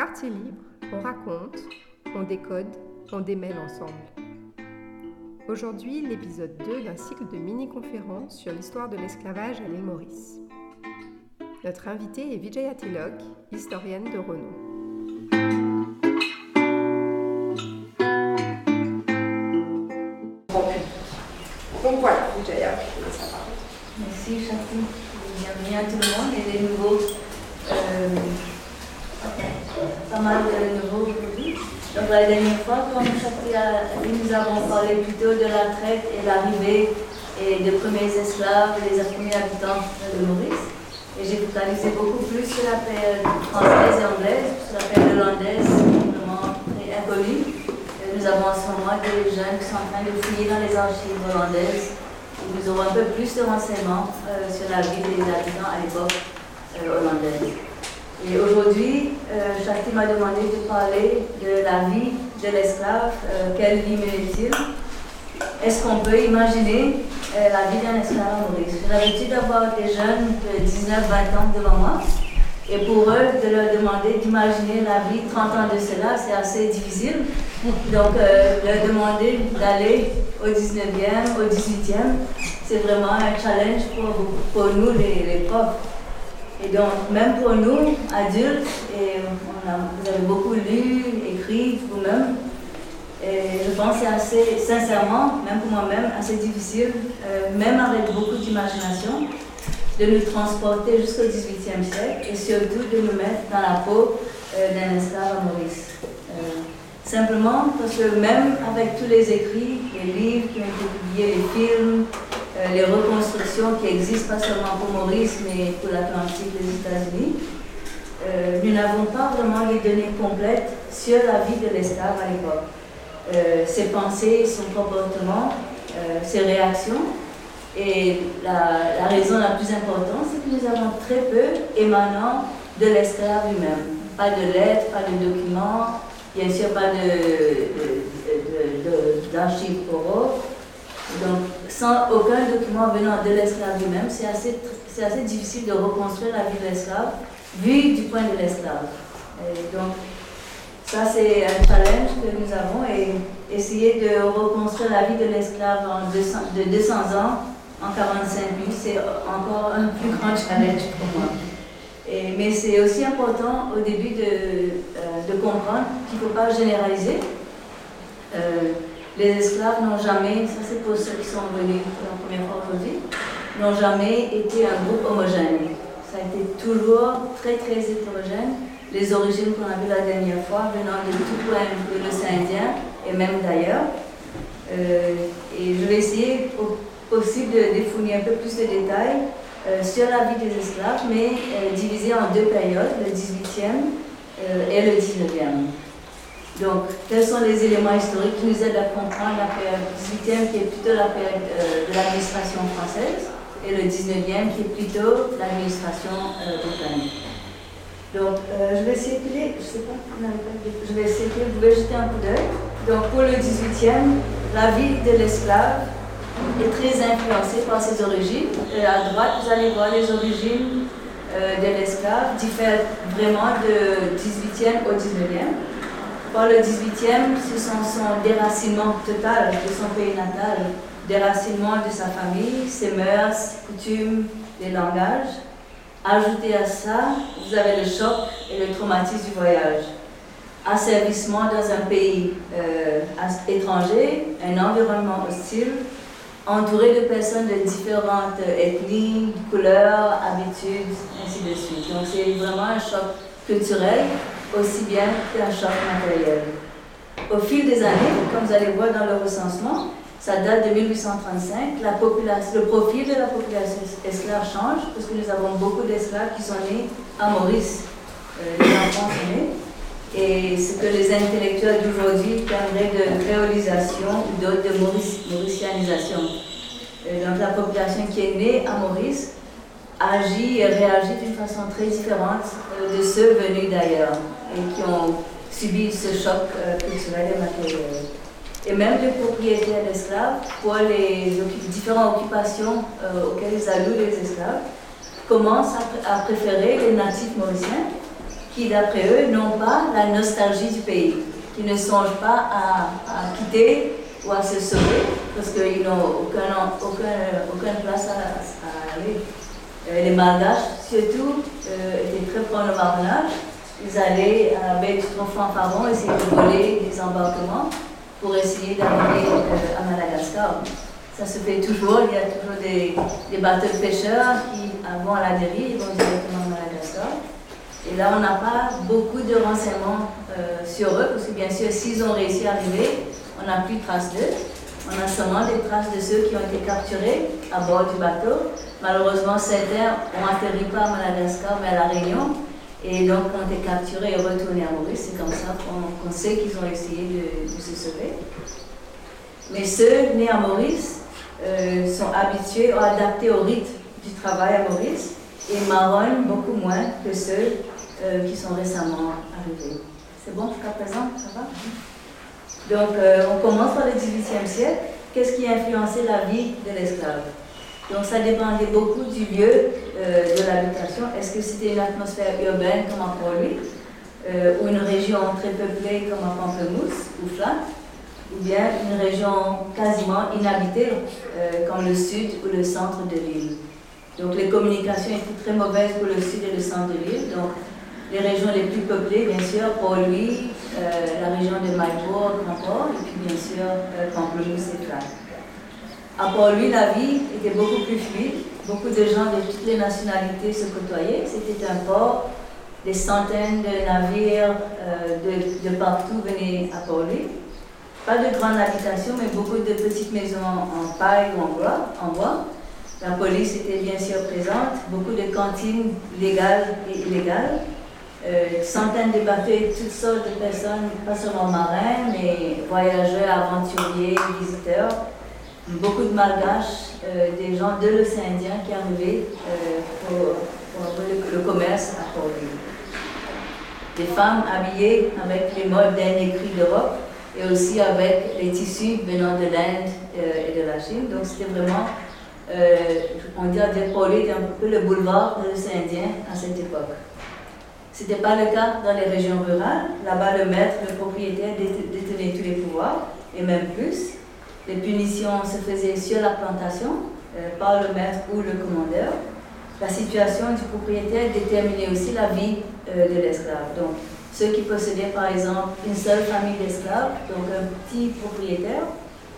quartier libre, on raconte, on décode, on démêle ensemble. Aujourd'hui, l'épisode 2 d'un cycle de mini-conférences sur l'histoire de l'esclavage à l'île Maurice. Notre invitée est Vijaya Tilok, historienne de renom. Donc voilà, Vijaya, je laisse la parole. Merci, Chati. Bienvenue à tout le monde et les nouveaux. Euh, pas mal de nouveaux aujourd'hui. Donc la dernière fois, dit, nous avons parlé plutôt de la traite et l'arrivée et des premiers esclaves et des premiers habitants de Maurice. Et j'ai focalisé beaucoup plus sur la période française et anglaise, sur la période hollandaise, vraiment très inconnue. Nous avons en ce moment des jeunes qui sont en train de fouiller dans les archives hollandaises nous aurons un peu plus de renseignements euh, sur la vie des habitants à l'époque euh, hollandaise. Et aujourd'hui, euh, m'a demandé de parler de la vie de l'esclave. Euh, quelle vie menait-il Est-ce qu'on peut imaginer euh, la vie d'un esclave à Maurice J'ai l'habitude d'avoir des jeunes de 19-20 ans devant moi? Et pour eux, de leur demander d'imaginer la vie 30 ans de cela, c'est assez difficile. Donc, euh, leur demander d'aller au 19e, au 18e, c'est vraiment un challenge pour, nous, les, les. Et donc, même pour nous, adultes, et vous avez beaucoup lu, écrit vous-même, et je pense que c'est assez, sincèrement, même pour moi-même, assez difficile, euh, même avec beaucoup d'imagination, de nous transporter jusqu'au XVIIIe siècle et surtout de nous mettre dans la peau euh, d'un esclave à Maurice. Euh, simplement parce que même avec tous les écrits, les livres qui ont été publiés, les films, les reconstructions qui existent pas seulement pour Maurice mais pour l'Atlantique des États-Unis, euh, nous n'avons pas vraiment les données complètes sur la vie de l'esclave à l'époque. Euh, ses pensées, son comportement, euh, ses réactions. Et la, raison la plus importante, c'est que nous avons très peu émanant de l'esclave lui-même. Pas de lettres, pas de documents, bien sûr pas d'archives oraux. Donc, sans aucun document venant de l'esclave lui-même, c'est assez, assez difficile de reconstruire la vie de l'esclave vu du point de l'esclave. Donc, ça c'est un challenge que nous avons et essayer de reconstruire la vie de l'esclave en 200 de 200 ans en 45 minutes, c'est encore un plus grand challenge pour moi. Mais c'est aussi important au début de, euh, de comprendre qu'il ne faut pas généraliser. Euh, les esclaves n'ont jamais, ça c'est pour ceux qui sont venus pour la première fois aujourd'hui, n'ont jamais été un groupe homogène. Ça a été toujours très très hétérogène. Les origines qu'on a vues la dernière fois venant de tout point de l'océan Indien et même d'ailleurs. Euh, et je vais essayer au possible de défournir un peu plus de détails euh, sur la vie des esclaves, mais euh, divisée en deux périodes, le 18e euh, et le 19e. Donc, quels sont les éléments historiques qui nous aident à comprendre la période 18e, qui est plutôt la période euh, de l'administration française, et le 19e, qui est plutôt l'administration euh, britannique. Donc, euh, je vais circuler, je sais pas, de- je vais circuler, vous pouvez jeter un coup d'œil. Donc, pour le 18e, la vie de l'esclave est très influencée par ses origines. Et à droite, vous allez voir les origines euh, de l'esclave diffèrent vraiment du 18e au 19e. Pour le 18e, ce sont son déracinement total de son pays natal, déracinement de sa famille, ses mœurs, coutumes, les langages. Ajouté à ça, vous avez le choc et le traumatisme du voyage. Asservissement dans un pays euh, étranger, un environnement hostile, entouré de personnes de différentes ethnies, couleurs, habitudes, ainsi de suite. Donc c'est vraiment un choc culturel aussi bien qu'un choc matériel. Au fil des années, comme vous allez voir dans le recensement, ça date de 1835, la population, le profil de la population esclave change parce que nous avons beaucoup d'esclaves qui sont nés à Maurice. Euh, les enfants sont nés. Et ce que les intellectuels d'aujourd'hui termineraient de créolisation ou d'autres de mauric- mauricianisation. Euh, donc la population qui est née à Maurice agit et réagit d'une façon très différente euh, de ceux venus d'ailleurs et qui ont subi ce choc euh, culturel et matériel. Et même les propriétaires d'esclaves, pour les différentes occupations euh, auxquelles ils allouent les esclaves, commencent à, pr- à préférer les natifs mauriciens qui d'après eux, n'ont pas la nostalgie du pays, qui ne songent pas à, quitter ou à se sauver, parce qu'ils n'ont aucun, aucun, aucune place à, aller. Euh, les Malgaches, surtout, étaient très près au marronage. Ils allaient à la baie du Fanfaron essayer de voler des embarquements pour essayer d'arriver euh, à Madagascar. Ça se fait toujours, il y a toujours des, des bateaux de pêcheurs qui, avant la dérive, vont directement à Madagascar. Et là, on n'a pas beaucoup de renseignements euh, sur eux, parce que bien sûr, s'ils ont réussi à arriver, on n'a plus de traces d'eux. On a seulement des traces de ceux qui ont été capturés à bord du bateau. Malheureusement, certains ont atterri pas à Madagascar, mais à La Réunion. Et donc, ont été capturés et retournés à Maurice. C'est comme ça qu'on sait qu'ils ont essayé de, se sauver. Mais ceux nés à Maurice euh, sont habitués ou adaptés au rythme du travail à Maurice et marronnent beaucoup moins que ceux euh, qui sont récemment arrivés. C'est bon jusqu'à présent Ça va? Donc, euh, on commence par le XVIIIe siècle. Qu'est-ce qui a influencé la vie de l'esclave? Donc, ça dépendait beaucoup du lieu euh, de l'habitation. Est-ce que c'était une atmosphère urbaine comme à Port-Louis ou une région très peuplée comme à Pamplemousse ou Flat ou bien une région quasiment inhabitée comme le sud ou le centre de l'île? Donc les communications étaient très mauvaises pour le sud et le centre de l'île. Donc les régions les plus peuplées, bien sûr, Port-Louis, euh, la région de Maïbourg, Grand-Port, et puis bien sûr euh, Pamplemousse et Flac. À Port-Louis, la vie était beaucoup plus fluide. Beaucoup de gens de toutes les nationalités se côtoyaient. C'était un port. Des centaines de navires euh, de, partout venaient à Port-Louis. Pas de grandes habitations, mais beaucoup de petites maisons en paille ou en bois. En bois. La police était bien sûr présente. Beaucoup de cantines légales et illégales. Euh, centaines de bateaux, toutes sortes de personnes, pas seulement marins, mais voyageurs, aventuriers, visiteurs. Beaucoup de malgaches, euh, des gens de l'océan Indien qui arrivaient euh, pour, le, commerce à Port-Louis. Des femmes habillées avec les modes dernier cri d'Europe et aussi avec les tissus venant de l'Inde et de la Chine. Donc c'était vraiment, on dirait, Port-Louis un peu le boulevard de l'océan Indien à cette époque. Ce n'était pas le cas dans les régions rurales. Là-bas, le maître, le propriétaire détenait tous les pouvoirs, et même plus. Les punitions se faisaient sur la plantation, euh, par le maître ou le commandeur. La situation du propriétaire déterminait aussi la vie euh, de l'esclave. Donc, ceux qui possédaient par exemple une seule famille d'esclaves, donc un petit propriétaire,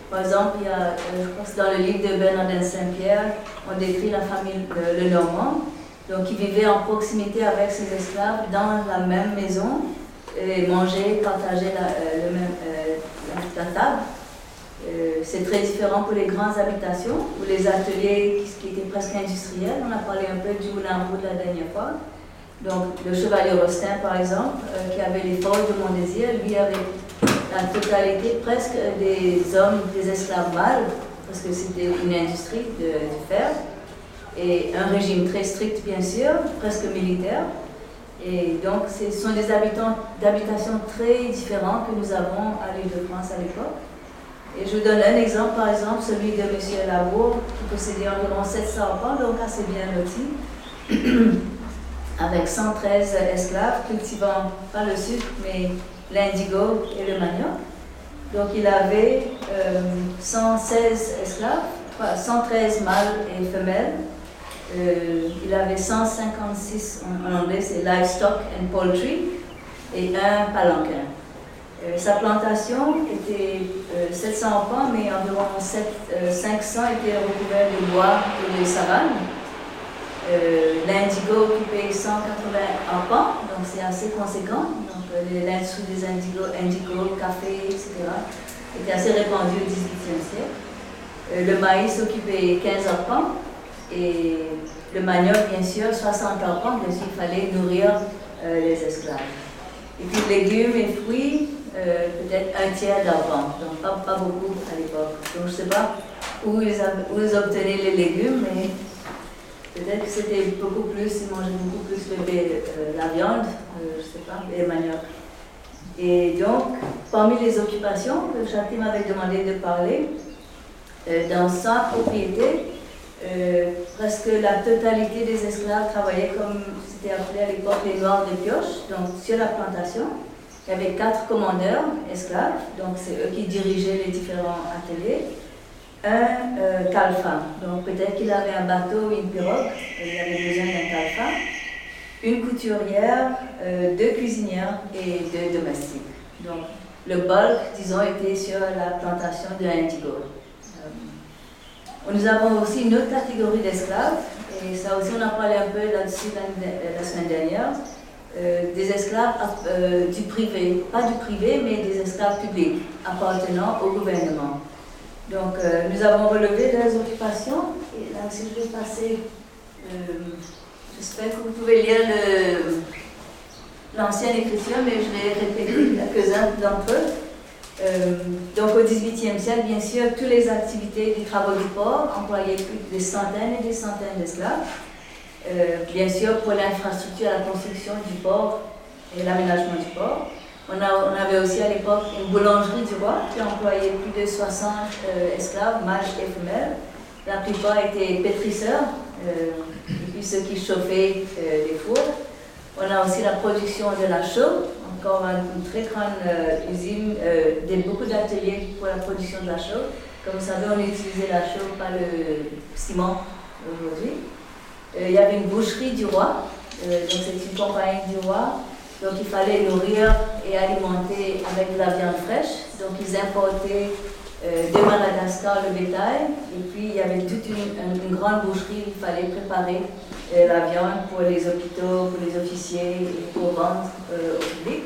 par exemple, il y a, euh, je pense dans le livre de Bernardin Saint-Pierre, on décrit la famille Le Normand, donc ils vivaient en proximité avec ces esclaves dans la même maison et mangeaient, partageaient la, même, la, table. Euh, c'est très différent pour les grandes habitations ou les ateliers qui, étaient presque industriels. On a parlé un peu du moulin à la dernière fois. Donc le chevalier Rostin, par exemple, qui avait les forges de mon désir, lui avait la totalité presque des hommes, des esclaves mâles, parce que c'était une industrie de, de fer et un régime très strict, bien sûr, presque militaire. Et donc, ce sont des habitants d'habitations très différents que nous avons à l'île de France à l'époque. Et je vous donne un exemple, par exemple, celui de M. Labour, qui possédait environ 700 enfants, donc assez bien loti, avec 113 esclaves, cultivant pas le sucre, mais l'indigo et le manioc. Donc, il avait 116 euh, esclaves, 113 mâles et femelles, euh, il avait 156, en, anglais c'est livestock and poultry, et un palanquin. Euh, sa plantation était 700 euh, enfants, mais environ 500 étaient recouverts de bois et de savanes. L'indigo occupait 180 enfants, donc c'est assez conséquent. Donc des indigos, indigo, café, etc., était assez répandue au XVIIIe siècle. le maïs occupait 15 enfants et le manioc, bien sûr, 60 enfants, bien sûr, il fallait nourrir euh, les esclaves. Et puis légumes et fruits, euh, peut-être un tiers d'enfants, donc pas, beaucoup à l'époque. Donc je ne sais pas où ils, où obtenaient les légumes, mais peut-être que c'était beaucoup plus, ils mangeaient beaucoup plus euh, la viande, je ne sais pas, les manioc. Et donc, parmi les occupations Châti m'avait demandé de parler, dans sa propriété, euh, presque la totalité des esclaves travaillaient comme c'était appelé à l'époque les noirs de pioche, donc sur la plantation. Il y avait quatre commandeurs esclaves, donc c'est eux qui dirigeaient les différents ateliers. Un euh, donc peut-être qu'il avait un bateau ou une pirogue, il avait besoin d'un calfa. Une couturière, euh, deux cuisinières et deux domestiques. Donc le bulk, disons, était sur la plantation de l'indigo. Nous avons aussi une autre catégorie d'esclaves, et ça aussi on a parlé un peu là-dessus la, semaine dernière, euh, des esclaves euh, du privé, pas du privé, mais des esclaves publics appartenant au gouvernement. Donc euh, nous avons relevé leurs occupations, et là si je vais passer, j'espère que vous pouvez lire l'ancienne écriture, mais je vais répéter quelques-uns d'entre eux. Donc au XVIIIe siècle, bien sûr, toutes les activités des travaux du port employaient des centaines et des centaines d'esclaves. Euh, bien sûr, pour l'infrastructure, la construction du port et l'aménagement du port. On, avait aussi à l'époque une boulangerie du roi qui employait plus de 60 euh, esclaves, mâles et femelles. La plupart étaient pétrisseurs, et puis ceux qui chauffaient les fours. On a aussi la production de la chaux, encore une très grande euh, usine, euh, beaucoup d'ateliers pour la production de la chaux. Comme vous savez, on utilisait la chaux, pas le ciment aujourd'hui. Euh, il y avait une boucherie du roi, donc c'est une compagnie du roi. Donc il fallait nourrir et alimenter avec de la viande fraîche. Donc ils importaient de Madagascar le bétail. Et puis il y avait toute une, grande boucherie, il fallait préparer la viande pour les hôpitaux, pour les officiers et pour vendre euh, au public.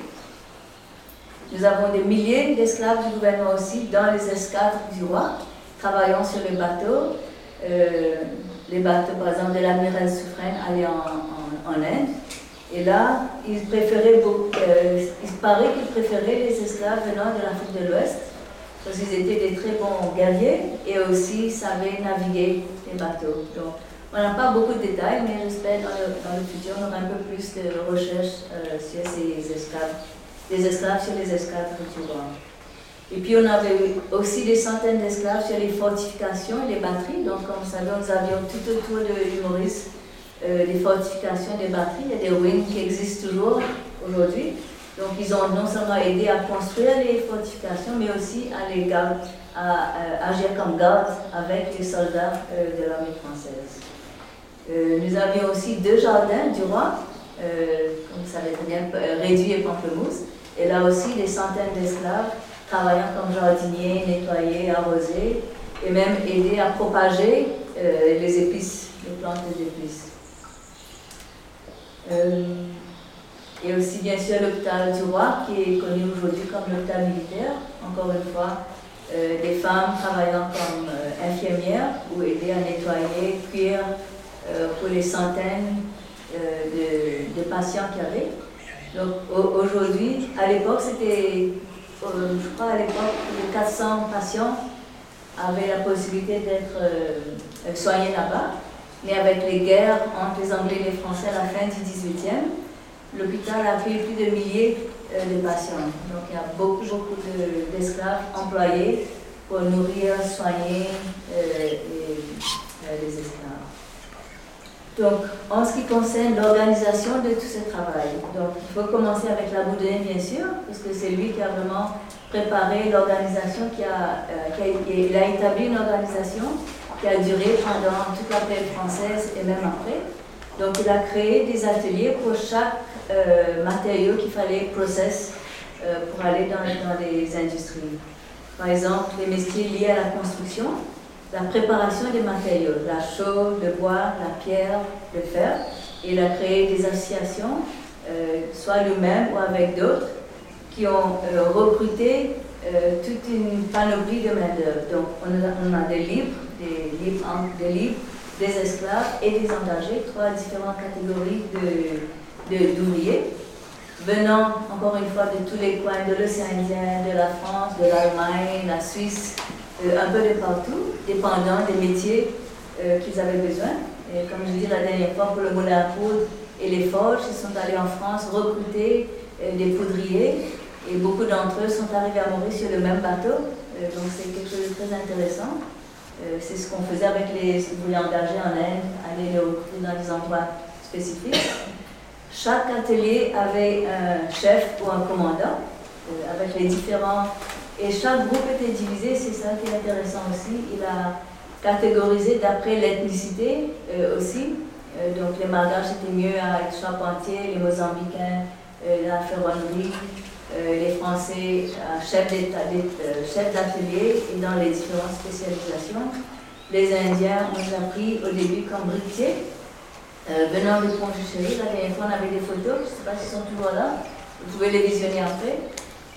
Nous avons des milliers d'esclaves du gouvernement aussi dans les escadres du roi, travaillant sur les bateaux. Les bateaux, par exemple, de l'amiral Suffren allaient en, en, Inde. Et là, euh, il paraît qu'ils préféraient les esclaves venant de l'Afrique de l'Ouest, parce qu'ils étaient des très bons guerriers et aussi savaient naviguer les bateaux. Donc, on n'a pas beaucoup de détails, mais j'espère dans dans le futur, on aura un peu plus de recherches euh, sur ces esclaves, des esclaves sur les esclaves culturelles. Et puis on avait aussi des centaines d'esclaves sur les fortifications et les batteries. Donc comme savez, nous avions tout autour de l'humoriste euh, des fortifications des batteries. Il y a des ruines qui existent toujours aujourd'hui. Donc ils ont non seulement aidé à construire les fortifications, mais aussi à les garder, à, agir comme garde avec les soldats euh, de l'armée française. Euh, nous avions aussi deux jardins du roi, euh, comme très bien, euh, réduits et pamplemousse. Et là aussi, des centaines d'esclaves travaillant comme jardiniers, nettoyer, arroser, et même aider à propager les épices, les plantes des épices. et aussi, bien sûr, l'hôpital du roi, qui est connu aujourd'hui comme l'hôpital militaire, encore une fois, des femmes travaillant comme infirmières ou aider à nettoyer, cuire, euh, pour les centaines euh, de, patients qu'il y avait. Donc aujourd'hui, à l'époque, c'était, euh, je crois à l'époque, les 400 patients avaient la possibilité d'être soignés là-bas. Mais avec les guerres entre les Anglais et les Français à la fin du 18e, l'hôpital a fait plus de milliers de patients. Donc il y a beaucoup, beaucoup d'esclaves employés pour nourrir, soigner les esclaves. Donc, en ce qui concerne l'organisation de tout ce travail, donc il faut commencer avec la Boudin, bien sûr, parce que c'est lui qui a vraiment préparé l'organisation, qui a, euh, il a établi une organisation qui a duré pendant toute la paix française et même après. Donc, il a créé des ateliers pour chaque euh, matériau qu'il fallait process euh, pour aller dans, dans les industries. Par exemple, les métiers liés à la construction, la préparation des matériaux, la chaux, le bois, la pierre, le fer. Il a créé des associations, euh, soit lui-même ou avec d'autres, qui ont euh, recruté euh, toute une panoplie de main-d'œuvre. Donc, on a, des livres, des livres, des livres, des esclaves et des engagés, trois différentes catégories d'ouvriers, de, venant encore une fois de tous les coins de l'océan Indien, de la France, de l'Allemagne, la Suisse, un peu de partout, dépendant des métiers euh, qu'ils avaient besoin. Et comme je dis la dernière fois, pour le moulin à poudre et les forges, ils sont allés en France recruter euh, des poudriers et beaucoup d'entre eux sont arrivés à mourir sur le même bateau. donc c'est quelque chose de très intéressant. Euh, c'est ce qu'on faisait avec les. Vous engager en Inde, aller les recruter dans des endroits spécifiques. Chaque atelier avait un chef ou un commandant euh, avec les différents. Et chaque groupe était divisé, c'est ça qui est intéressant aussi. Il a catégorisé d'après l'ethnicité euh, aussi. donc les Malgaches étaient mieux à être charpentiers, les Mozambicains, la ferronnerie, les Français, chefs d'atelier et dans les différentes spécialisations. Les Indiens, on les a pris au début comme briquetiers, euh, venant du pont Chéri. La dernière fois, on avait des photos, je ne sais pas s'ils sont toujours là. Vous pouvez les visionner après.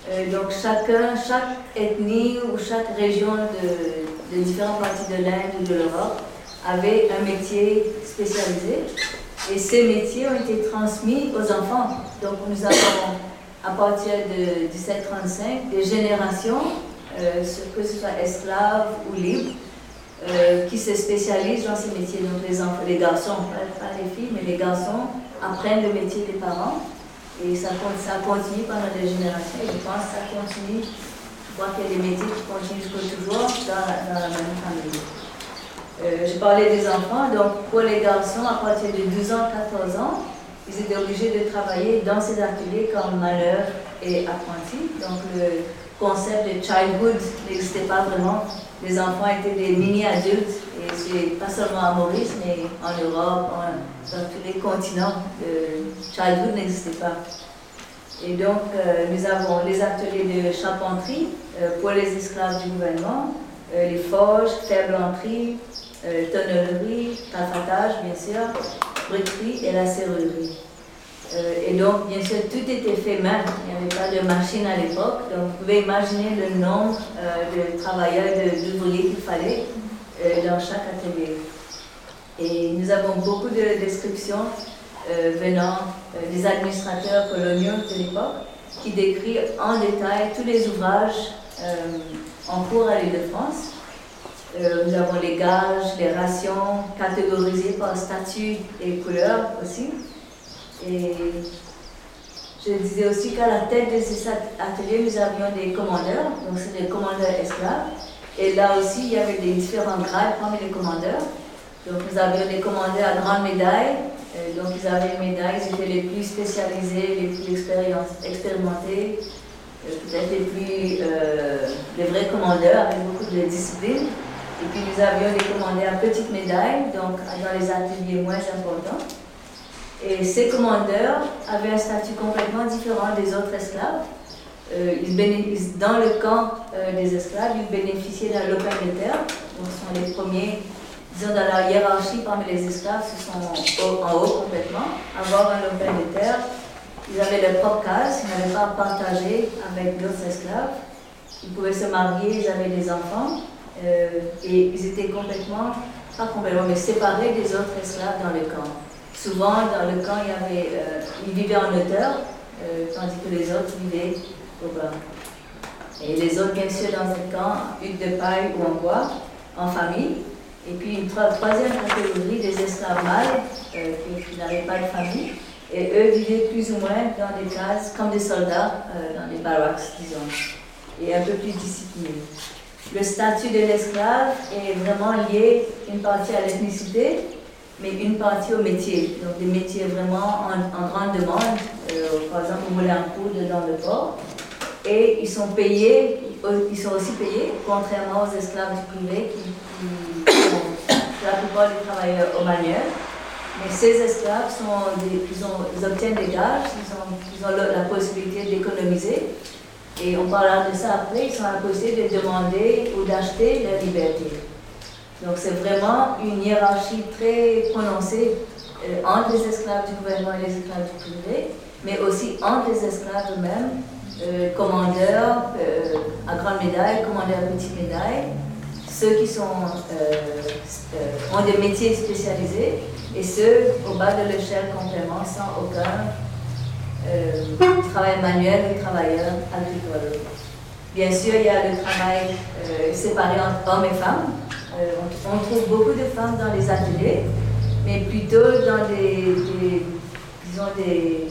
Euh, donc, chacun, chaque ethnie ou chaque région de, différentes parties de l'Inde ou de l'Europe avait un métier spécialisé. Et ces métiers ont été transmis aux enfants. Donc, nous avons à partir de 1735 des générations, euh, que ce soit esclaves ou libres, euh, qui se spécialisent dans ces métiers. Donc les, enfants, les garçons, pas, les filles, mais les garçons apprennent le métier des parents et ça, continue pendant des générations. Je pense que ça continue. Je crois qu'il y a des métiers qui continuent jusqu'au toujours dans, dans la même famille. Euh, je parlais des enfants, donc pour les garçons, à partir de 12 ans, 14 ans, ils étaient obligés de travailler dans ces ateliers comme malheur et apprenti. Donc le concept de childhood n'existait pas vraiment. Les enfants étaient des mini-adultes et pas seulement à Maurice, mais en Europe, dans tous les continents, le childhood n'existait pas. Et donc, euh, nous avons les ateliers de charpenterie euh, pour les esclaves du gouvernement, euh, les forges, ferblanterie, tonnellerie, tafatage, bien sûr, briquerie et la serrurerie. Euh, et donc, bien sûr, tout était fait main. Il n'y avait pas de machine à l'époque. Donc, vous pouvez imaginer le nombre euh, de travailleurs, d'ouvriers qu'il fallait euh, dans chaque atelier. Et nous avons beaucoup de descriptions venant des administrateurs coloniaux de l'époque qui décrivent en détail tous les ouvrages en cours à l'île de France. nous avons les gages, les rations catégorisées par statut et couleur aussi. Et je disais aussi qu'à la tête de ces ateliers, nous avions des commandeurs, donc c'est des commandeurs esclaves. Et là aussi, il y avait des différents grades parmi les commandeurs. Donc nous avions des commandeurs à grande médaille, donc ils avaient une médaille, ils étaient les plus spécialisés, les plus expérimentés, euh, peut-être les plus, euh, les vrais commandeurs avec beaucoup de discipline. Et puis nous avions des commandeurs à petite médaille, donc dans les ateliers moins importants. Et ces commandeurs avaient un statut complètement différent des autres esclaves. Euh, ils dans le camp euh, des esclaves, ils bénéficiaient d'un lopin de terre. Donc, ce sont les premiers, disons, dans la hiérarchie parmi les esclaves, ce sont en haut complètement. Avoir un lopin de terre, ils avaient leur propre case, ils n'avaient pas à partager avec d'autres esclaves. Ils pouvaient se marier, ils avaient des enfants. Euh, et ils étaient complètement, pas complètement, mais séparés des autres esclaves dans le camp. Souvent, dans le camp, il y avait, euh, ils vivaient en hauteur, euh, tandis que les autres vivaient au bas. Et les autres, bien sûr, dans un camp, hutte de paille ou en bois, en famille. Et puis une troisième catégorie des esclaves mâles euh, qui, n'avaient pas de famille. Et eux vivaient plus ou moins dans des cases comme des soldats, dans des barracks, disons, et un peu plus disciplinés. Le statut de l'esclave est vraiment lié une partie à l'ethnicité, mais une partie au métier. Donc des métiers vraiment en, grande demande, euh, par exemple voulez un poudre dans le port. Et ils sont payés, ils sont aussi payés, contrairement aux esclaves du privé qui, sont la plupart des travailleurs au. Mais ces esclaves sont ils, obtiennent des gages, ils ont, ils ont la, possibilité d'économiser. Et on parlera de ça après, ils sont possibilité de demander ou d'acheter leur liberté. Donc c'est vraiment une hiérarchie très prononcée euh, entre les esclaves du gouvernement et les esclaves du privé, mais aussi entre les esclaves eux-mêmes, euh, commandeurs euh, à grande médaille, commandeurs à petite médaille, ceux qui sont, ont des métiers spécialisés et ceux au bas de l'échelle complètement sans aucun travail manuel et travailleurs agricoles. Bien sûr, il y a le travail séparé entre hommes et femmes. Euh, on, trouve beaucoup de femmes dans les ateliers, mais plutôt dans des, disons des,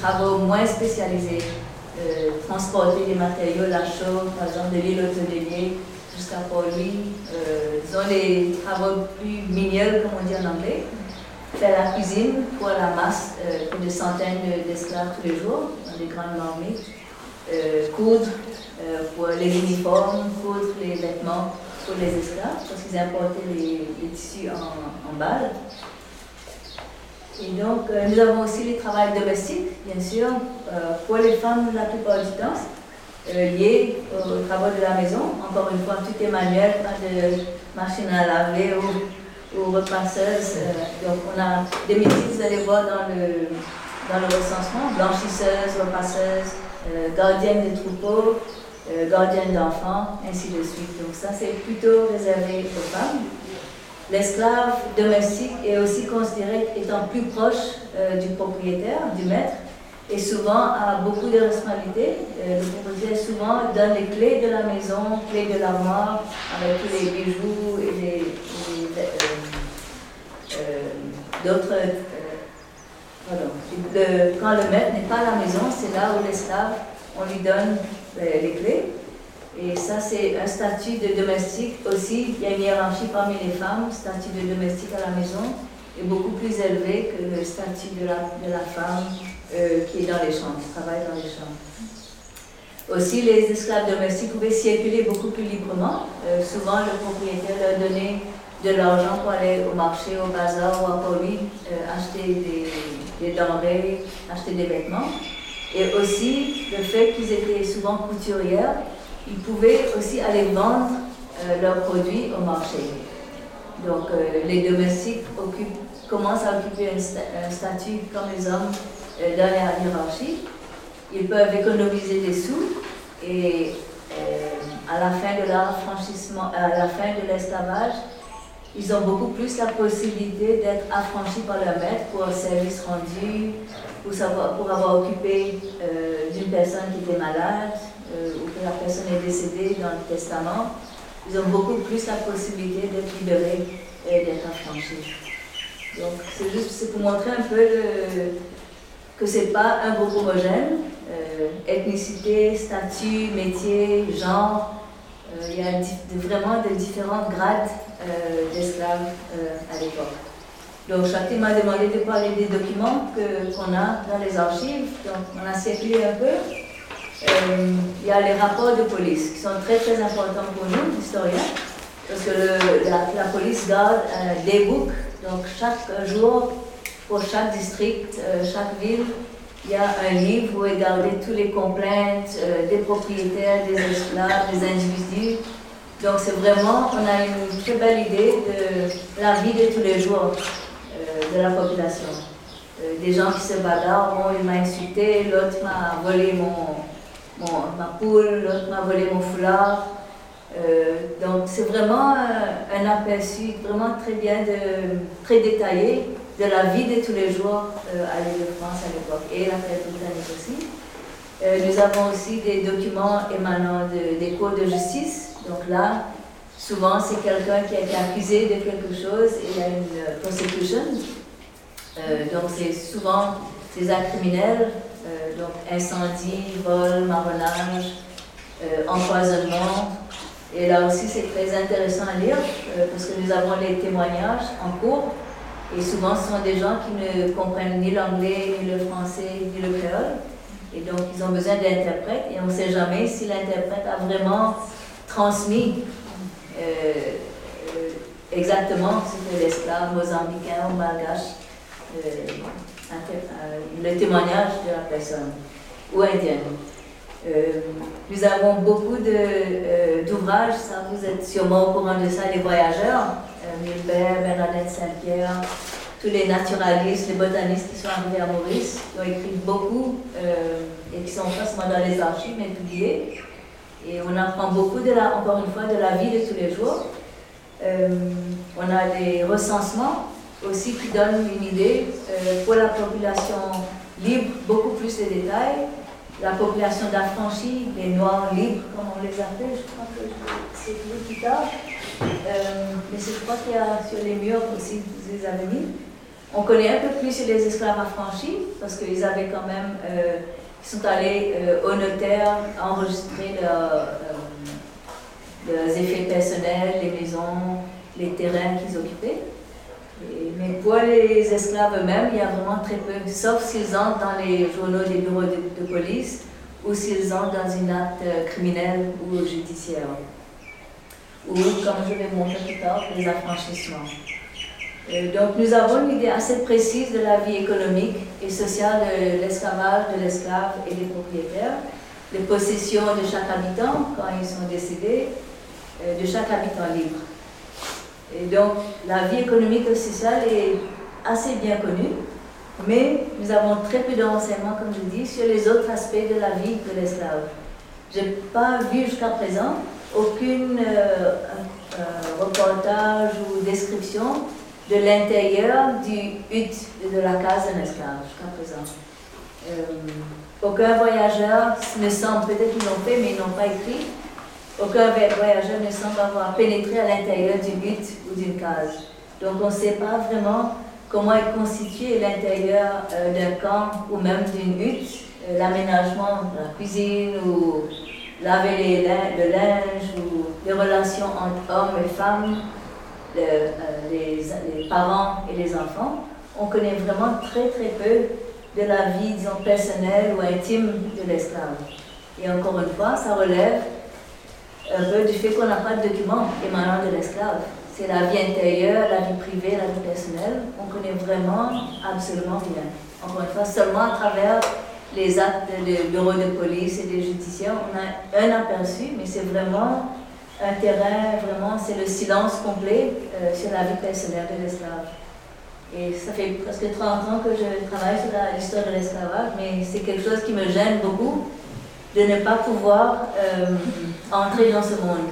travaux moins spécialisés. Euh, transporter des matériaux, la chaux, par exemple de l'île hôtelier, jusqu'à Paul-Louis, disons les travaux plus miniers, comme on dit en anglais, faire la cuisine pour la masse, pour des centaines d'esclaves tous les jours, dans des grandes armées, coudre pour les uniformes, coudre les vêtements pour les esclaves, parce qu'ils importaient les, tissus en, en balles. Et donc, nous avons aussi les travail domestiques, bien sûr, pour les femmes la plupart du temps, euh, liées aux travaux de la maison. Encore une fois, tout est manuel, pas de machine à laver ou, repasseuse. Euh, donc, on a des métiers, vous allez voir dans le, dans le recensement, blanchisseuse, repasseuse, euh, gardienne de troupeaux, gardienne d'enfants, ainsi de suite. Donc, ça, c'est plutôt réservé aux femmes. L'esclave domestique est aussi considéré étant plus proche du propriétaire, du maître, et souvent a beaucoup de responsabilités. Euh, le propriétaire souvent donne les clés de la maison, clés de l'armoire, avec tous les bijoux et les, euh, euh, d'autres. quand le maître n'est pas à la maison, c'est là où l'esclave, on lui donne les clés. Et ça, c'est un statut de domestique aussi. Il y a une hiérarchie parmi les femmes. Statut de domestique à la maison est beaucoup plus élevé que le statut de la, femme euh, qui est dans les champs, qui travaille dans les champs. Aussi, les esclaves domestiques pouvaient circuler beaucoup plus librement. Euh, souvent, le propriétaire leur donnait de l'argent pour aller au marché, au bazar ou à Paris, euh, acheter des, des, denrées, acheter des vêtements. Et aussi, le fait qu'ils étaient souvent couturières, ils pouvaient aussi aller vendre leurs produits au marché. Donc, les domestiques commencent à occuper un statut comme les hommes euh, dans la hiérarchie. Ils peuvent économiser des sous et euh, à la fin de l'affranchissement, à la fin de l'esclavage, ils ont beaucoup plus la possibilité d'être affranchis par leur maître pour un service rendu, pour, avoir occupé euh, d'une personne qui était malade ou que la personne est décédée dans le testament. Ils ont beaucoup plus la possibilité d'être libérés et d'être affranchis. Donc c'est juste pour montrer un peu que ce n'est pas un groupe homogène, euh, ethnicité, statut, métier, genre. Euh, il y a vraiment de différents grades euh, d'esclaves à l'époque. Donc chacun m'a demandé de parler des documents qu'on a dans les archives. Donc on a circulé un peu. il y a les rapports de police qui sont très très importants pour nous, historiens, parce que la, police garde des books. Donc chaque jour, pour chaque district, euh, chaque ville, il y a un livre où est gardé tous les complaintes euh, des propriétaires, des esclaves, des individus. Donc c'est vraiment, on a une très belle idée de la vie de tous les jours euh, de la population. des gens qui se bagarrent, bon, il m'a insulté, l'autre m'a volé mon, ma poule, l'autre m'a volé mon foulard. donc c'est vraiment un aperçu vraiment très bien, très détaillé de la vie de tous les jours euh, à l'île de France à l'époque et la fête britannique aussi. Euh, nous avons aussi des documents émanant des cours de justice. Donc là, souvent c'est quelqu'un qui a été accusé de quelque chose et il y a une euh, prosecution. donc c'est souvent des actes criminels, donc incendie, vol, marronnage, empoisonnement. Et là aussi c'est très intéressant à lire parce que nous avons les témoignages en cours et souvent, ce sont des gens qui ne comprennent ni l'anglais, ni le français, ni le créole. Et donc, ils ont besoin d'interprètes. Et on ne sait jamais si l'interprète a vraiment transmis euh, euh, exactement ce que l'esclave mozambicain ou malgache, euh, le témoignage de la personne, ou indienne. Nous avons beaucoup d'ouvrages, ça vous êtes sûrement au courant de ça, les voyageurs. Milbert, Bernadette Saint-Pierre, tous les naturalistes, les botanistes qui sont arrivés à Maurice, qui ont écrit beaucoup euh, et qui sont facilement dans les archives, mais publiés. Et on apprend beaucoup, de la, encore une fois, de la vie de tous les jours. Euh, on a des recensements aussi qui donnent une idée euh, pour la population libre, beaucoup plus de détails. La population d'affranchis, les noirs libres, comme on les appelle, je crois que c'est plus tard. Euh, mais je crois qu'il y a sur les murs aussi, vous avez mis. On connaît un peu plus les esclaves affranchis, parce qu'ils avaient quand même, euh, ils sont allés euh, au notaire enregistrer leur, leurs effets personnels, les maisons, les terrains qu'ils occupaient. Mais pour les esclaves eux-mêmes, il y a vraiment très peu, sauf s'ils entrent dans les journaux des bureaux de, police ou s'ils entrent dans une acte criminel ou judiciaire. Ou, comme je vais montrer plus tard, les affranchissements. Euh, donc nous avons une idée assez précise de la vie économique et sociale de l'esclavage, de l'esclave et des propriétaires, les possessions de chaque habitant quand ils sont décédés, euh, de chaque habitant libre. Et donc la vie économique et sociale est assez bien connue, mais nous avons très peu d'enseignements, comme je dis, sur les autres aspects de la vie de l'esclave. Je n'ai pas vu jusqu'à présent aucun euh, reportage ou description de l'intérieur du hut de la case d'un esclave jusqu'à présent. Euh, aucun voyageur ne semble, peut-être qu'ils l'ont fait, mais ils n'ont pas écrit, aucun voyageur ne semble avoir pénétré à l'intérieur d'une hutte ou d'une case. Donc on ne sait pas vraiment comment est constitué l'intérieur euh, d'un camp ou même d'une hutte, euh, l'aménagement de la cuisine ou laver le linge ou les relations entre hommes et femmes euh, les, les, parents et les enfants, on connaît vraiment très très peu de la vie, disons, personnelle ou intime de l'esclave. Et encore une fois, ça relève du fait qu'on n'a pas de documents émanant de l'esclave. C'est la vie intérieure, la vie privée, la vie personnelle. On connaît vraiment absolument rien. Encore une fois, seulement à travers les actes de bureau de police et des justiciers, on a un aperçu, mais c'est vraiment un terrain, vraiment, c'est le silence complet euh, sur la vie personnelle de l'esclave. Et ça fait presque 30 ans que je travaille sur l'histoire de l'esclavage, mais c'est quelque chose qui me gêne beaucoup de ne pas pouvoir euh, entrer dans ce monde.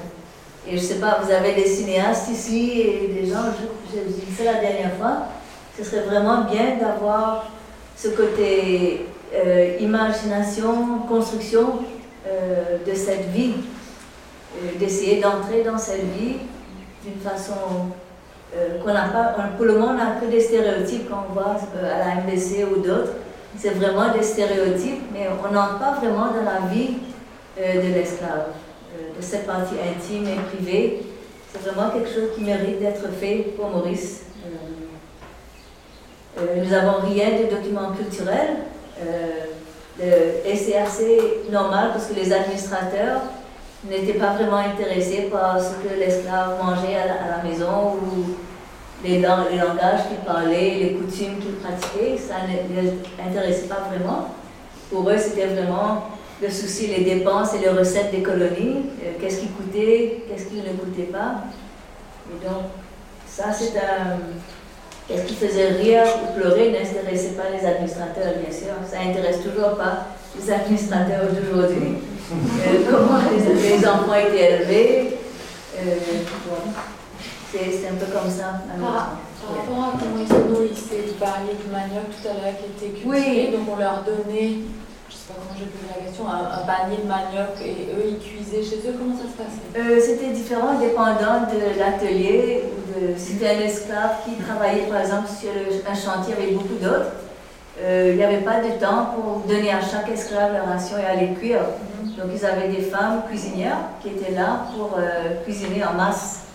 Et je ne sais pas, vous avez des cinéastes ici et des gens, je, dit ça la dernière fois, ce serait vraiment bien d'avoir ce côté euh, imagination, construction de cette vie euh, d'essayer d'entrer dans cette vie d'une façon euh, qu'on n'a pas, pour le moment, on n'a que des stéréotypes qu'on voit euh, à la MBC ou d'autres. C'est vraiment des stéréotypes, mais on n'entre pas vraiment dans la vie de l'esclave, de cette partie intime et privée. C'est vraiment quelque chose qui mérite d'être fait pour Maurice. nous n'avons rien de documents culturels, et c'est assez normal parce que les administrateurs n'étaient pas vraiment intéressés par ce que l'esclave mangeait à la, maison ou les, les langages qu'il parlait, les coutumes qu'il pratiquait. Ça ne les intéressait pas vraiment. Pour eux, c'était vraiment le souci, les dépenses et les recettes des colonies, euh, qu'est-ce qui coûtait, qu'est-ce qui ne coûtait pas. Et donc, ça, c'est un. Qu'est-ce qui faisait rire ou pleurer n'intéressait pas les administrateurs, bien sûr. Ça n'intéresse toujours pas les administrateurs d'aujourd'hui. Euh, comment les, enfants étaient élevés. Euh, c'est un peu comme ça. Par, rapport à comment ils sont nourrissés, vous parliez du manioc tout à l'heure qui était cuisiné, oui. donc on leur donnait, je ne sais pas comment j'ai posé la question, un, panier de manioc et eux ils cuisaient chez eux, comment ça se passait? Euh, C'était différent dépendant de l'atelier. C'était un esclave qui travaillait par exemple sur un chantier avec beaucoup d'autres. il n'y avait pas de temps pour donner à chaque esclave la ration et aller cuire. Donc ils avaient des femmes cuisinières qui étaient là pour euh, cuisiner en masse.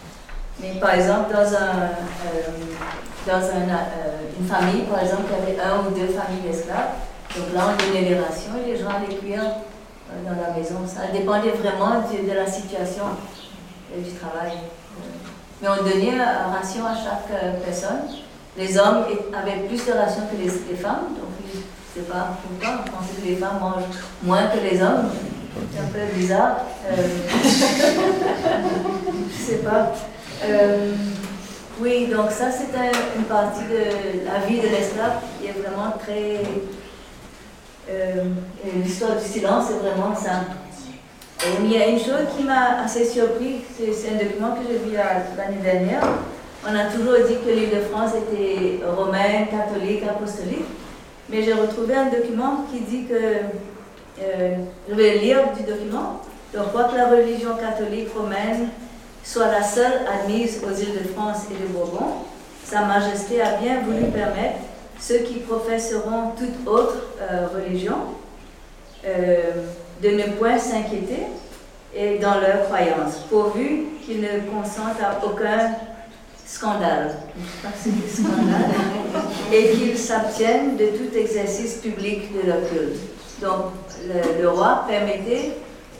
Mais par exemple, dans, un, euh, dans euh, une famille, par exemple, il y avait un ou deux familles d'esclaves. Donc là, on donnait les rations et les gens allaient cuire dans la maison. Ça dépendait vraiment de, la situation et du travail. Mais on donnait une ration à chaque personne. Les hommes avaient plus de rations que les, femmes, donc je ne sais pas pourquoi, on pensait que les femmes mangent moins que les hommes. C'est un peu bizarre. Euh, je sais pas. Euh, oui, donc ça c'était une partie de la vie de l'esclave qui est vraiment très. Euh, l'histoire du silence c'est vraiment ça. Et il y a une chose qui m'a assez surpris, c'est un document que j'ai vu l'année dernière. On a toujours dit que l'île de France était romaine, catholique, apostolique, mais j'ai retrouvé un document qui dit que euh, je vais lire du document. Donc, que la religion catholique romaine soit la seule admise aux îles de France et de Bourbon, Sa Majesté a bien voulu permettre ceux qui professeront toute autre euh, religion euh, de ne point s'inquiéter et dans leurs croyances, pourvu qu'ils ne consentent à aucun scandale, scandale et qu'ils s'abstiennent de tout exercice public de leur culte. Donc, le, roi permettait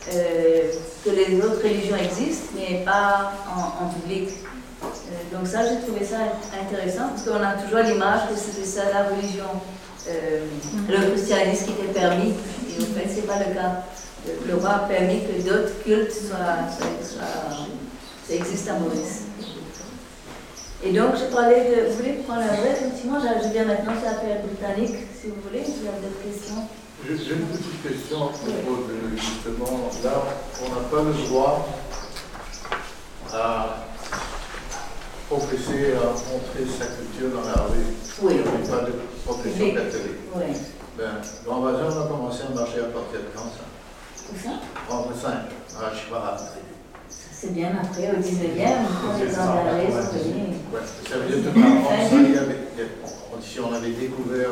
euh, que les autres religions existent, mais pas en, public. Euh, donc ça, j'ai trouvé ça intéressant, parce qu'on a toujours l'image que c'était ça la religion, euh, le christianisme qui était permis, et en fait, ce n'est pas le cas. Le, roi a permis que d'autres cultes soient, ça existe à Maurice. Et donc, je parlais de. Vous voulez prendre la vraie Effectivement, je viens maintenant sur la période britannique, si vous voulez, si vous avez d'autres questions. J'ai une petite question à propos de justement, là, on n'a pas le droit à professer, à montrer sa culture dans la rue. Oui. Il n'y a pas de profession catholique. Oui. Ben, on a commencé à marcher à partir de quand ça? Où ça? En 5, à Chibara c'est bien après, au 19e, quand les Anglais sont venus. Ouais, ça veut dire que avant si on avait découvert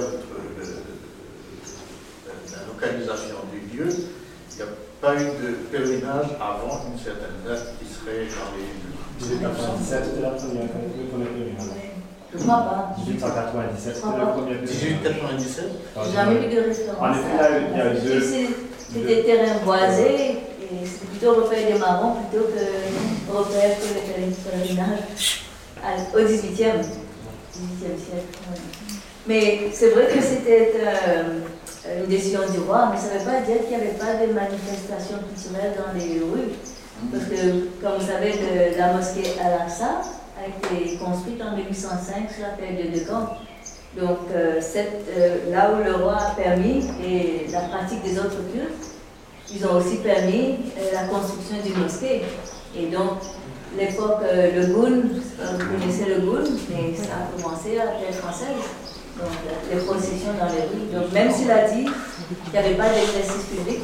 la localisation du lieu, il n'y a pas eu de pèlerinage avant une certaine date qui serait dans les 1897, c'était la première, le premier pèlerinage. Je ne crois pas. 1897, c'était le premier pèlerinage. 1897 J'ai jamais vu de restaurant. En effet, il y a eu deux. C'était terrain boisé c'est plutôt repère des marrons plutôt que repère que le pèlerinage au 18e, siècle. Mais c'est vrai que c'était euh, une décision du roi, mais ça ne veut pas dire qu'il n'y avait pas de manifestations culturelles dans les rues. Parce que, comme vous savez, la mosquée Al-Aqsa a été construite en 1805 sur la période de camp. Donc, euh, euh, là où le roi a permis et la pratique des autres cultes, ils ont aussi permis euh, la construction d'une mosquée. Et donc, l'époque, euh, le Goun, vous connaissez le Goun, mais ça a commencé à la période française. Les processions dans les rues. Donc, même s'il a dit qu'il n'y avait pas d'exercice public,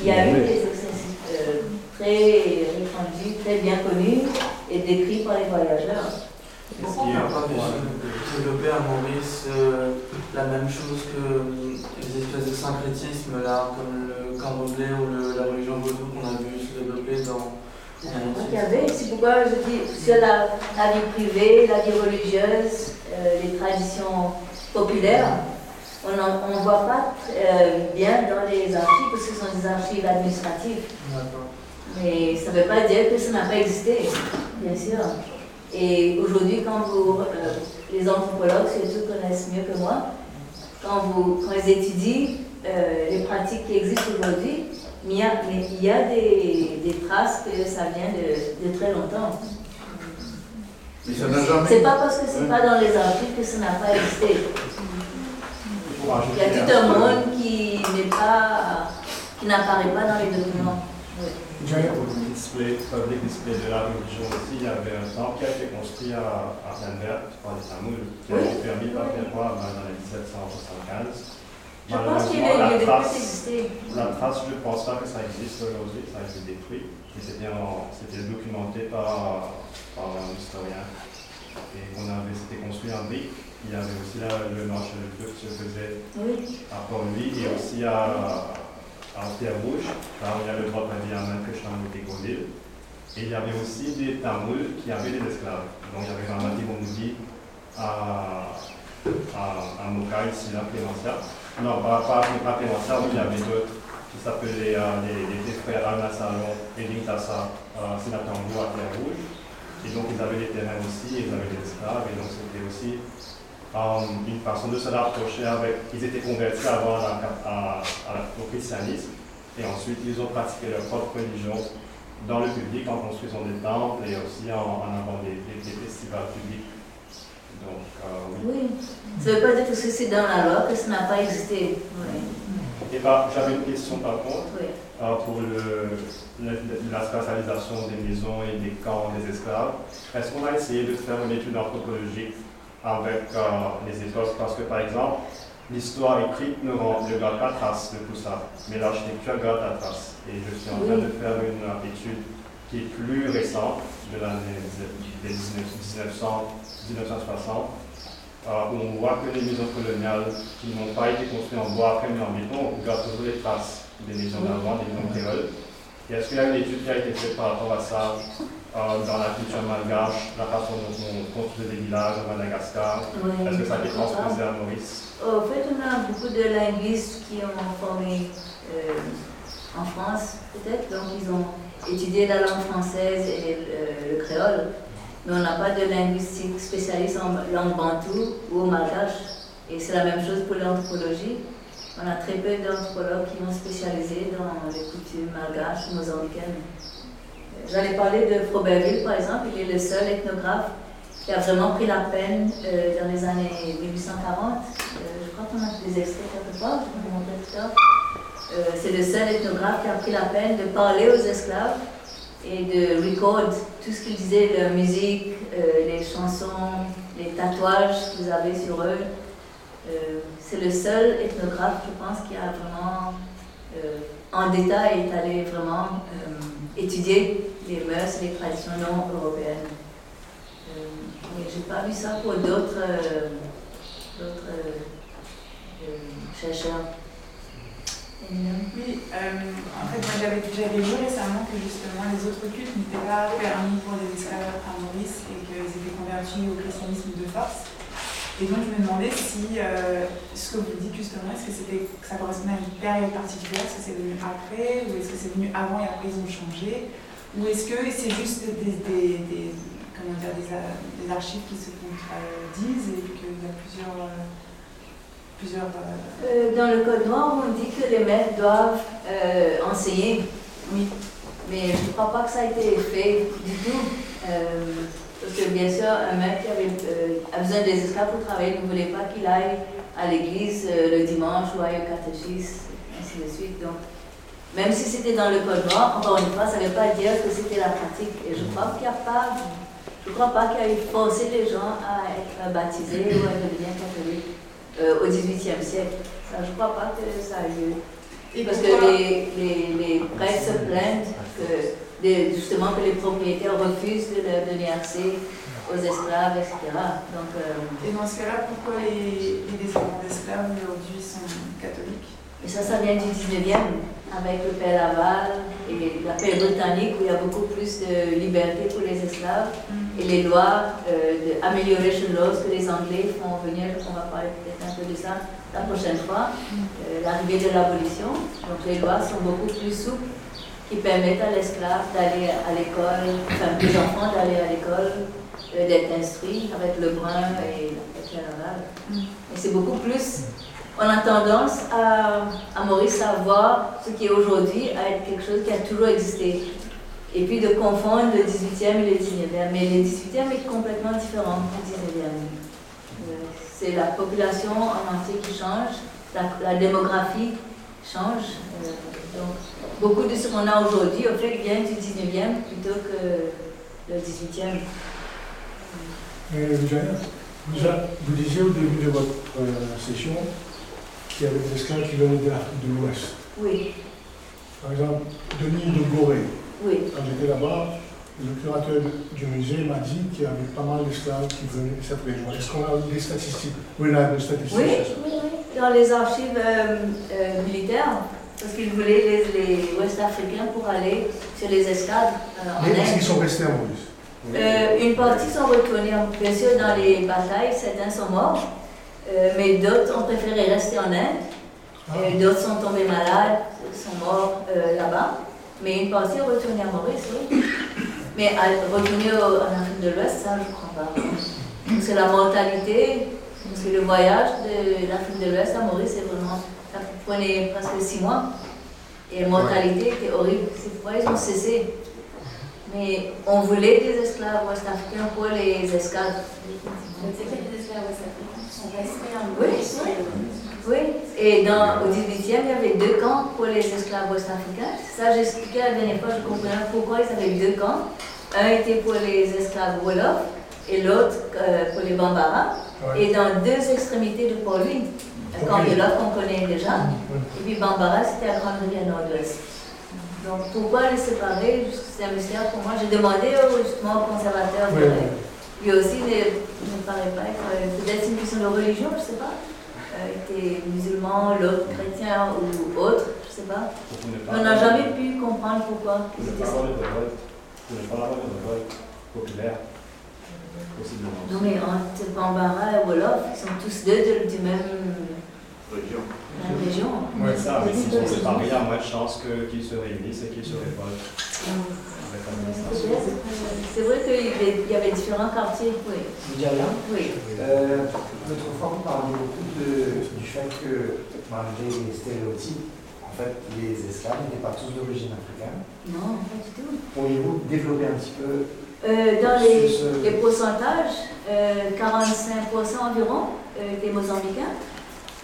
il y a eu des exercices euh, très répandus, très bien connus et décrits par les voyageurs. Pourquoi on n'a pas développé à Maurice la même chose que les espèces de syncrétisme là, comme le Cambodge ou la religion vaudou qu'on a vu se développer dans. Il y avait, c'est pourquoi je dis sur la, la, vie privée, la vie religieuse, euh, les traditions populaires, on ne voit pas euh, bien dans les archives parce que ce sont des archives administratives. Mais ça ne veut pas dire que ça n'a pas existé, bien sûr. Et aujourd'hui, quand vous, euh, les anthropologues surtout connaissent mieux que moi, quand, vous, quand ils étudient les pratiques qui existent aujourd'hui, mais il y a, mais il y a des, des, traces que ça vient de, de très longtemps. Mais ça n'a jamais. C'est pas parce que c'est pas dans les archives que ça n'a pas existé. Il y a tout un monde qui n'est pas, qui n'apparaît pas dans les documents. Oui. display, public display de la religion aussi, il y avait un temple qui a été construit à, à par les Tamouls, qui a été permis par le roi dans les 1775. Je pense qu'il y a des. La trace, je ne pense pas que ça existe aujourd'hui, ça a été détruit. C'était documenté par, par un historien. Et qu'on avait, c'était construit en briques. Il y avait aussi là, le marché de feu qui se faisait à Port-Louis et aussi à, à Pierre Rouge, là où il y avait trois pavillons à main que était Et il y avait aussi des Tamouls qui avaient des esclaves. Donc il y avait Ramadi Bomoudi à, à, à Moka, ici, là, Clémentia. Non, pas, pas, pas mais il y avait d'autres qui s'appelaient euh, les, frères Alma Salon et Lintassa euh, à Pierre Rouge. Et donc ils avaient des terrains aussi, ils avaient des esclaves, et donc c'était aussi um, une façon de se rapprocher avec. Ils étaient convertis avant à, au christianisme et ensuite ils ont pratiqué leur propre religion dans le public en construisant des temples et aussi en, en avant des, des, festivals publics. Donc, euh, oui. Ça ne veut pas dire que c'est dans la loi que ça n'a pas existé. Oui. Et bah, j'avais une question par contre euh, pour le, la spatialisation des maisons et des camps des esclaves. Est-ce qu'on va essayer de faire une étude anthropologique avec euh, les époques, parce que par exemple, l'histoire écrite ne, rend, ne garde pas trace de tout ça, mais l'architecture garde la trace. Et je suis en train de faire une étude qui est plus récente, de l'année 1900, 1960, euh, où on voit que les maisons coloniales qui n'ont pas été construites en bois après mais en béton gardent toujours les traces des maisons d'avant, des maisons créoles. Et est-ce qu'il y a une étude qui a été faite par rapport à ça euh, dans la culture malgache, la façon dont on construisait des villages à Madagascar? Est-ce que ça a été transposé à Maurice? En fait, on a beaucoup de linguistes qui ont formé euh, en France, peut-être, donc ils ont étudié la langue française et le, le créole, mais on n'a pas de linguistique spécialiste en langue bantou ou au malgache. Et c'est la même chose pour l'anthropologie. On a très peu d'anthropologues qui vont spécialiser dans les coutumes malgaches, mozambicaines. J'en ai parlé de Froberville, par exemple. Il est le seul ethnographe qui a vraiment pris la peine euh, dans les années 1840. Euh, je crois qu'on a des extraits quelque part, je vais vous montrer tout à euh, C'est le seul ethnographe qui a pris la peine de parler aux esclaves et de record tout ce qu'ils disaient, leur musique, les chansons, les tatouages qu'ils avaient sur eux. Euh, c'est le seul ethnographe, je pense, qui a vraiment, euh, en détail, est allé vraiment euh, étudier les mœurs les traditions non européennes. mais je n'ai pas vu ça pour d'autres chercheurs. Oui, en fait, moi j'avais vu récemment que justement les autres cultes n'étaient pas permis pour les esclaves à Maurice et qu'ils étaient convertis au christianisme de force. Et donc je me demandais si euh, ce que vous dites justement, est-ce que, c'était, ça correspondait à une période particulière, est-ce que c'est venu après, ou est-ce que c'est venu avant et après ils ont changé, ou est-ce que c'est juste des, comment dire, des, des, archives qui se contredisent et qu'il y a plusieurs... Euh, plusieurs euh, dans le Code noir, on dit que les maîtres doivent enseigner, oui. Mais je ne crois pas que ça a été fait du tout. Parce que bien sûr, un mec qui avait euh, a besoin des esclaves pour travailler ne voulait pas qu'il aille à l'église euh, le dimanche ou aille au catéchisme, ainsi de suite. Donc, même si c'était dans le code noir, encore une fois, ça ne veut pas dire que c'était la pratique. Et je crois pas, je crois pas qu'il y a eu forcé les gens à être baptisés ou à devenir catholiques euh, au XVIIIe siècle. Ça, je ne crois pas que ça a eu lieu. Parce que les, les, les prêtres se plaignent que justement que les propriétaires refusent de leur donner accès aux esclaves, etc. Donc, euh, Et dans ce cas-là, pourquoi les, les descendants d'esclaves aujourd'hui sont catholiques? Et ça, ça vient du 19e, avec le père Laval et la paix britannique, où il y a beaucoup plus de liberté pour les esclaves, mm. et les lois euh, de amélioration laws que les Anglais font venir, on va parler peut-être un peu de ça la prochaine fois, mm. euh, l'arrivée de l'abolition. Donc les lois sont beaucoup plus souples qui permettent à l'esclave d'aller à l'école, enfin les enfants d'aller à l'école, euh, d'être instruits avec le brun et le général. Mm. Et c'est beaucoup plus. On a tendance à, à Maurice à voir ce qui est aujourd'hui à être quelque chose qui a toujours existé. Et puis de confondre le 18e et le 19e. Mais le 18e est complètement différent du 19e. Euh, c'est la population en entier qui change, la, démographie change. Euh, donc, beaucoup de ce qu'on a aujourd'hui, au fait, vient du 19e plutôt que le 18e. Mais vous disiez au début de votre euh, session qu'il y avait des esclaves qui venaient de l'Afrique de l'Ouest. Oui. Par exemple, Denis de Gorée. Oui. Quand j'étais là-bas, le curateur du musée m'a dit qu'il y avait pas mal d'esclaves qui venaient de cette région. Est-ce qu'on a des statistiques? Oui, on a des statistiques. Oui, oui, oui. Dans les archives euh, euh, militaires, parce qu'ils voulaient les, les Ouest-Africains pour aller sur les euh, en Mais est-ce qu'ils sont restés en euh, Une partie sont retournés, bien sûr, dans les batailles, certains sont morts, euh, mais d'autres ont préféré rester en Inde. Ah. D'autres sont tombés malades, sont morts là-bas. Mais une partie est retournée à Maurice, oui. Mais à retourner en Afrique de l'Ouest, ça, je ne crois pas. C'est la mortalité, c'est le voyage de l'Afrique de l'Ouest à Maurice, c'est vraiment ça prenait presque six mois. Et la mortalité était horrible. C'est pourquoi ils ont cessé. Mais on voulait des esclaves ouest-africains pour les esclaves. Les esclaves ouest-africains en Oui, oui. Et dans, au 18e, il y avait deux camps pour les esclaves ouest-africains. Ça, j'expliquais la dernière fois, je comprenais pourquoi ils avaient deux camps. Un était pour les esclaves Wolof et l'autre euh, pour les Bambara. Et dans deux extrémités de Port-Louis. Quand il qu'on connaît déjà. Et puis Bambara, c'était à Grande-Rivière Nord-Ouest. Donc pourquoi les séparer? C'est un mystère pour moi. J'ai demandé justement au conservateur. Lui aussi ne, me paraît pas être. Euh, peut-être une question de religion, je ne sais pas. Euh, était musulman, l'autre chrétien ou autre, je ne sais pas. On n'a jamais pu comprendre pourquoi. Ne pas ne pas de révolte populaire, possiblement. Non, mais entre Bambara et Wolof, ils sont tous deux de- du même Région. la même région. Ouais, ça, mais s'ils sont séparés, il y a moins de chances que- qu'ils se réunissent et qu'ils se révoltent avec l'administration. C'est vrai qu'il y avait- différents quartiers, oui. Vous dites rien Oui. Euh, L'autre fois, vous parliez beaucoup de- du fait que, malgré les stéréotypes, en fait, les esclaves n'étaient pas tous d'origine africaine. Non, pas du tout. Pourriez-vous développer un petit peu Euh, dans les, sur ce- les pourcentages, euh, 45% environ euh, étaient mozambicains,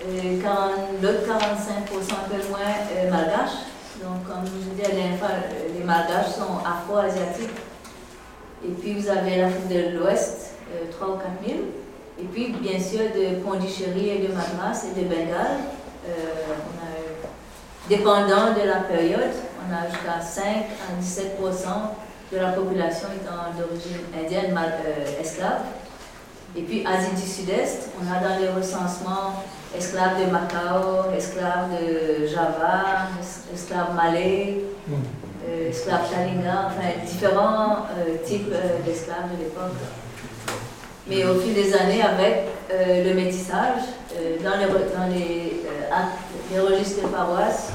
euh, 40 l'autre 45% un peu moins euh, malgaches. Donc, comme je vous dernière fois, euh, les malgaches sont afro-asiatiques. Et puis, vous avez l'Afrique de l'Ouest, euh, 3 ou 4 000. Et puis, bien sûr, de Pondichéry et de Madras et de Bengale. Euh, dépendant de la période, on a jusqu'à 5 à 17% de la population étant d'origine indienne, mal- euh, esclave. Et puis Asie du Sud-Est, on a dans les recensements esclaves de Macao, esclaves de Java, es- esclaves malais, euh, esclaves Kalinga, enfin différents euh, types euh, d'esclaves de l'époque. Mais au fil des années, avec le métissage, dans les, re- dans les, actes- les registres de paroisse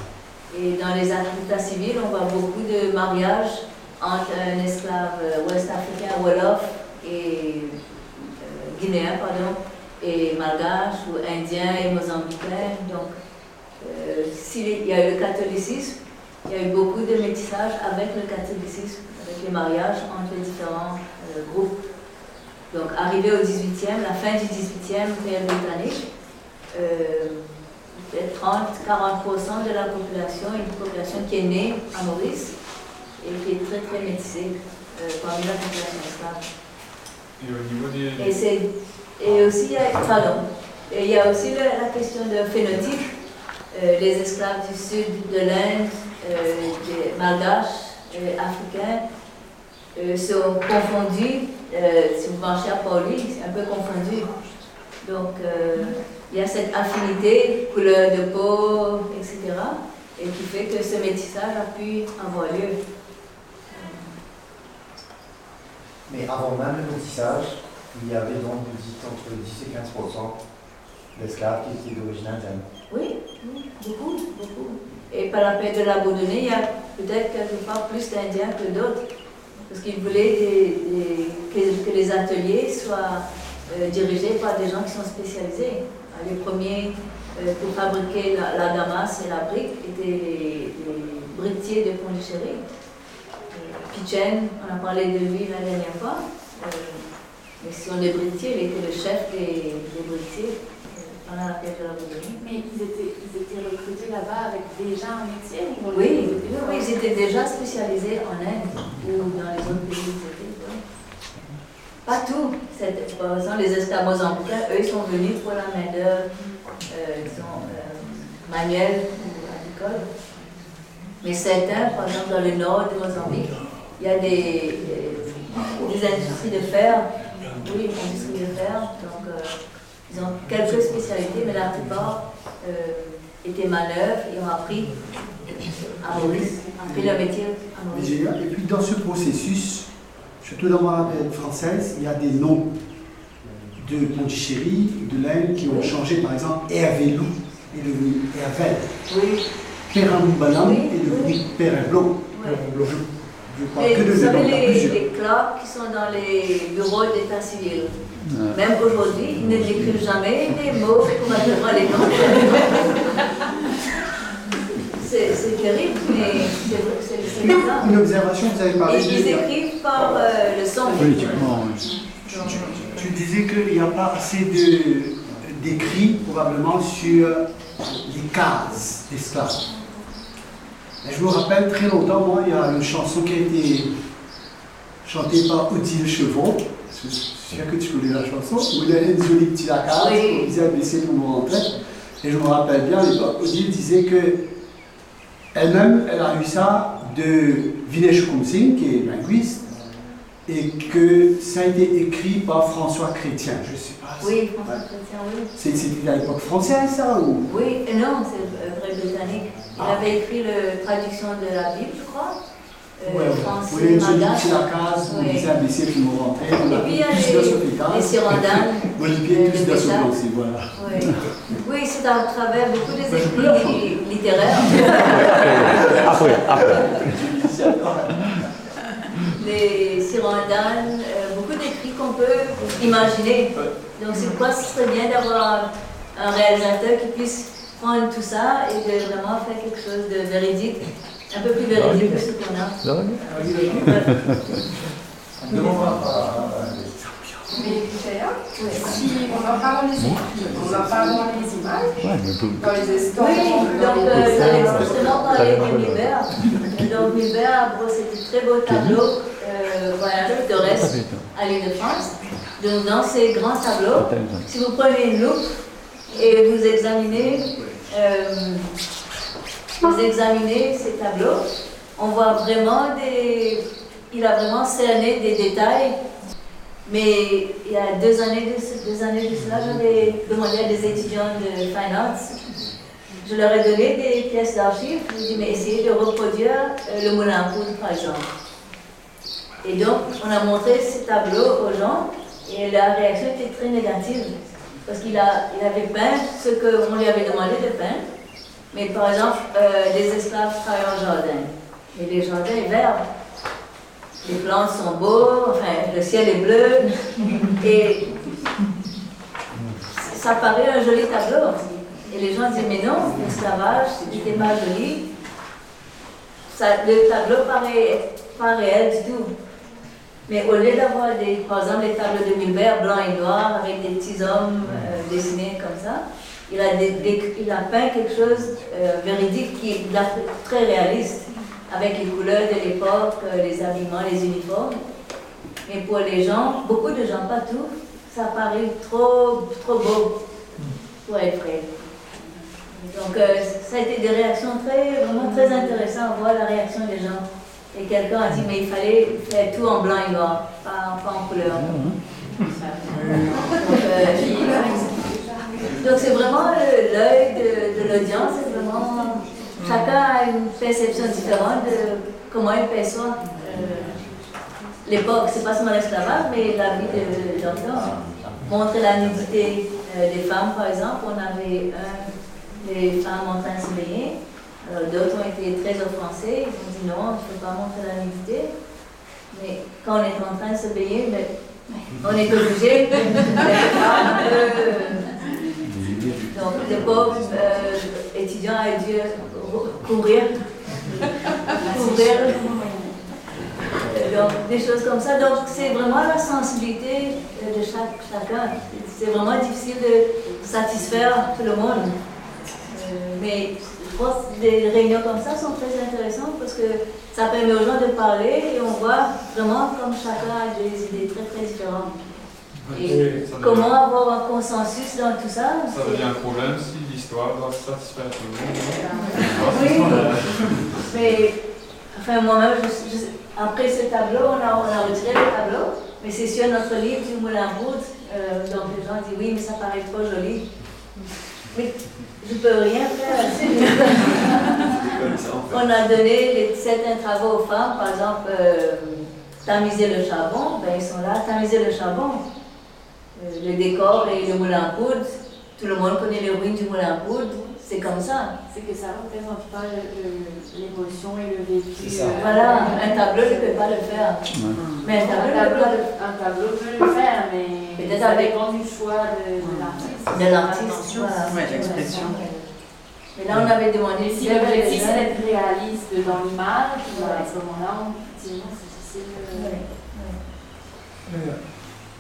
et dans les actes d'état civil, on voit beaucoup de mariages entre un esclave ouest-africain, Wolof, et guinéen, pardon, et malgache, ou indien et mozambicain. Donc, euh, s'il y a eu le catholicisme, il y a eu beaucoup de métissage avec le catholicisme, avec les mariages entre les différents euh, groupes. Donc, arrivé au 18e, la fin du 18e, période britannique, euh, peut-être 30-40% de la population, une population qui est née à Maurice et qui est très très métissée euh, parmi la population esclave. Et au niveau des. Et, et aussi, il y a, pardon, il y a aussi la, question de phénotype. Euh, les esclaves du sud de l'Inde, euh, des malgaches, euh, africains, euh, sont confondus. si vous marchez à Pauli, c'est un peu confondu. Donc, il y a cette affinité, couleur de peau, etc. Et qui fait que ce métissage a pu avoir lieu. Mais avant même le métissage, il y avait donc, entre 10 et 15% d'esclaves qui étaient d'origine indienne. Oui, beaucoup, beaucoup. Et par la paix de la Bourdonnais, il y a peut-être quelque part plus d'Indiens que d'autres. Parce qu'ils voulaient que, les ateliers soient euh, dirigés par des gens qui sont spécialisés. Euh, Les premiers euh, pour fabriquer la, la damas et la brique étaient les, les briquetiers de Pondichéry. Euh, Pichen, on a parlé de lui la dernière fois. Mais si on est briquetier, il était le chef des, des briquetiers euh, pendant la paix de la. Mais ils étaient, ils étaient recrutés là-bas avec déjà un métier ou Oui, les oui, ils étaient déjà spécialisés en Inde ou dans les autres pays. Pas tout. Par exemple, les esclaves mozambicains, eux, ils sont venus pour la main-d'œuvre, euh, euh, manuelle ou agricole. Mais certains, par exemple, dans le nord de Mozambique, il y a des, des industries de fer. Oui, une industrie de fer. Donc, euh, ils ont quelques spécialités, mais la plupart euh, étaient manœuvres et ont appris à Maurice, ont appris le métier à Maurice. Génial. Et puis dans ce processus, surtout dans la période française, il y a des noms de Pondichéry, de l'Inde qui ont changé. Par exemple, Hervé Lou est devenu Hervel. Oui. Peramboubalam Oui, est devenu. Ouais. Je, je crois Et que vous savez, les, les clercs qui sont dans les bureaux d'état civil, même aujourd'hui, ils ne décrivent jamais les mots pour avoir les noms. C'est c'est terrible, mais c'est vrai que bizarre. Une observation, vous avez parlé Et ils écrivent par euh, le son. Politiquement, Tu disais qu'il n'y a pas assez de- d'écrits probablement sur les cases d'esclaves. Et Je me rappelle très longtemps, moi, il y a une chanson qui a été chantée par Odile Chevron. Je suis sûr que tu connais la chanson? Où il y a une jolie petite case, Oui. on disait baisser pour me rentrer. Et je me rappelle bien, à l'époque, Odile disait que elle-même, elle a eu ça de Vinesh Kumsing, qui est linguiste, et que ça a été écrit par François Chrétien. Je sais pas. si- Oui, François Chrétien, oui. C'est- C'était à l'époque française, ça ou? Oui, non, c'est vrai britannique. Il avait écrit la traduction de la Bible, je crois. Euh, ouais, français, oui, la case, on disait imbécile qui nous rentrait. On a Et puis il y a les, les Sirandanes. Olivier, plus de aussi, voilà. Oui, oui c'est à travers beaucoup des écrits littéraires. après, après. les Sirandanes, euh, beaucoup d'écrits qu'on peut imaginer. Donc c'est pourquoi ce serait bien d'avoir un réalisateur qui puisse prendre tout ça et de vraiment faire quelque chose de véridique un peu plus véridique que ce qu'on a. Mais si on va pas avoir les on va pas les images dans les histoires. Oui, donc j'allais justement parler de Milbert. Donc Milbert, c'est un très beau tableau, euh, voilà, de reste à l'île de France. Donc dans ces grands tableaux, si vous prenez une loupe et vous examinez euh, vous examinez ces tableaux, on voit vraiment des. Il a vraiment cerné des détails. Mais il y a deux années de, cela, j'avais demandé à des étudiants de finance. Je leur ai donné des pièces d'archives. Je leur ai dit, mais essayez de reproduire euh, le moulin à par exemple. Et donc, on a montré ces tableaux aux gens et la réaction était très négative. Parce qu'il il avait peint ce qu'on lui avait demandé de peindre. Mais par exemple, euh, les esclaves travaillent en jardin. Et les jardins verts. Les plantes sont beaux, enfin, le ciel est bleu. Et ça paraît un joli tableau. Et les gens disent, mais non, l'esclavage, n'était pas joli. le tableau paraît pas réel du tout. Mais au lieu d'avoir, par exemple, les tableaux de Mulbert, blanc et noir, avec des petits hommes euh, dessinés comme ça, il a, peint quelque chose euh, véridique qui est très réaliste, avec les couleurs de l'époque, euh, les habillements, les uniformes. Mais pour les gens, beaucoup de gens, pas tous, ça paraît trop, trop beau pour être vrai. Donc euh, ça a été des réactions très, vraiment très intéressantes voir la réaction des gens. Et quelqu'un a dit, mais il fallait faire tout en blanc et noir, pas, en couleur. Donc, donc c'est vraiment l'œil de, l'audience, c'est vraiment. Chacun a une perception différente de comment il perçoit euh, l'époque. C'est pas seulement l'esclavage, mais la vie de gens. Montrer la nudité euh, des femmes, par exemple. On avait un, des femmes en train de se baigner. D'autres ont été très offensés. Ils ont dit non, je ne peux pas montrer la nudité. Mais quand on est en train de se baigner, mais, on est obligé de donc, le pauvre euh, étudiant a dû courir, courir. Donc, des choses comme ça. Donc, c'est vraiment la sensibilité de chaque, chacun. C'est vraiment difficile de satisfaire tout le monde. Euh, mais pense que des réunions comme ça sont très intéressantes parce que ça permet aux gens de parler et on voit vraiment comme chacun a des idées très très différentes. Et comment avoir un consensus dans tout ça? Ça devient un problème si l'histoire doit satisfaire tout le monde. Oui, mais enfin, moi-même, après ce tableau, on a, on a, retiré le tableau, mais c'est sur notre livre du Moulin Rouge, euh, donc les gens disent oui, mais ça paraît trop joli. Mais je ne peux rien faire. on a donné les, certains travaux aux femmes, par exemple, euh, tamiser le charbon, ben, ils sont là, tamiser le charbon. Euh, le décor et le moulin à poudre. Tout le monde connaît les ruines du moulin à poudre. C'est comme ça. C'est que ça ne représente pas l'émotion et le vécu. Euh, voilà, un tableau ne peut pas le faire. Mais un tableau, un tableau, peut le faire, mais peut-être ça dépend du choix de, l'artiste. De l'artiste, voilà. l'expression. Mais là, on avait demandé si l'objectif c'est d'être réaliste dans l'image, à ce moment-là, effectivement, c'est difficile.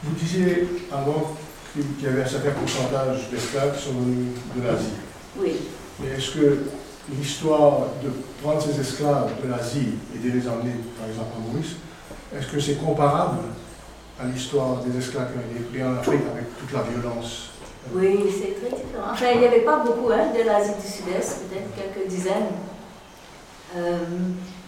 Vous disiez avant qu'il y avait un certain pourcentage d'esclaves qui sont venus de l'Asie. Oui. Mais est-ce que l'histoire de prendre ces esclaves de l'Asie et de les emmener, par exemple, à Maurice, est-ce que c'est comparable à l'histoire des esclaves qui ont été pris en Afrique avec toute la violence? Oui, c'est très différent. Enfin, il n'y avait pas beaucoup hein, de l'Asie du Sud-Est, peut-être quelques dizaines. Euh,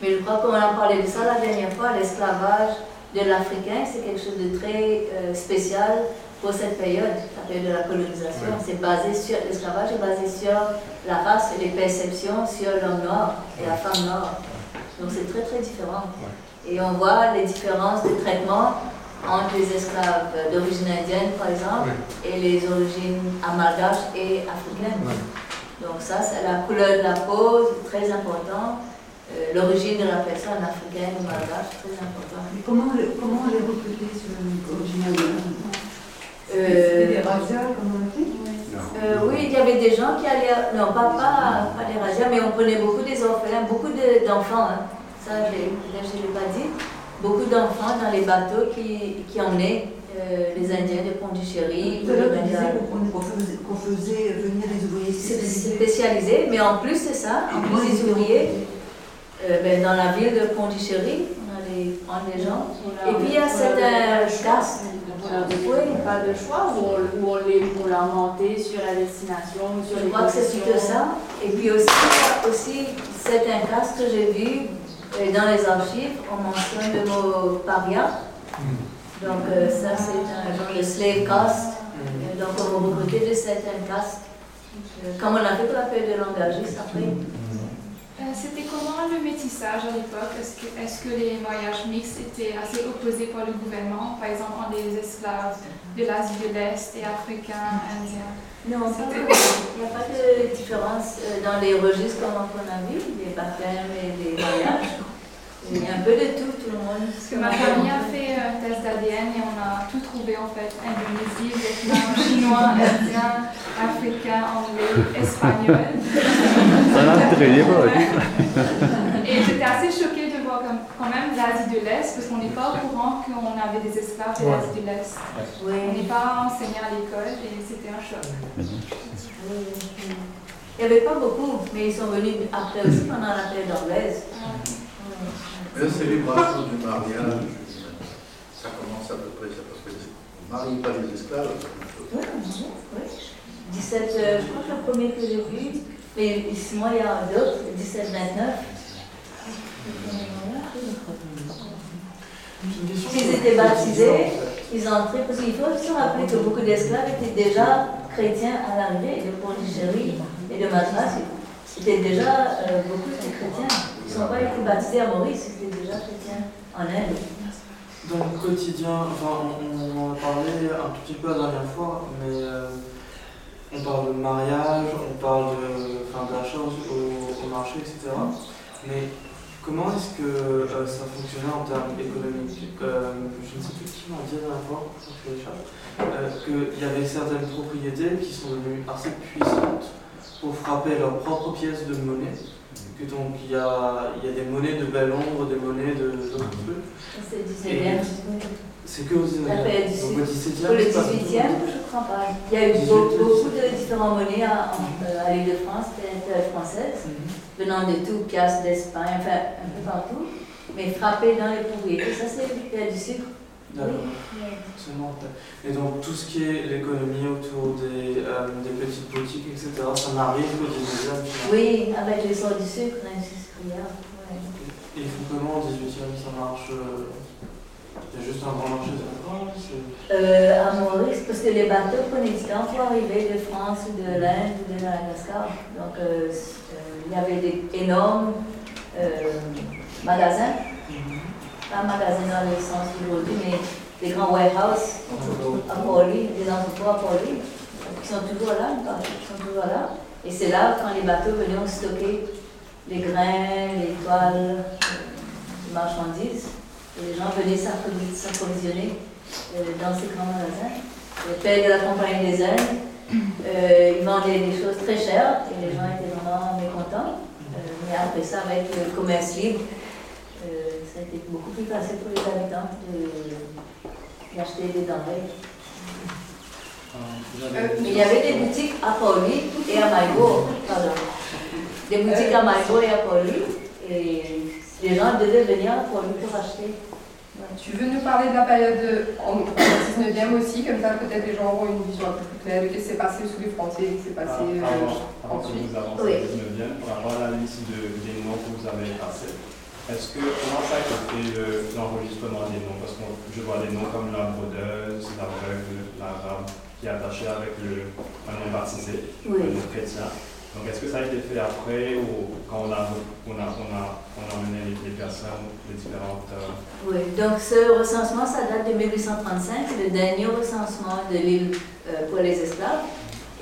mais je crois qu'on a parlé de ça la dernière fois, l'esclavage de l'Africain, c'est quelque chose de très euh, spécial pour cette période, la période de la colonisation. C'est basé sur, l'esclavage est basé sur la race et les perceptions sur l'homme noir et la femme noire. Donc c'est très très différent. Et on voit les différences de traitement entre les esclaves d'origine indienne, par exemple, et les origines amalgaches et africaines. Donc ça, c'est la couleur de la peau, c'est très important. Euh, l'origine de la personne africaine ou malgache, très important. Mais comment, comment les recruter sur l'origine indienne euh, des razzias, comme on euh, oui, il y avait des gens qui allaient, non pas, pas, pas des razzias, mais on prenait beaucoup des orphelins, beaucoup d'enfants, hein. ça je ne l'ai pas dit, beaucoup d'enfants dans les bateaux qui, qui emmenaient euh, les Indiens de Pondichéry. Tout à l'heure, faisait, venir des ouvriers spécialisés. spécialisés. Mais en plus, c'est ça, en plus des ouvriers, euh, ben, dans la ville de Pondichéry, on allait prendre des gens. Et puis il y a cette caste. Oui, pas de choix, ou on, on les pour leur monter sur la destination ou sur Je les crois que c'est plutôt ça. Et puis aussi, aussi certains castes que j'ai vus et dans les archives, on mentionne le mot paria. Donc euh, ça, c'est un genre de slave caste. Euh, donc on va recruter de certains castes. Euh, comme on a fait pour la période de langagistes après. Euh, C'était comment le métissage à l'époque? Est-ce que, est que, les mariages mixtes étaient assez opposés par le gouvernement Par exemple, entre les esclaves de l'Asie de l'Est et africains, indiens? Non, il n'y a pas de différence dans les registres comme on a vu, les baptêmes et les mariages. Il y a un peu de tout, tout le monde. Parce que ma famille a fait un test d'ADN et on a tout trouvé en fait. Indonésie, Vietnam, chinois, indien, africain, anglais, espagnol. et j'étais assez choquée de voir comme, quand même l'Asie de l'Est, parce qu'on n'est pas au courant qu'on avait des esclaves de l'Asie de l'Est. On n'est pas enseigné à l'école et c'était un choc. Il n'y avait pas beaucoup, mais ils sont venus après aussi pendant la période anglaise. La célébration du mariage, ça commence à peu près, ça parce que vous ne mariez pas les esclaves. Oui, oui. 17, euh, je crois que le premier que j'ai vu, mais ici, moi, il y a d'autres, 17, 29. Ils étaient baptisés, ils entraient, parce qu'il faut se rappeler que beaucoup d'esclaves étaient déjà chrétiens à l'arrivée de Pondichéry et de Madras. C'était déjà euh, beaucoup de chrétiens. Ils n'ont pas été baptisés à Maurice, ils étaient déjà chrétiens en Inde. Dans le quotidien, enfin, on, en a parlé un tout petit peu la dernière fois, mais euh, on parle de mariage, on parle de, enfin, d'achat au, marché, etc. Mais comment est-ce que euh, ça fonctionnait en termes économiques? Je ne sais plus qui m'a dit la dernière fois, qu'il y avait certaines propriétés qui sont devenues assez puissantes pour frapper leurs propres pièces de monnaie que donc il y a, il y a des monnaies de belle ombre, des monnaies de d'autres trucs. C'est le 17e. C'est que au 19e. Donc au 17e. Pour le 18e, je crois pas. Il y a eu beaucoup, beaucoup de différentes monnaies à, à l'île de France, c'était française, mm -hmm. venant de tout, Pias, d'Espagne, enfin un peu partout, mais frappées dans les propriétés. Ça, c'est du sucre. D'accord. Et donc tout ce qui est l'économie autour des, euh, des, petites boutiques, etc., ça n'arrive qu'au 19e Oui, avec l'essor du sucre, industriel. Ouais. Et comment au 18e ça marche Il y a juste un grand marché de euh, À Maurice, parce que les bateaux prenaient du temps pour arriver de France de l'Inde de Madagascar. Donc euh, il y avait des énormes magasins pas un magasin dans le sens d'aujourd'hui, mais des grands warehouses à Pauli, des entrepôts à Pauli, qui sont toujours là, qui sont toujours là. Et c'est là, quand les bateaux venaient stocker les grains, les toiles, les marchandises, et les gens venaient s'approvisionner euh, dans ces grands magasins. Le père de la Compagnie des Indes, euh, ils vendaient des choses très chères et les gens étaient vraiment mécontents. Euh, mais après ça, avec le commerce libre, ça a été beaucoup plus facile pour les habitants d'acheter des denrées. Euh, mais il y avait des boutiques à Pauli et à Maïbo, pardon. Des boutiques à Maïbo et à Pauli, et les gens devaient venir à Pauli pour acheter. Tu veux nous parler de la période en 19e aussi, comme ça peut-être les gens auront une vision un peu plus claire de ce qui s'est passé sous les Français, ce qui s'est passé ah, euh, avant, ensuite. Vous avancez oui. 19e, par rapport à la liste de, des noms que vous avez passés. Est-ce que, comment ça a été fait l'enregistrement des noms? Parce que je vois des noms comme la brodeuse, l'aveugle, l'arabe, qui est attaché avec le, un nom baptisé, Oui. nom chrétien. Donc est-ce que ça a été fait après ou quand on a, on a, on a, on a emmené les, les personnes, les différentes... euh, Oui, donc ce recensement, ça date de 1835, c'est le dernier recensement de l'île euh, pour les esclaves.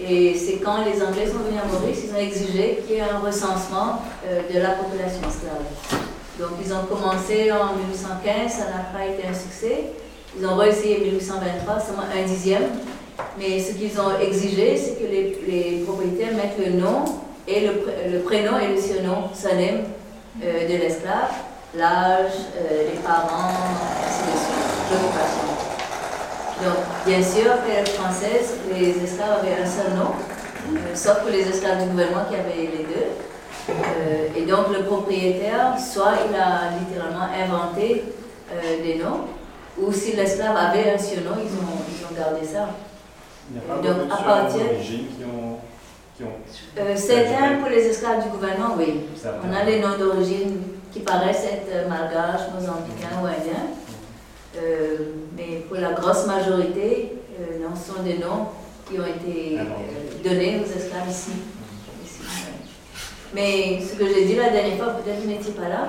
Et c'est quand les Anglais sont venus à Maurice, ils ont exigé qu'il y ait un recensement euh, de la population esclave. Donc ils ont commencé en 1815, ça n'a pas été un succès. Ils ont réessayé en 1823, seulement un dixième. Mais ce qu'ils ont exigé, c'est que les, les propriétaires mettent le nom et le, pr- le prénom et le surnom, surname euh, de l'esclave, l'âge, euh, les parents, ainsi de suite, l'occupation. Donc, bien sûr, après la française, les esclaves avaient un seul nom, euh, sauf pour les esclaves du gouvernement qui avaient les deux. Euh, et donc, le propriétaire, soit il a littéralement inventé euh, des noms, ou si l'esclave avait un surnom, ils ont, ils ont gardé ça. Il n'y a pas Donc, à partir- qui ont... Qui ont Euh, certains pour les esclaves du gouvernement, oui. On a les noms d'origine qui paraissent être malgaches, mozambicains ou indiens. Euh, mais pour la grosse majorité, euh, non, ce sont des noms qui ont été euh, donnés aux esclaves ici. Mais ce que j'ai dit la dernière fois, peut-être vous n'étiez pas là,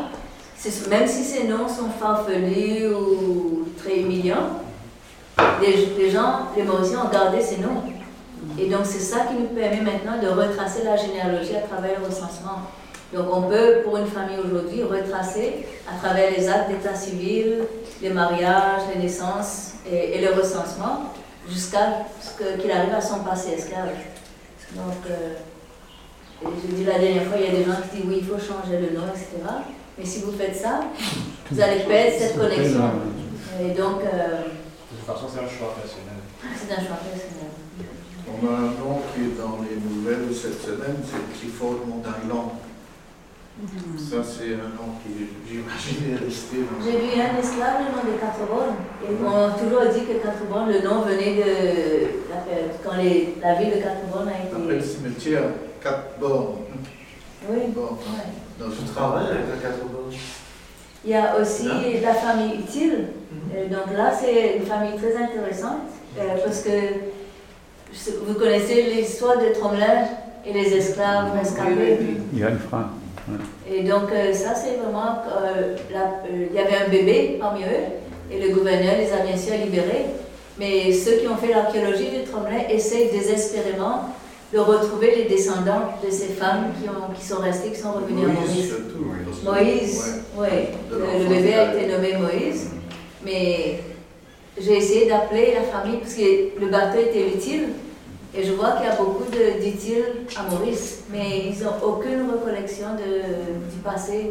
c'est même si ces noms sont farfelus ou très humiliants, les, gens, les Mauriciens ont gardé ces noms. Et donc c'est ça qui nous permet maintenant de retracer la généalogie à travers le recensement. Donc on peut, pour une famille aujourd'hui, retracer à travers les actes d'état civil, les mariages, les naissances et, le recensement, jusqu'à ce qu'il arrive à son passé esclave. Donc, euh, et je dis la dernière fois, il y a des gens qui disent oui, il faut changer le nom, etc. Mais si vous faites ça, vous allez perdre cette connexion. Et donc, euh, De toute façon, c'est un choix personnel. c'est un choix personnel. On a un nom qui est dans les nouvelles cette semaine, c'est Clifford Montaiglan. Ça, c'est un nom qui, j'imagine, est resté. J'ai vu un esclave, le nom de Quatre-Bornes. Et on a toujours dit que Quatre-Bornes, le nom venait de. la- quand les- la ville de Quatre-Bornes a On appelle le été. cimetière Quatre Bornes. Oui. Bornes. Ouais. Dans avec la 4 bornes. Il y a aussi Bien. la famille utile. Euh, donc là, c'est une famille très intéressante euh, parce que vous connaissez l'histoire de Tromelin et les esclaves rescapés. Il y a une phrase. Et donc euh, ça, c'est vraiment... euh, la- euh, il y avait un bébé parmi eux et le gouverneur les a bien sûr libérés. Mais ceux qui ont fait l'archéologie de Tromelin essayent désespérément de retrouver les descendants de ces femmes qui, ont, qui sont restées, qui sont revenues à Moïse, Maurice. surtout. parce que- Moïse, ouais. oui. Le, bébé a été nommé Moïse, mais j'ai essayé d'appeler la famille parce que le bateau était utile et je vois qu'il y a beaucoup d'utiles à Maurice, mais ils n'ont aucune recollection de, du passé.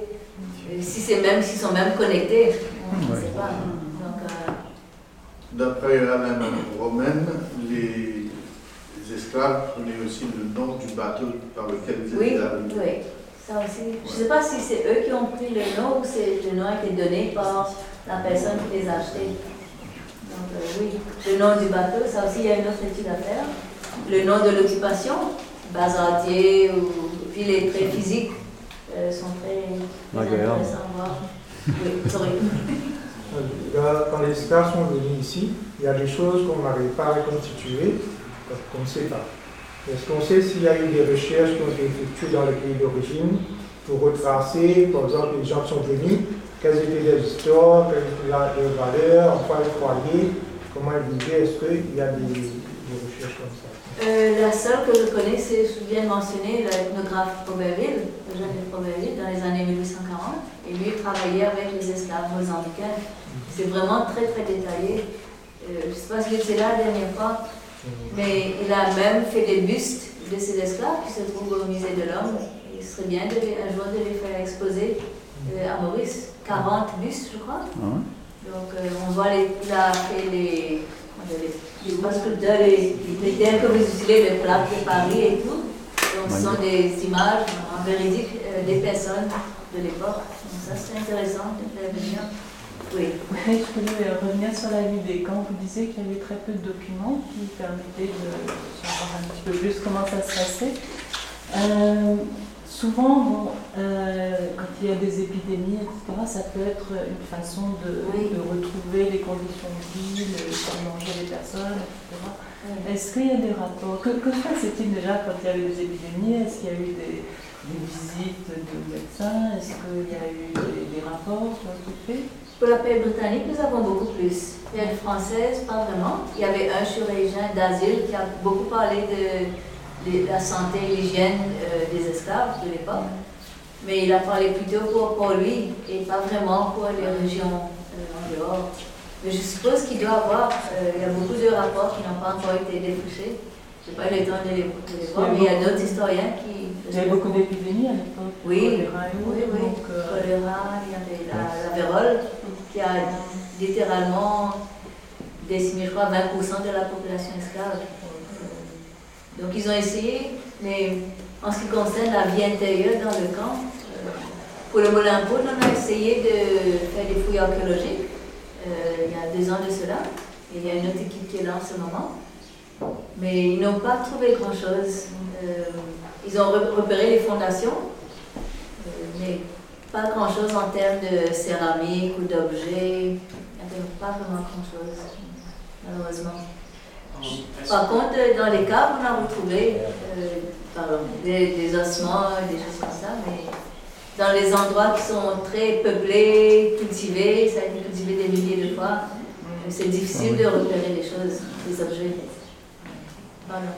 Si c'est même, s'ils sont même connectés, on ne Ouais. sait pas. Euh, D'après Alain Romaine, les, les esclaves prenaient aussi le nom du bateau par lequel ils oui, étaient arrivés. oui, ça aussi. Je ne sais pas si c'est eux qui ont pris le nom ou c'est le nom a été donné par la personne qui les a achetés. Donc euh, oui, le nom du bateau, ça aussi il y a une autre étude à faire. Le nom de l'occupation, bazardier, ou puis les traits physiques euh, sont très, intéressants à voir. Oui, sorry. Quand les esclaves sont venus ici, il y a des choses qu'on n'arrive pas à reconstituer, qu'on ne sait pas. Est-ce qu'on sait s'il y a eu des recherches qui ont été effectuées dans le pays d'origine pour retracer, par exemple, les gens qui sont venus, quelles étaient leurs histoires, quelles étaient leurs leurs valeurs, en quoi ils croyaient, comment ils vivaient, est-ce qu'il y a des, recherches comme ça? Euh, la seule que je connais, c'est, je viens de mentionner, l'ethnographe Proberville, le jeune de Proberville, dans les années 1840. Et lui, il travaillait avec les esclaves mozambicains. C'est vraiment très, très détaillé. Euh, je ne sais pas si j'étais là la dernière fois, mais il a même fait des bustes de ces esclaves qui se trouvent au musée de l'homme. Il serait bien de les- un jour de les faire exposer euh, à Maurice. 40 bustes, je crois. Ah Donc euh, on voit, les, il a fait les, les, les sculpteurs, les, les terres que vous utilisez, les plaques de Paris et tout. Donc ce sont des images en véridique euh, des personnes de l'époque. Donc ça c'est intéressant de faire venir. Oui. Je voulais euh, revenir sur la des camps. Vous disiez qu'il y avait très peu de documents qui permettaient de savoir un petit peu plus comment ça se passait. Euh, souvent, bon, euh, quand il y a des épidémies, etc., ça peut être une façon de, de retrouver les conditions de vie, de faire manger les personnes, etc. Est-ce qu'il y a des rapports? Que, que se passe-t-il déjà quand il y avait des épidémies? Est-ce qu'il y a eu des, des visites de médecins? Est-ce qu'il y a eu des, des rapports qui ont été faits Pour la paix britannique, nous avons beaucoup plus. L'aide française, pas vraiment. Il y avait un chirurgien d'asile qui a beaucoup parlé de, de la santé et l'hygiène euh, des esclaves de l'époque. Mais il a parlé plutôt pour, pour lui et pas vraiment pour les régions euh, en dehors. Mais je suppose qu'il doit avoir, euh, il y a beaucoup de rapports qui n'ont pas encore été défrichés. Je n'ai pas eu le temps de les, de les voir, mais il y a d'autres historiens qui. Il y avait beaucoup d'épidémies à l'époque. Oui, oui, oui. Choléra, il y avait la, la vérole qui a littéralement décimé, je crois, 20% de la population esclave. Donc ils ont essayé, mais en ce qui concerne la vie intérieure dans le camp, euh, pour le Moulin-Poule, on a essayé de faire des fouilles archéologiques euh, il y a deux ans de cela. Et il y a une autre équipe qui est là en ce moment. Mais ils n'ont pas trouvé grand-chose. Euh, ils ont re- repéré les fondations, mais pas grand-chose en termes de céramique ou d'objets. Il n'y avait pas vraiment grand-chose, malheureusement. Par contre, dans les caves, on a retrouvé euh, pardon, des, des ossements, des choses comme ça, mais dans les endroits qui sont très peuplés, cultivés, ça a été cultivé des milliers de fois, euh, c'est difficile de repérer les choses, les objets. Voilà.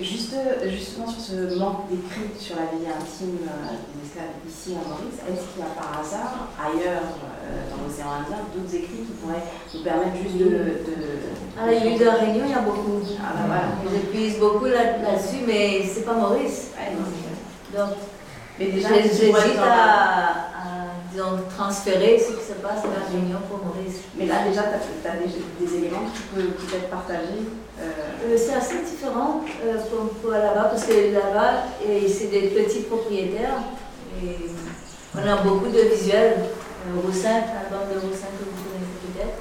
Juste, justement sur ce manque d'écrit sur la vie intime euh, des esclaves ici à Maurice, est-ce qu'il y a par hasard, ailleurs euh, dans l'océan Indien, d'autres écrits qui pourraient nous permettre juste de... de- À la l'île de la Réunion, il y a beaucoup. Ah bah voilà. J'épuise beaucoup là- là-dessus, mais c'est pas Maurice. Donc, Mais déjà, j'hésite à, disons, transférer ce qui se passe à la Réunion pour Maurice. Mais là déjà, tu as, des, des éléments que tu peux peut-être partager. euh, Euh, c'est assez différent euh, pour, pour là-bas, parce que là-bas, c'est des petits propriétaires. Et on a beaucoup de visuels. Roussin, la bande de Roussin que vous connaissez peut-être.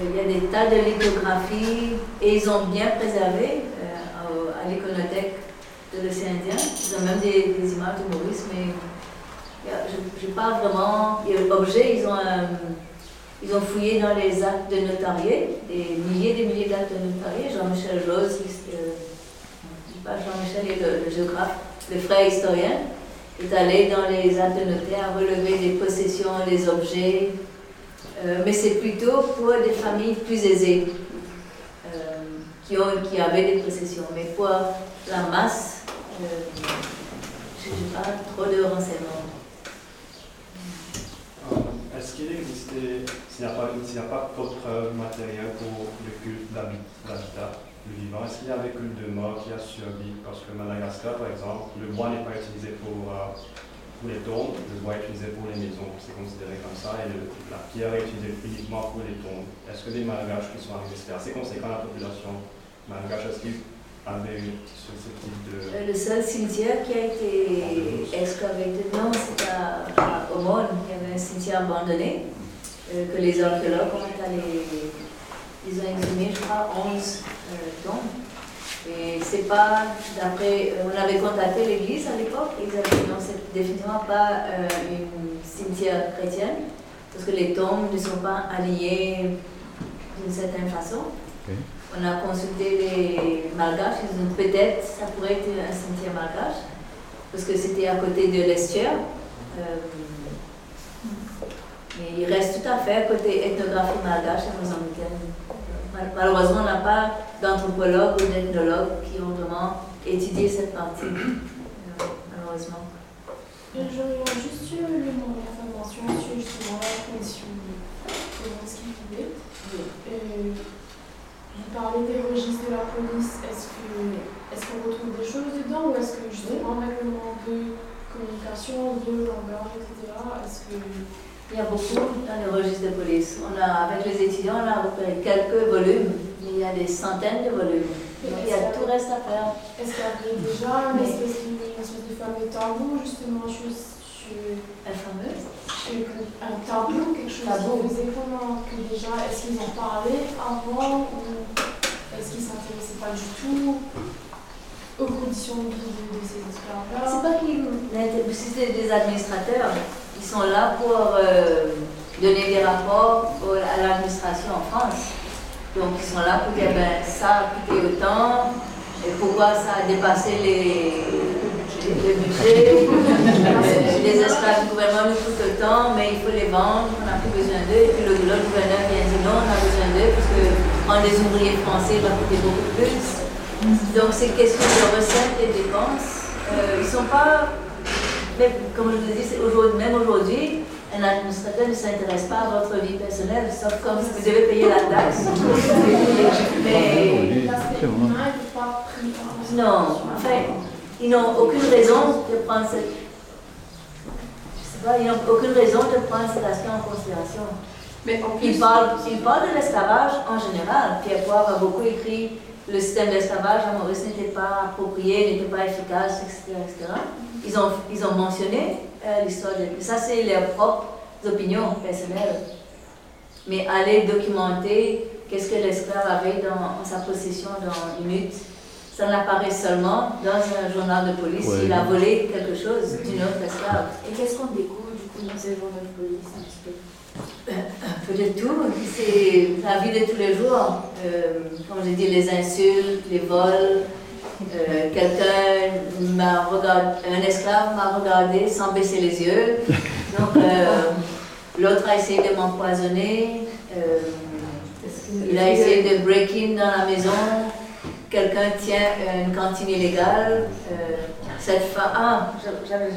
Il y a des tas de lithographies et ils ont bien préservé à l'iconothèque de l'océan Indien. Ils ont même des, des images de Maurice, mais je ne parle vraiment. L'objet, ils ont un- ils ont fouillé dans les actes de notarié, des milliers et des milliers d'actes de notarié. Jean-Michel Rose, euh, je dis pas Jean-Michel est le, géographe, le frère historien, est allé dans les actes de notaire relever des possessions, des objets, euh, mais c'est plutôt pour des familles plus aisées euh, qui, ont, qui avaient des possessions. Mais pour la masse, euh, je n'ai pas trop de renseignements. Euh, Est-ce qu'il existait, s'il n'y a pas, d'autres preuves matérielles pour le culte d'habi- d'habitat du vivant, est-ce qu'il y a des cultes de mort qui a survécu? Parce que Madagascar, par exemple, le bois n'est pas utilisé pour, euh, pour les tombes, le bois est utilisé pour les maisons, c'est considéré comme ça, et la pierre est utilisée uniquement pour les tombes. Est-ce que les Malgaches qui sont arrivés, assez conséquent la population malgache, est-ce qu'ils ce, type de... Euh, Le seul cimetière qui a été excavé, non, c'est à, à Aumône, il y avait un cimetière abandonné euh, que les archéologues ont allé, ils ont exhumé, je crois, 11 euh, tombes. Et c'est pas, d'après, on avait contacté l'église à l'époque, ils avaient dit non, c'est définitivement pas euh, une cimetière chrétienne, parce que les tombes ne sont pas alignées d'une certaine façon. On a consulté les malgaches, ils ont dit peut-être ça pourrait être un cimetière malgache, parce que c'était à côté de l'estuaire. Euh, mais il reste tout à fait côté ethnographie malgache et mozambicaine. Mal- Malheureusement, on n'a pas d'anthropologues ou d'ethnologues qui ont vraiment étudié cette partie, euh, malheureusement. J'aurais juste eu le nom d'information sur justement la commission voulait. Euh, vous parlez des registres de la police, est-ce qu'on retrouve des choses dedans ou est-ce que justement avec le manque de communication, de langage, etc., est-ce que Il y a beaucoup dans les registres de police. On a, avec les étudiants, on a repéré quelques volumes, mais il y a des centaines de volumes. Donc il y a tout reste à faire. Est-ce qu'il y avait déjà une espèce de, fameux tabou justement sur, sur Un tabou, quelque chose Tabou. qui faisait comment que déjà, est-ce qu'ils en parlaient avant ou est-ce qu'ils s'intéressaient pas du tout aux conditions de vie de, de ces esclaves-là C'est pas qu'ils si c'est des administrateurs, ils sont là pour euh, donner des rapports à l'administration en France. Donc ils sont là pour dire ben, ça a coûté autant, et pourquoi ça a dépassé les, le budget. les esclaves du gouvernement mais il faut les vendre, on n'a plus besoin d'eux. Et puis le, gouverneur vient dire non, on a besoin d'eux, parce que prendre des ouvriers français va coûter beaucoup plus. Donc c'est question de recettes et dépenses. Euh, ils sont pas, comme je vous dis, aujourd'hui, même aujourd'hui, un administrateur ne s'intéresse pas à votre vie personnelle, sauf quand vous devez payer la taxe. Mais. Non, enfin, ils n'ont aucune raison de prendre cette. Ils n'ont aucune raison de prendre cet aspect en considération. Mais ils, parlent, ils parlent de l'esclavage en général. Pierre Poivre a beaucoup écrit le système d'esclavage à Maurice n'était pas approprié, n'était pas efficace, etc. etc. Ils, ont, ils ont mentionné euh, l'histoire de... Ça, c'est leurs propres opinions personnelles. Mais aller documenter qu'est-ce que l'esclave avait dans, sa possession dans une lutte, ça n'apparaît seulement dans un journal de police. Il a volé quelque chose d'une autre esclave. Et qu'est-ce qu'on découvre du coup dans ces journaux de police un petit peu un peu de tout, c'est la vie de tous les jours. Euh, comme j'ai dit, les insultes, les vols. Euh, quelqu'un m'a regardé, un esclave m'a regardé sans baisser les yeux. Donc euh, l'autre a essayé de m'empoisonner. il a essayé de break in dans la maison. Quelqu'un tient une cantine illégale. cette femme, ah,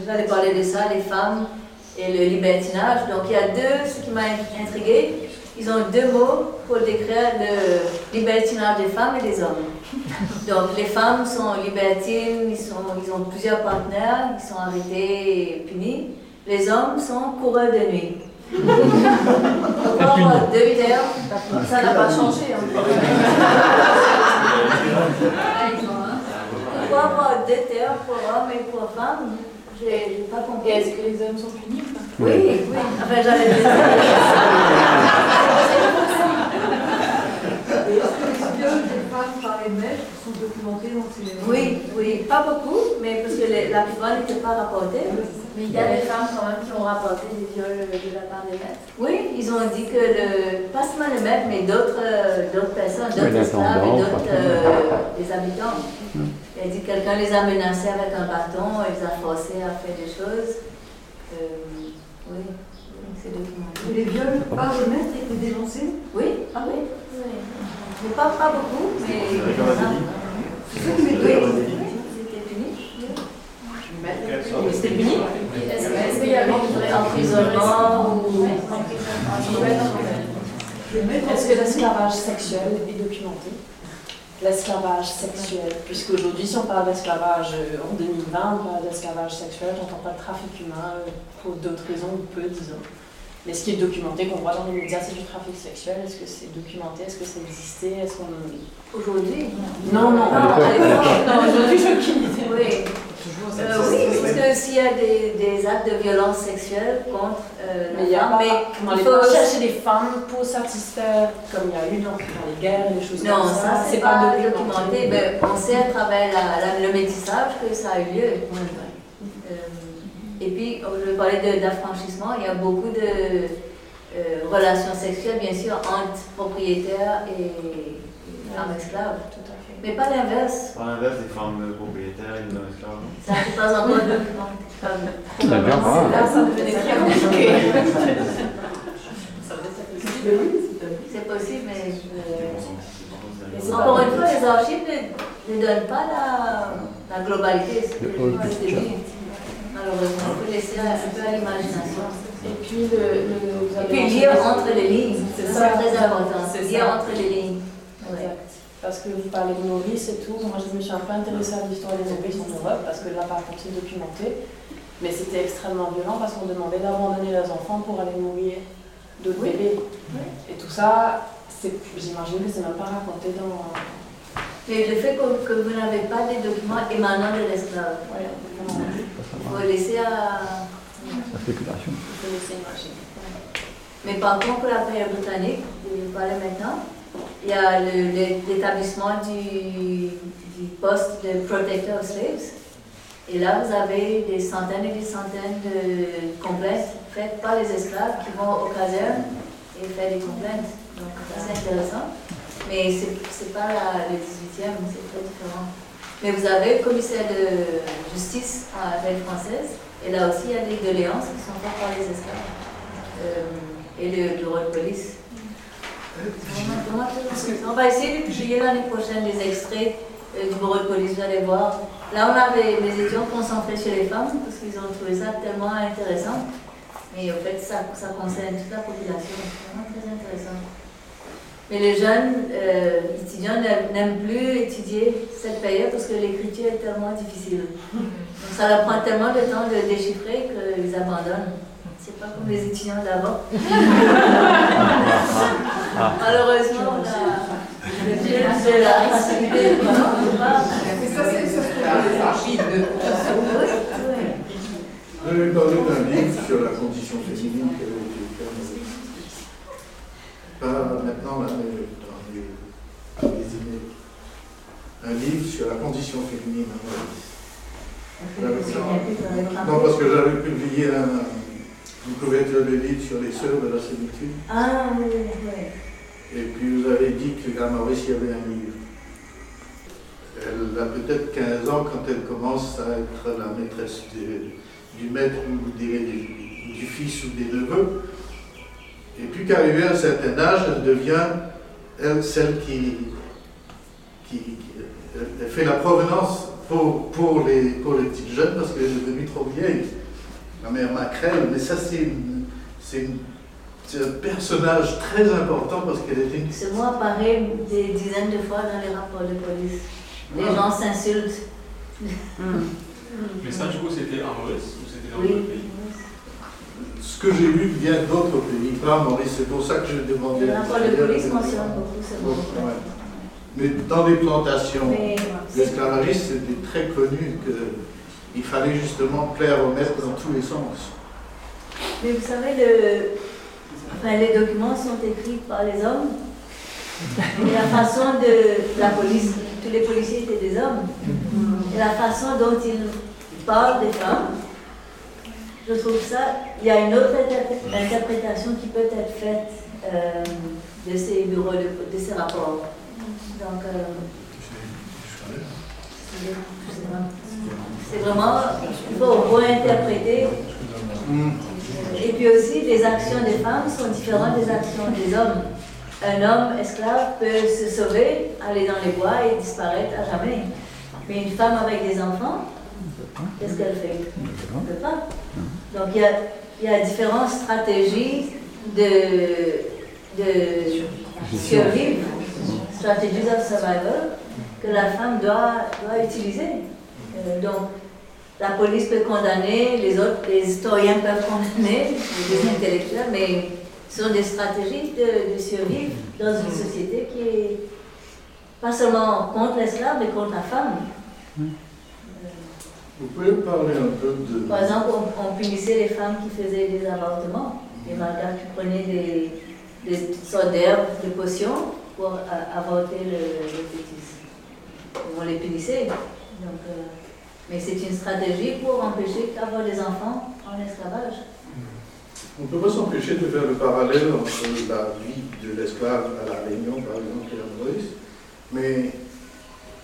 j'allais parler de ça, les femmes et le libertinage. Donc il y a deux, ce qui m'a intrigué, ils ont deux mots pour décrire le libertinage des femmes et des hommes. Donc les femmes sont libertines, ils, sont, ils ont plusieurs partenaires, ils sont arrêtés et punis. Les hommes sont coureurs de nuit. Pourquoi deux heures Ça n'a pas changé. Hein. Pourquoi avoir deux heures pour hommes et pour femmes j'ai pas compris. Et est-ce que les hommes sont punis Oui, oui. Enfin, j'avais dit ça. Est-ce que les viols des les maîtres sont documentés dans ces... Oui, oui, pas beaucoup, mais parce que la plupart n'étaient pas rapportés. Mais il y a des femmes quand même qui ont rapporté des viols de la part des maîtres. Oui, ils ont dit que, le, pas seulement les maîtres, mais d'autres d'autres personnes, d'autres esclaves et d'autres euh, des habitants. Hum. Elle dit que quelqu'un les a menacés avec un bâton, elle les a forcés à faire des choses. Euh, oui, c'est documenté. Les viols par le maître étaient dénoncés? Oui, ah oui? oui. Mais pas, pas beaucoup, mais. C'était puni. Est-ce qu'il y avait un emprisonnement ou. Est-ce que l'esclavage sexuel est documenté? L'esclavage sexuel, puisque aujourd'hui, si on parle d'esclavage euh, en 2020, on parle d'esclavage sexuel, on n'entend pas de trafic humain pour d'autres raisons, ou peu, disons. Mais ce qui est documenté, qu'on voit dans les médias, c'est du trafic sexuel? Est-ce que c'est documenté? Est-ce que ça existait? Est-ce qu'on... Aujourd'hui Non, non. Non, aujourd'hui, je. Oui. Euh, oui, parce que s'il y a des, des, actes de violence sexuelle contre euh, mais il y a pas, il faut chercher des femmes pour satisfaire, comme il y a eu dans, les guerres et les choses non, comme ça. Non, ça, c'est pas, documenté. Mais on sait à travers la, le métissage que ça a eu lieu. Et puis, je parlais d'affranchissement, il y a beaucoup de euh, relations sexuelles, bien sûr, entre propriétaires et, femmes esclaves. Tout à fait. Mais pas l'inverse. Pas l'inverse des femmes propriétaires et des hommes esclaves. Ça n'est pas encore documenté. Là, ça devenait très compliqué. C'est possible, mais. Euh, encore une fois, les archives ne, ne donnent pas la, la globalité. Malheureusement. Il faut laisser un peu à l'imagination. Et puis, le, le, Et puis lire entre les lignes, c'est ça très important. Lire entre les lignes. Parce que vous parlez de Maurice et tout, moi je me suis un peu intéressée à l'histoire des Maurice en Europe, parce que là par contre c'est documenté. Mais c'était extrêmement violent parce qu'on demandait d'abandonner leurs enfants pour aller mourir d'autres bébés. Et tout ça, j'imagine que c'est même pas raconté dans, mais le fait que, que vous n'avez pas des documents émanant de l'esclave, il faut laisser à la spéculation. Il faut laisser marcher. Mais par contre, pour la période britannique, je vais parler maintenant, il y a l'établissement du, du, poste de protector of slaves. Et là, vous avez des centaines et des centaines de complaintes faites par les esclaves qui vont aux casernes et faire des complaintes. Donc, c'est intéressant. Mais ce n'est pas la, le 18e, c'est très différent. Mais vous avez le commissaire de justice à la française, et là aussi, il y a des doléances qui sont faites par les esclaves. Euh, et le bureau de police. On va essayer de publier l'année prochaine des extraits euh, du bureau de police, vous allez voir. Là, on avait les étudiants concentrés sur les femmes parce qu'ils ont trouvé ça tellement intéressant. Mais en fait, ça, ça concerne toute la population. C'est vraiment très intéressant. Mais les jeunes euh, étudiants n'aiment plus étudier cette période parce que l'écriture est tellement difficile. Donc ça leur prend tellement de temps de déchiffrer qu'ils abandonnent. C'est pas comme les étudiants d'avant. Malheureusement, on a de la facilité. Mais ça, c'est les archives de. Je vais parler d'un livre sur la condition féminine qui avait été permis. Pas maintenant, là, mais dans les, les emails. Un livre sur la condition féminine en Non, parce que j'avais publié un, une couverture de livre sur les sœurs de la sémitude. Ah oui, oui. Et puis vous avez dit qu'à Maurice, il y avait un livre. Elle a peut-être 15 ans quand elle commence à être la maîtresse du maître ou du, fils ou des neveux. Et puis qu'arrivée à un certain âge, elle devient elle, celle qui, qui, elle fait la provenance pour, pour, les, pour les petites jeunes parce qu'elle est devenue trop vieille. Ma mère Macrel, mais ça c'est c'est un personnage très important parce qu'elle était une... Ce mot apparaît des dizaines de fois dans les rapports de police. Les ah. gens s'insultent. Mais ça, du coup, c'était en Maurice ou c'était dans oui. pays? Que j'ai vu vient d'autres pays, pas Maurice. C'est pour ça que je demandais. De police mentionnent beaucoup ce mot. Mais dans les plantations l'esclavagisme, c'était très connu qu'il fallait justement plaire au maître dans tous les sens. Mais vous savez, le, enfin, les documents sont écrits par les hommes. Et la façon de la police, tous les policiers étaient des hommes. Et la façon dont ils parlent des femmes, je trouve ça, il y a une autre interprétation qui peut être faite euh, de, ces bureaux, de, ces rapports. Donc, euh, c'est vraiment, il faut interpréter. Et puis aussi, les actions des femmes sont différentes des actions des hommes. Un homme esclave peut se sauver, aller dans les bois et disparaître à jamais. Mais une femme avec des enfants, qu'est-ce qu'elle fait? Elle ne peut pas. Donc il y a, il y a différentes stratégies de, de survivre, strategies of survival, que la femme doit, doit utiliser. Euh, donc, la police peut condamner, les autres, les historiens peuvent condamner, les intellectuels, mais ce sont des stratégies de, de survivre dans une société qui est pas seulement contre l'esclave, mais contre la femme. Vous pouvez parler un peu de... Par exemple, on, punissait les femmes qui faisaient des avortements, les malgaches qui prenaient des, des sortes d'herbes, de potions pour avorter le, le fœtus. On les punissait. Donc, euh, mais c'est une stratégie pour empêcher d'avoir des enfants en esclavage. On ne peut pas s'empêcher de faire le parallèle entre la vie de l'esclave à la Réunion, par exemple, et à Maurice, mais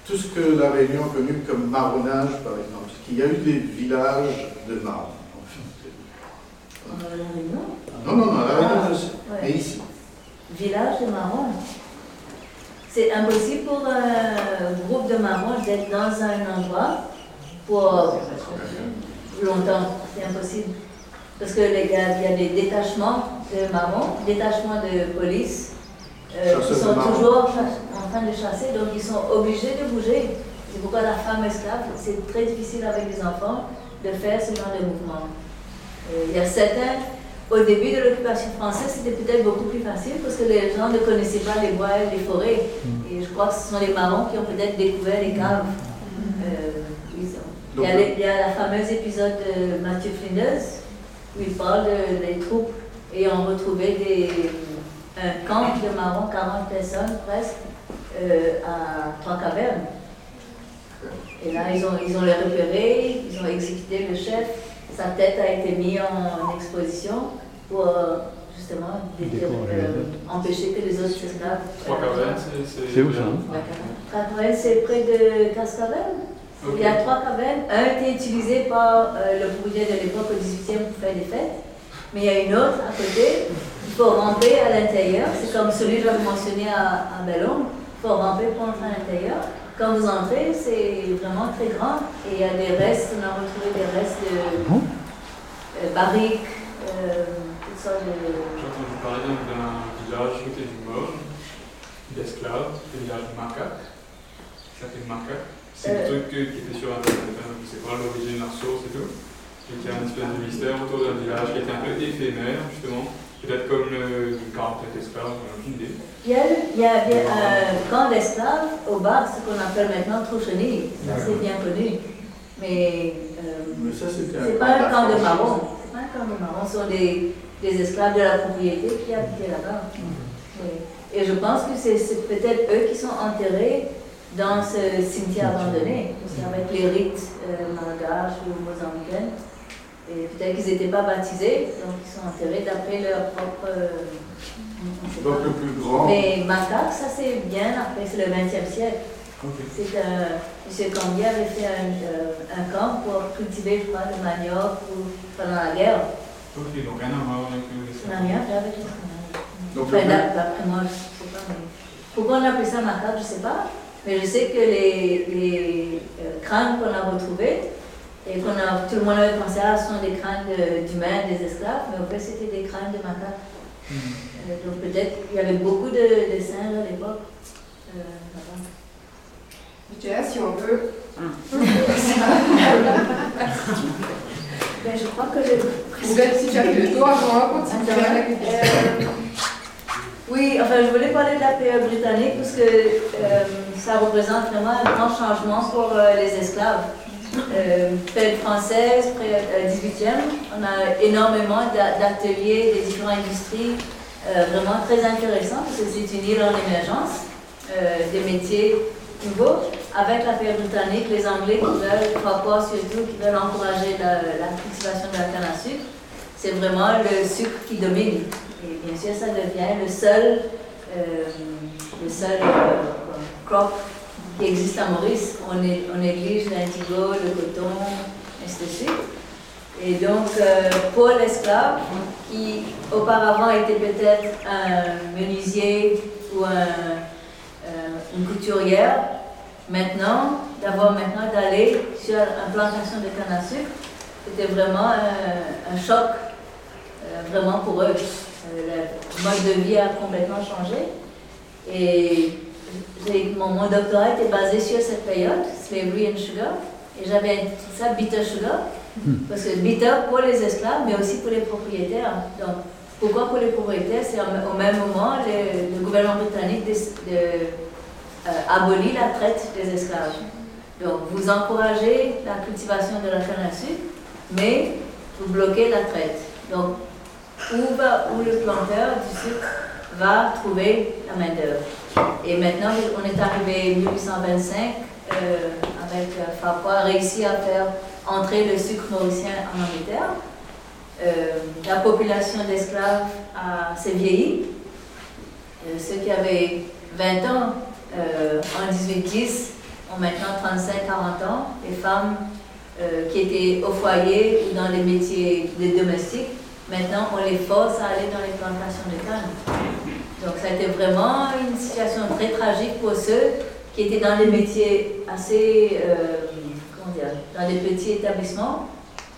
tout ce que la Réunion a connu comme marronnage, par exemple, parce qu'il y a eu des villages de marron, en fait. À la Réunion Non, non, non, la Réunion, ah, mais ici. Village de marron C'est impossible pour un groupe de marrons d'être dans un endroit pour longtemps, c'est impossible. Parce qu'il y, a des détachements de marrons, détachements de police, qui sont toujours en train de chasser, donc ils sont obligés de bouger. C'est pourquoi la femme esclave, c'est très difficile avec les enfants de faire ce genre de mouvement. Euh, il y a certains, au début de l'occupation française, c'était peut-être beaucoup plus facile parce que les gens ne connaissaient pas les bois et les forêts. Et je crois que ce sont les marrons qui ont peut-être découvert les caves. Euh, il y, a il y, a la fameuse épisode de Mathieu Flinders où il parle des troupes ayant retrouvé des, un camp de marron, 40 personnes presque, euh, à Trois-Cavernes. Et là, ils ont, ils ont les repéré, ils ont exécuté le chef. Sa tête a été mise en exposition pour euh, justement euh, empêcher que les autres esclaves. Trois cavernes, c'est où ça hein Trois cavernes, c'est près de Cascavel. Il y a trois cavernes. Un était utilisé par euh, le propriétaire de l'époque au 18e pour faire des fêtes. Mais il y a une autre à côté. Il faut ramper à l'intérieur. C'est comme celui que j'avais mentionné à, à Bellon. Il faut ramper pour entrer à l'intérieur. Quand vous entrez, c'est vraiment très grand. Et il y a des restes, on a retrouvé des restes de euh, barriques, euh, toutes sortes de. J'ai entendu parler d'un village côté du mort, d'esclaves, le village de Macaque. Ça s'appelle Macaque. C'est un truc qui était sur internet, hein. c'est pas l'origine, la source et tout. Qui a une espèce de mystère autour d'un village qui était un peu éphémère, justement. Peut-être comme le, on n'a aucune idée. Il y, a, il y avait un camp d'esclaves au bar, ce qu'on appelle maintenant Trouchenille. Ça, c'est bien connu. Mais, euh, Mais ça, c'était c'est pas un camp de marron. C'est pas un camp de marron. Ce sont des, des esclaves de la propriété qui habitaient là-bas. Et, et je pense que c'est c'est peut-être eux qui sont enterrés dans ce cimetière abandonné. Parce qu'avec les rites euh, malgaches ou mozambicains, et peut-être qu'ils n'étaient pas baptisés, donc ils sont enterrés d'après leur propre. euh, Donc pas. le plus grand. Mais Macaque, ça c'est bien après, c'est le XXe siècle. C'est un. M. Cambier avait fait un, euh, un camp pour cultiver, je crois, le manioc ou, pendant la guerre. Ok, donc rien à voir avec Ça n'a rien avec l'esclavage. Donc, Enfin, le- d'a- d'après moi, je ne sais pas. Mais... Pourquoi on appelle ça macaque, je ne sais pas. Mais je sais que les, les euh, crânes qu'on a retrouvés, et qu'on a, tout le monde avait pensé, ah, ce sont des crânes de- d'humains, des esclaves, mais en fait, c'était des crânes de macaques. Euh, donc peut-être qu'il y avait beaucoup de, de singes à l'époque. euh, si on veut. Ben, je crois que je. Si tu as le tour avant, continue euh, Oui, enfin, je voulais parler de la période britannique parce que euh, ça représente vraiment un grand changement pour euh, les esclaves. Euh, période française, période euh, 18e, on a énormément d'a- d'ateliers des différentes industries euh, vraiment très intéressants parce que c'est une île en émergence, euh, des métiers nouveaux. Avec la période britannique, les Anglais qui veulent, Papua surtout, qui veulent encourager la, la cultivation de la canne à sucre, c'est vraiment le sucre qui domine. Et bien sûr, ça devient le seul, le seul crop qui existe à Maurice. On, néglige l'indigo, le coton, suite. Et donc, euh, pour l'esclave, qui auparavant était peut-être un menuisier ou euh, une couturière, maintenant, d'avoir maintenant d'aller sur une plantation de canne à sucre, c'était vraiment un, choc, euh, vraiment pour eux. Euh, le mode de vie a complètement changé. Et mon, mon doctorat était basé sur cette période, Slavery and Sugar, et j'avais ça Bitter Sugar, parce que bitter pour les esclaves, mais aussi pour les propriétaires. Donc, pourquoi pour les propriétaires? C'est au même moment, le, le gouvernement britannique de- euh, abolit la traite des esclaves. Donc, vous encouragez la cultivation de la canne à sucre, mais vous bloquez la traite. Donc, où, va, où le planteur du sucre va trouver la main-d'œuvre. Et maintenant, on est arrivé en 1825 euh, avec euh, Farquhar réussi à faire entrer le sucre mauricien en Angleterre. Euh, la population d'esclaves s'est vieillie. Euh, ceux qui avaient 20 ans en 1810 ont maintenant 35-40 ans. Les femmes qui étaient au foyer ou dans les métiers de domestiques, maintenant on les force à aller dans les plantations de canne. Donc ça a été vraiment une situation très tragique pour ceux qui étaient dans des métiers assez, euh, comment dire, dans des petits établissements,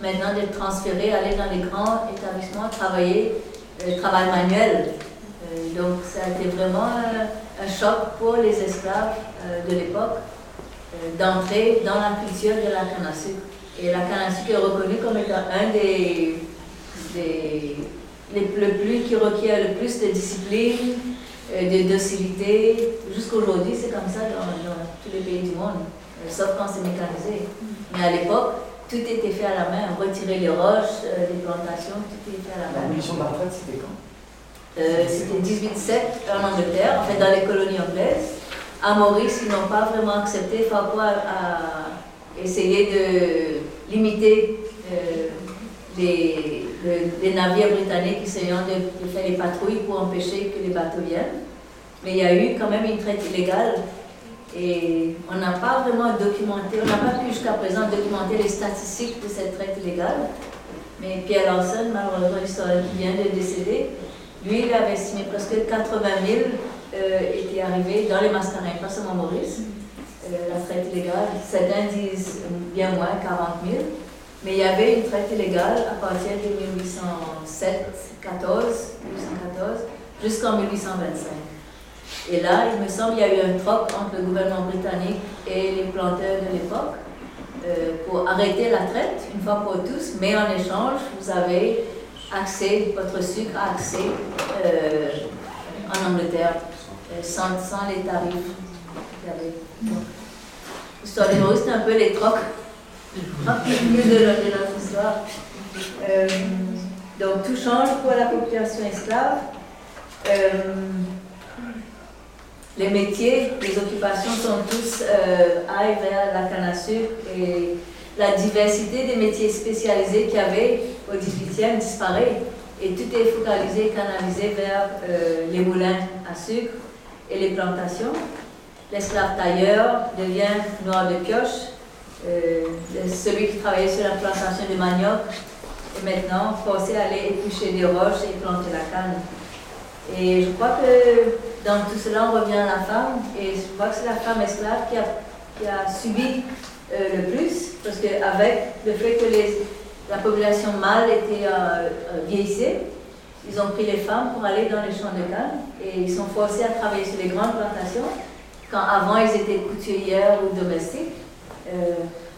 maintenant d'être transférés, aller dans les grands établissements, travailler, euh, travail manuel. Euh, donc ça a été vraiment un, choc pour les esclaves de l'époque d'entrer dans la culture de la canne à sucre. Et la canne à sucre est reconnue comme étant un des, les, le plus, qui requiert le plus de discipline, euh, de docilité. Jusqu'aujourd'hui, c'est comme ça dans, dans tous les pays du monde, euh, sauf quand c'est mécanisé. Mais à l'époque, tout était fait à la main, retirer les roches, euh, les plantations, tout était fait à la main. L'abolition de la retraite, c'était quand? Euh, c'était 1807 en Angleterre, en fait dans les colonies anglaises. à Maurice, ils n'ont pas vraiment accepté rapport à, essayer de limiter euh, les, les, navires britanniques essayant de, faire les patrouilles pour empêcher que les bateaux viennent. Mais il y a eu quand même une traite illégale et on n'a pas vraiment documenté, on n'a pas pu jusqu'à présent documenter les statistiques de cette traite illégale. Mais Pierre Larsen, malheureusement qui vient de décéder, lui, il avait estimé presque 80 000 euh, étaient arrivés dans les mascarenes, pas seulement Maurice, euh, la traite illégale. Certains disent bien moins, 40 000. Mais il y avait une traite illégale à partir de 1807, 14, 1814 jusqu'en 1825. Et là, il me semble qu'il y a eu un troc entre le gouvernement britannique et les planteurs de l'époque euh, pour arrêter la traite une fois pour tous, mais en échange, vous avez accès, votre sucre a accès euh, en Angleterre euh, sans, les tarifs. L'histoire des Maurice, c'est un peu les trocs de, de notre histoire. donc tout change pour la population esclave les métiers, les occupations sont tous euh, vers la canne à sucre et la diversité des métiers spécialisés qu'il y avait au 18e disparaît et tout est focalisé, canalisé vers euh, les moulins à sucre et les plantations. L'esclave tailleur devient noir de pioche. Euh, celui qui travaillait sur la plantation de manioc est maintenant forcé à aller éplucher des roches et planter la canne. Et je crois que dans tout cela, on revient à la femme, et je crois que c'est la femme esclave qui a, subi euh, le plus, parce qu'avec le fait que la population mâle était euh, euh, vieillissée, ils ont pris les femmes pour aller dans les champs de canne, et ils sont forcés à travailler sur les grandes plantations, quand avant ils étaient couturières ou domestiques.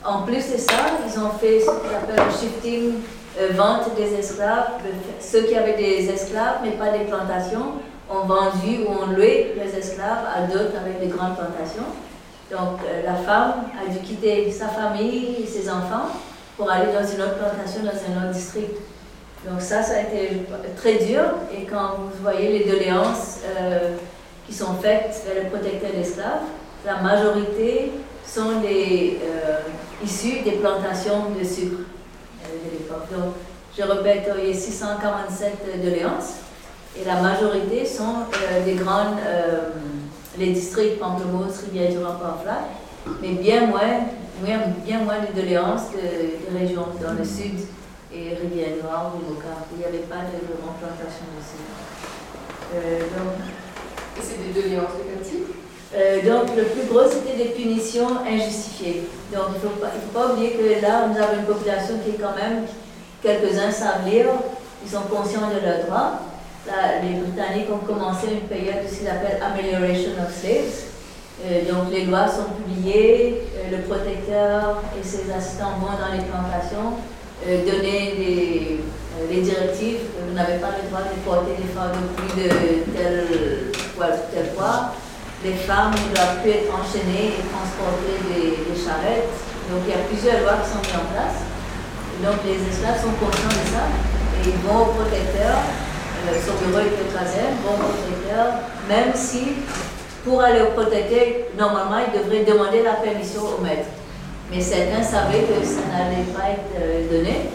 En plus de ça, ils ont fait ce qu'on appelle le shifting vente des esclaves, ceux qui avaient des esclaves mais pas des plantations, ont vendu ou ont loué les esclaves à d'autres avec des grandes plantations. Donc euh, la femme a dû quitter sa famille et ses enfants pour aller dans une autre plantation, dans un autre district. Donc ça, ça a été très dur. Et quand vous voyez les doléances euh, qui sont faites vers le protecteur d'esclaves, la majorité sont euh, issus des plantations de sucre de l'époque. Donc je répète, il y a 647 doléances. Et la majorité sont euh, des grandes, euh, les districts Pamplemousse, Rivière-du-Roi, Port-Flac, mais bien moins, bien moins de doléances de, régions dans le sud et Rivière-Noire ou Boca, il n'y avait pas de grande plantation de sucre. Euh, donc, et c'est des doléances de quel donc, le plus gros, c'était des punitions injustifiées. Donc, il ne faut, pas oublier que là, nous avons une population qui est quand même, quelques-uns savent lire, ils sont conscients de leurs droits, les Britanniques ont commencé une période de ce appellent Amelioration of Slaves. Euh, donc les lois sont publiées, euh, le protecteur et ses assistants vont dans les plantations euh, donner les directives. Vous n'avez pas le droit de porter des femmes de plus de tel poids, tel poids. Les femmes ne doivent plus être enchaînées et transporter des, charrettes. Donc il y a plusieurs lois qui sont mises en place. donc les esclaves sont conscients de ça et ils vont au protecteur euh, son bureau est écrasé, bon protecteur, même si pour aller au protecteur, normalement, il devrait demander la permission au maître. Mais certains savaient que ça n'allait pas être euh, donné,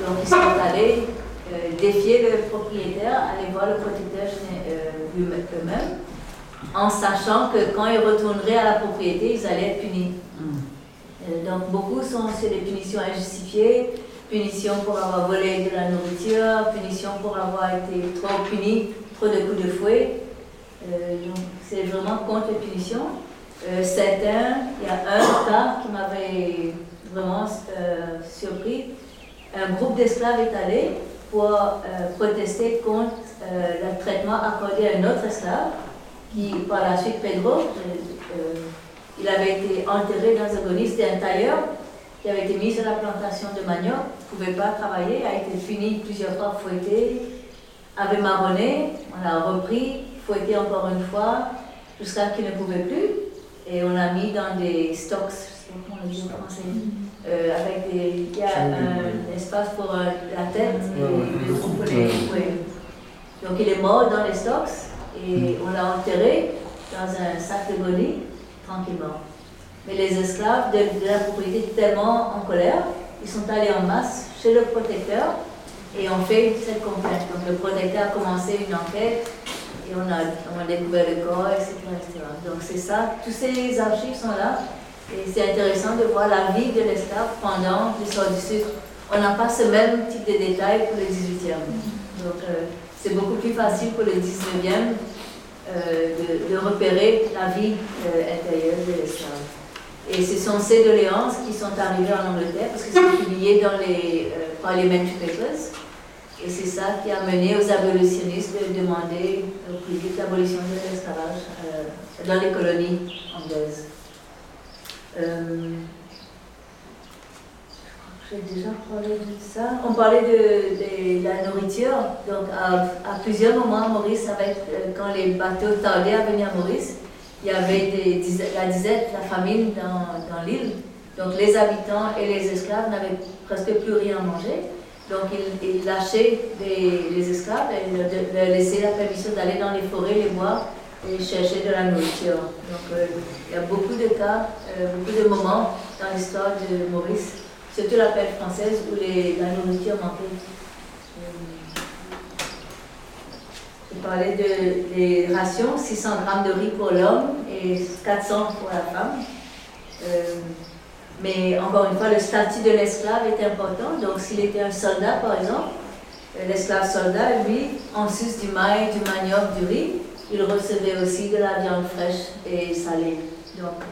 donc ils sont allés euh, défier le propriétaire, aller voir le protecteur eux-mêmes, en sachant que quand ils retourneraient à la propriété, ils allaient être punis. Mm. donc beaucoup sont sur des punitions injustifiées, punition pour avoir volé de la nourriture, punition pour avoir été trop puni, trop de coups de fouet. Euh, donc c'est vraiment contre les punitions. Euh, certains, il y a un cas qui m'avait vraiment euh, surpris. Un groupe d'esclaves est allé pour protester contre le traitement accordé à un autre esclave, qui par la suite, Pedro, il avait été enterré dans un gonis, c'était un tailleur, qui avait été mis sur la plantation de manioc, ne pouvait pas travailler, a été fini plusieurs fois fouetté, avait marronné, on l'a repris, fouetté encore une fois, jusqu'à qu'il ne pouvait plus, et on l'a mis dans des stocks, je sais pas comment on dit en français, euh, avec des, il y a un espace pour euh, la tête et le Donc il est mort dans les stocks, et on l'a enterré, dans un sac de bonnie, tranquillement. Mais les esclaves de, la propriété tellement en colère, ils sont allés en masse chez le protecteur et ont fait cette complainte. Donc le protecteur a commencé une enquête et on a, on a découvert le corps, etc. Donc c'est ça, tous ces archives sont là et c'est intéressant de voir la vie de l'esclave pendant l'histoire du sucre. On n'a pas ce même type de détails pour le 18e. Donc euh, c'est beaucoup plus facile pour le 19e euh, de, de, repérer la vie euh, intérieure de l'esclave. Et ce sont ces doléances qui sont arrivées en Angleterre parce que c'est publié dans les Parliamentary Papers. Et c'est ça qui a mené aux abolitionnistes de demander au plus vite l'abolition de l'esclavage dans les colonies anglaises. Euh, On parlait de, la nourriture. Donc, à, plusieurs moments, Maurice, avec, euh, quand les bateaux tardaient à venir à Maurice, il y avait la disette, la famine dans, dans l'île. Donc, les habitants et les esclaves n'avaient presque plus rien à manger. Donc, ils, lâchaient les esclaves et leur laissaient la permission d'aller dans les forêts, les bois et chercher de la nourriture. Donc euh, il y a beaucoup de cas, euh, beaucoup de moments dans l'histoire de Maurice, surtout la peste française, où les, la nourriture manquait. Euh, je parlais de les rations, 600 grammes de riz pour l'homme et 400 pour la femme. mais encore une fois, le statut de l'esclave est important. Donc s'il était un soldat, par exemple, l'esclave soldat, lui, en sus du maïs, du manioc, du riz, il recevait aussi de la viande fraîche et salée. Donc,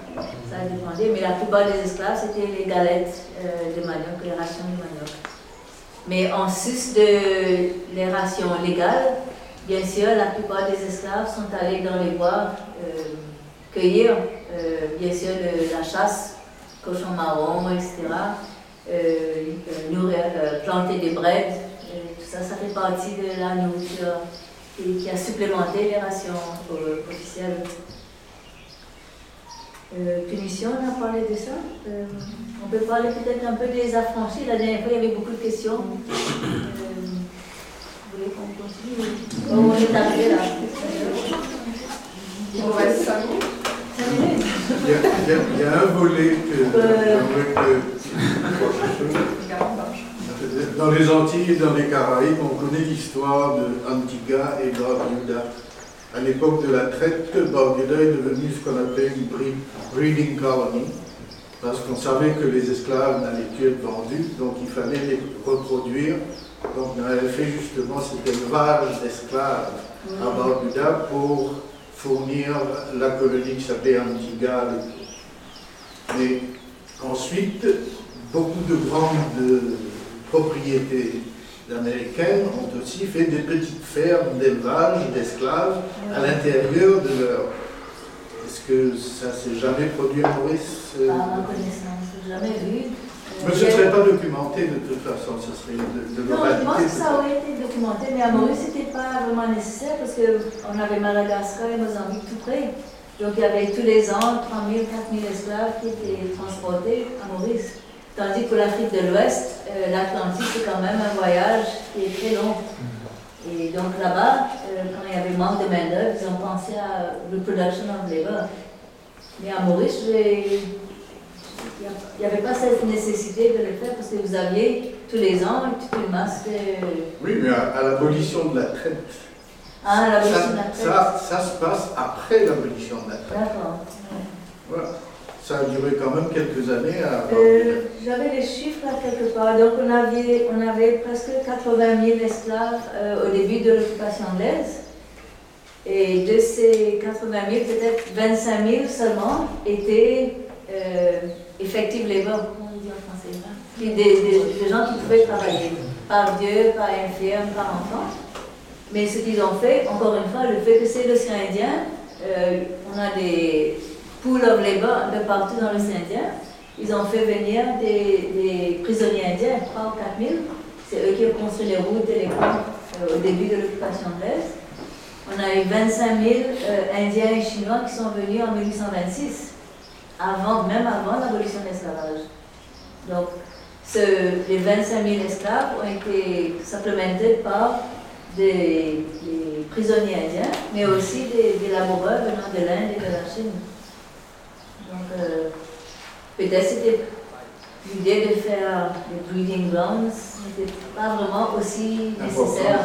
ça dépendait. Mais la plupart des esclaves, c'était les galettes euh, de manioc, les rations de manioc. Mais en sus de les rations légales, bien sûr, la plupart des esclaves sont allés dans les bois euh, cueillir, euh, bien sûr, la chasse, cochon marron, etc., planter des brettes, tout ça, ça fait partie de la nourriture et qui a supplémenté les rations officielles. Euh, punition, on a parlé de ça. Euh, on peut parler peut-être un peu des affranchis. La dernière fois, il y avait beaucoup de questions. Euh, vous voulez qu'on continue? On est arrivé là. Il reste 5 minutes. Il y, a, il y a un volet que, euh, dans les Antilles et dans les Caraïbes, on connaît l'histoire de Antigua et Barbuda. À l'époque de la traite, Barbuda est devenu ce qu'on appelle une breeding colony, parce qu'on savait que les esclaves n'allaient plus être vendus, donc il fallait les reproduire. Donc on avait fait justement cet élevage d'esclaves à Barbuda pour fournir la colonie qui s'appelait Antigua. Mais ensuite, beaucoup de grandes propriétés américaines ont aussi fait des petites fermes d'élevage d'esclaves à l'intérieur de leur. Est-ce que ça s'est jamais produit à Maurice Pas à ma connaissance, jamais vu. Mais ce ne serait pas documenté de toute façon, ce serait de, de Non, je pense que ça aurait été documenté, mais à Maurice, ce n'était pas vraiment nécessaire parce qu'on avait Madagascar et Mozambique tout près. Donc il y avait tous les ans 3000, 4000 esclaves qui étaient transportés à Maurice. Tandis que pour l'Afrique de l'Ouest, euh, l'Atlantique, c'est quand même un voyage qui est très long. Et donc là-bas, euh, quand il y avait manque de main-d'œuvre, ils ont pensé à reproduction of labor. Mais à Maurice, il n'y avait pas cette nécessité de le faire parce que vous aviez tous les ans toute une masse de. Oui, mais à, l'abolition de la traite. Ah, l'abolition de la traite. Ça, ça, se passe après l'abolition de la traite. D'accord. Voilà. Ça a duré quand même quelques années à... Euh, j'avais les chiffres là quelque part. Donc on avait, on avait presque 80 000 esclaves euh, au début de l'occupation anglaise. Et de ces 80 000, peut-être 25 000 seulement étaient euh, effectifs labor, comment on dit en français? Des, des, gens qui pouvaient travailler, par Dieu, par infirme, par enfant. Mais ce qu'ils ont fait, encore une fois, le fait que c'est l'océan Indien, on a des pour labor un peu partout dans l'océan Indien. Ils ont fait venir des, prisonniers indiens, 3 ou 4 000. C'est eux qui ont construit les routes et les ponts euh, au début de l'occupation anglaise. On a eu 25 000 euh, Indiens et Chinois qui sont venus en 1826, avant, même avant l'abolition de l'esclavage. Donc, les 25 000 esclaves ont été supplémentés par des, prisonniers indiens, mais aussi des, des laboureurs venant de l'Inde et de la Chine. Donc, euh, peut-être c'était l'idée de faire des breeding grounds n'était pas vraiment aussi nécessaire.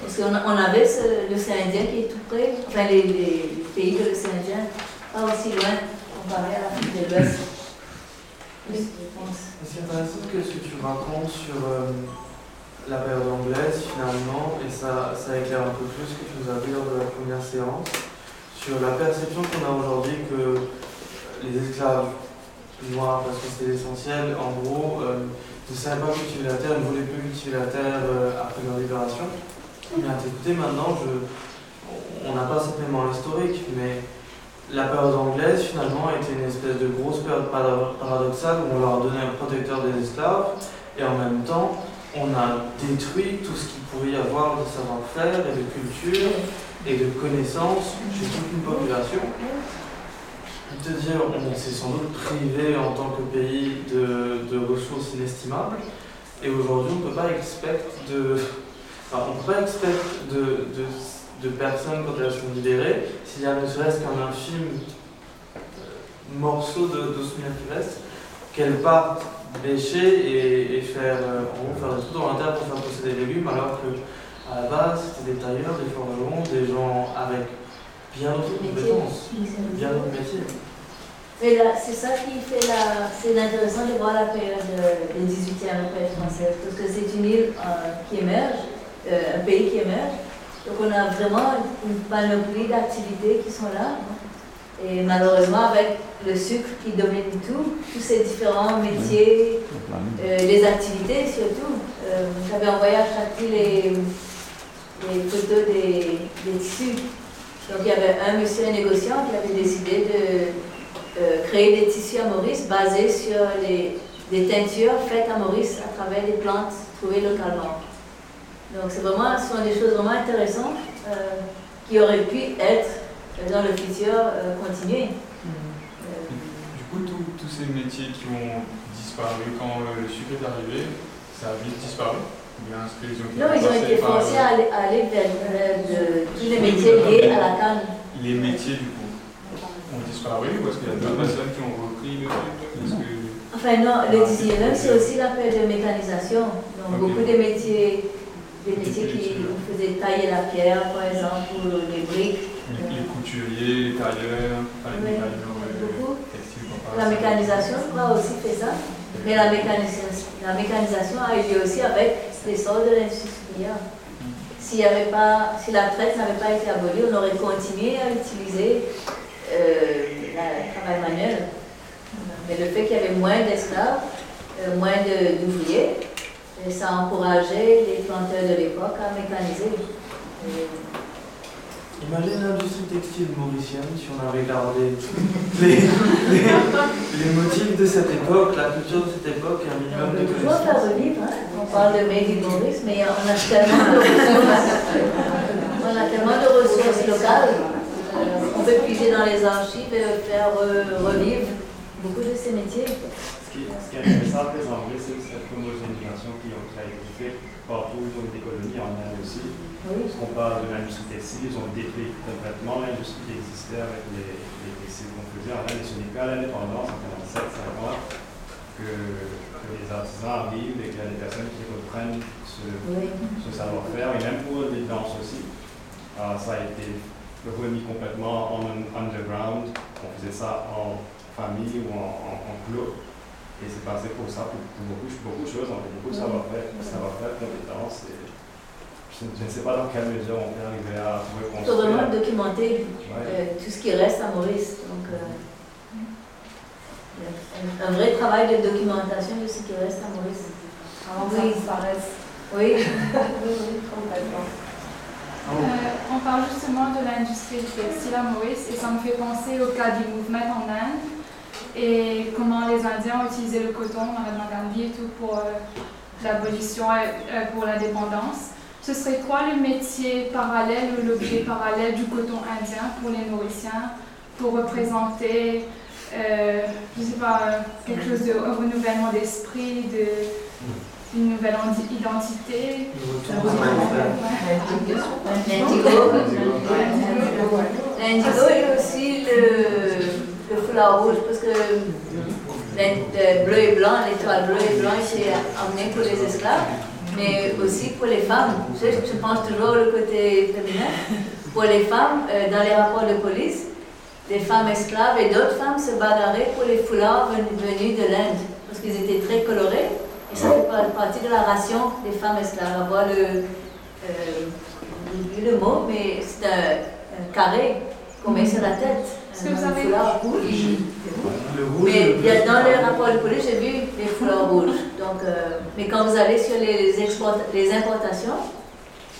Parce qu'on on avait l'océan Indien qui est tout près, enfin les, les, pays de l'océan Indien, pas aussi loin comparé à l'Afrique de l'Ouest. C'est intéressant que ce que tu racontes sur euh, la période anglaise finalement, et ça, ça éclaire un peu plus ce que tu nous as dit lors de la première séance, sur la perception qu'on a aujourd'hui que les esclaves noirs, parce que c'était l'essentiel, en gros, euh, ne savaient pas cultiver la terre, ne voulaient plus cultiver la terre euh, après leur libération. Mais à t'écouter maintenant, on n'a pas cette mémoire historique, mais la période anglaise finalement était une espèce de grosse période paradoxale où on leur a donné un protecteur des esclaves et en même temps on a détruit tout ce qu'il pouvait y avoir de savoir-faire et de culture et de connaissances chez toute une population. Dire, on s'est sans doute privé en tant que pays de, de ressources inestimables, et aujourd'hui on ne peut pas expecter de, enfin, peut pas de, de, personnes quand elles sont libérées, s'il y a ne serait-ce qu'un infime euh, morceau de, de qui reste, qu'elles partent bêcher et, faire, euh, en faire des dans terre pour faire pousser des légumes, alors que à la base, c'était des tailleurs, des forgerons, des gens avec bien d'autres compétences, bien d'autres métiers. Mais c'est ça qui fait la. C'est intéressant de voir la période des 18e période française, parce que c'est une île euh, qui émerge, euh, un pays qui émerge. Donc on a vraiment une panoplie d'activités qui sont là. Et malheureusement, avec le sucre qui domine tout, tous ces différents métiers, euh, les activités surtout. Euh, J'avais envoyé à Châti les, les photos des, des, tissus. Donc il y avait un monsieur négociant qui avait décidé de euh, créer des tissus à Maurice basés sur les, des teintures faites à Maurice à travers des plantes trouvées localement. Donc c'est vraiment, ce sont des choses vraiment intéressantes qui auraient pu être dans le futur continuer tous ces métiers qui ont disparu quand euh, le sucre est arrivé, ça a vite disparu? Non, ils ont été forcés à aller, vers tous les métiers liés à la canne. Les métiers, du coup, ont disparu ou est-ce qu'il y a d'autres personnes qui ont repris le truc Enfin, non, le 19e, c'est aussi la période de mécanisation. Donc, beaucoup de métiers, des métiers qui faisaient tailler la pierre, par exemple, ou les briques. Les, couturiers, les tailleurs, les tailleurs. La mécanisation, je crois, aussi fait ça. Mais la mécanisation, a eu lieu aussi avec l'essor de l'industrie si la traite n'avait pas été abolie, on aurait continué à utiliser euh, le travail manuel. Mais le fait qu'il y avait moins d'esclaves, euh, moins d'ouvriers, ça a encouragé les planteurs de l'époque à mécaniser. Imagine l'industrie textile mauricienne si on avait gardé les, les, motifs de cette époque, la culture de cette époque et un minimum de connaissances. On peut faire revivre, hein on parle de Made in Maurice, mais on a tellement de ressources, on a tellement de ressources locales. Euh, on peut puiser dans les archives et faire revivre beaucoup de ces métiers. Ce qui, ce qui est intéressant Maurice, c'est cette homogénéisation qui a été faite partout dans des colonies, en Inde aussi parce qu'on parle de l'industrie textile, ils ont détruit complètement l'industrie qui existait avec les, les textiles qu'on faisait. En fait, ce n'est qu'à l'indépendance, en 47-50, que, que, les artisans arrivent et qu'il y a des personnes qui reprennent ce, ce savoir-faire, et même pour les danses aussi. Alors, ça a été remis complètement en underground. On faisait ça en famille ou en, en, clos. Et c'est passé pour ça, pour, beaucoup, beaucoup de choses. On fait beaucoup de savoir-faire, savoir compétences. Et, je ne sais pas dans quelle mesure on peut arriver à reconstruire. Il faut vraiment documenter euh, tout ce qui reste à Maurice. Donc, euh, un vrai travail de documentation de ce qui reste à Maurice. Avant oui. ça reste. Oui. complètement. Euh, on parle justement de l'industrie textile à Maurice et ça me fait penser au cas du mouvement en Inde et comment les Indiens ont utilisé le coton, Mahatma Gandhi et tout pour l'abolition, pour l'indépendance. Ce serait quoi le métier parallèle ou l'objet parallèle du coton indien pour les Mauriciens pour représenter, euh, je sais pas, quelque chose de renouvellement d'esprit, de... une nouvelle identité? L'indigo. Et aussi le, le foulard rouge, parce que le bleu et blanc, l'étoile bleu et blanc, c'est amené pour les esclaves, mais aussi pour les femmes. Je, pense toujours au côté féminin. Pour les femmes, euh, dans les rapports de police, des femmes esclaves et d'autres femmes se bagarraient pour les foulards venus de l'Inde, parce qu'ils étaient très colorés. Et ça fait partie de la ration des femmes esclaves. Avoir le, euh, le mot, mais c'est un, carré qu'on met sur la tête. Est-ce que vous avez foulard rouge Mais il y a dans le rapport de police, j'ai vu des foulards rouges. Donc, euh, mais quand vous allez sur les, les importations,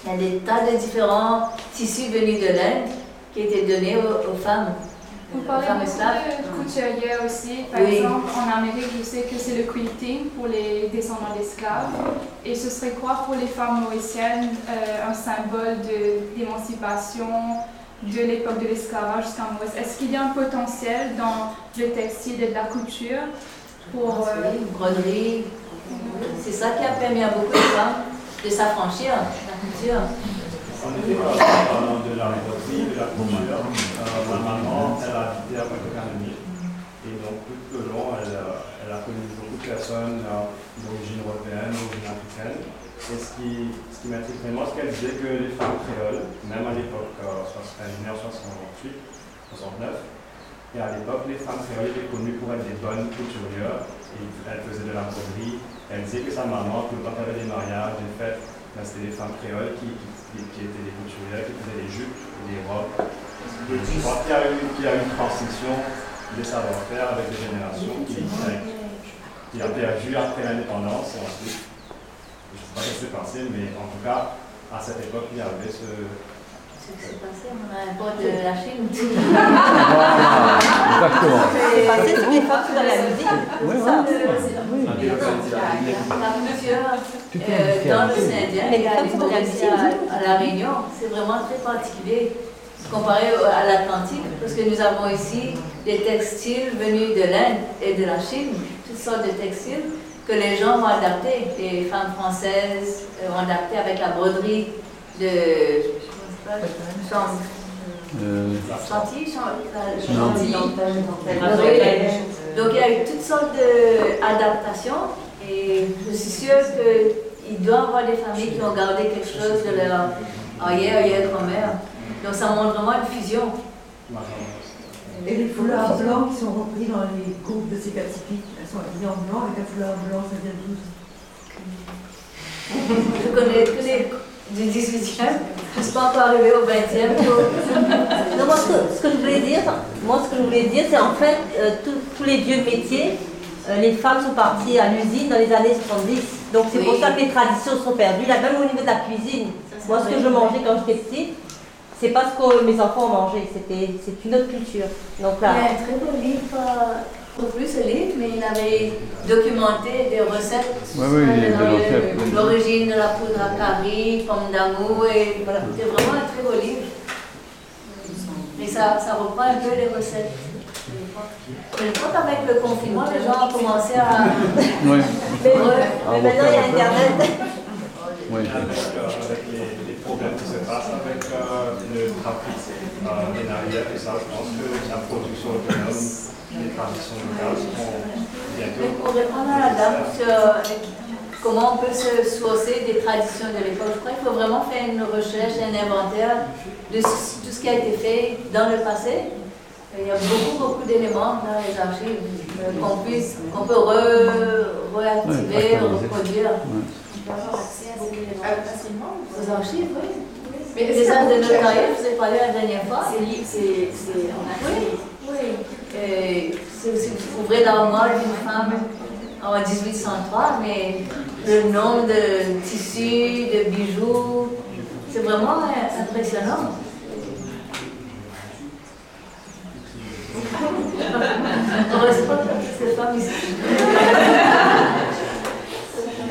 il y a des tas de différents tissus venus de l'Inde qui étaient donnés aux, femmes. Vous parlez beaucoup de aussi. Par exemple, en Amérique, je sais que c'est le quilting pour les descendants d'esclaves. Et ce serait quoi pour les femmes mauriciennes euh, un symbole d'émancipation de, l'époque de l'esclavage jusqu'à Maurice Est-ce qu'il y a un potentiel dans le textile et de la couture pour... Euh... broderie. C'est ça qui a permis à beaucoup de femmes de s'affranchir de la couture. En effet, parlant de la broderie, de la couture, euh, ma maman, elle a habité à Pointe-Canonier. Et donc, tout le long, elle, elle, a connu beaucoup de personnes euh, d'origine européenne, d'origine africaine. Et ce qui, qui m'intrigue vraiment, qu'elle disait que les femmes créoles, même à l'époque, euh, elle est en 68, 69, et à l'époque, les femmes créoles étaient connues pour être des bonnes couturières. Et elles faisaient de la broderie. Elle disait que sa maman, tout le temps qu'il y avait des mariages, des fêtes, ben, c'était des femmes créoles qui, étaient des couturières, qui faisaient des jupes des robes. je crois qu'il y, a eu, une transition des savoir-faire avec des générations qui, qui, a perdu après l'indépendance et ensuite, pas ce qui s'est passé, mais en tout cas, à cette époque, il y avait ce, ce qui s'est passé, on a un pote de la Chine. Voilà, exactement. C'est passé toutes les femmes dans la musique. Oui, oui. Euh, dans l'océan Indien, il y a à La Réunion, c'est vraiment très particulier comparé à l'Atlantique, parce que nous avons ici des textiles venus de l'Inde et de la Chine, toutes sortes de textiles que les gens ont adaptés. Les femmes françaises ont adapté avec la broderie de euh, chantilly, chantilly. Donc il y a eu toutes sortes d'adaptations et je suis sûre qu'il doit y avoir des familles qui ont gardé quelque chose de leur arrière, arrière-grand-mère. Donc ça montre vraiment une fusion. Et les foulards blancs qui sont repris dans les groupes de ces Pacifiques, sont habillées en blanc avec un foulard blanc, ça vient d'où Je connais tous les du 18e, je ne suis pas encore arrivée au 20e. non, moi, ce que, je voulais dire, moi, ce que je voulais dire, c'est en fait, euh, tous les vieux métiers, euh, les femmes sont parties à l'usine dans les années 70. Donc c'est pour ça que les traditions sont perdues. Là, même au niveau de la cuisine, moi ce que je mangeais quand j'étais petite, c'est pas ce que mes enfants ont mangé, c'était c'est une autre culture. Donc là, il y a un très beau livre, pas plus ce livre, mais il avait documenté des recettes. Oui, oui, euh, L'origine de la poudre à carie, pomme d'amour, et voilà, c'était vraiment un très beau livre. Et ça, ça reprend un peu les recettes. Je crois qu'avec le confinement, les gens ont commencé à. Oui. mais, mais maintenant, il y a Internet. Oui. Avec, les, les, problèmes qui se passent avec euh, le trafic euh, et ça, je pense que la production autonome, Pour répondre à la dame sur comment on peut se sourcer des traditions de l'époque, je crois qu'il faut vraiment faire une recherche, un inventaire de tout ce qui a été fait dans le passé il y a beaucoup, beaucoup d'éléments dans les archives euh, qu'on puisse, qu'on peut re, réactiver, reproduire. On peut avoir accès à ces éléments facilement Aux archives, oui. Mais les actes de notariat, je vous ai parlé la dernière fois. C'est. Oui. oui. Si vous ouvrez l'armoire d'une femme en 1803, mais le nombre de tissus, de bijoux, c'est vraiment impressionnant.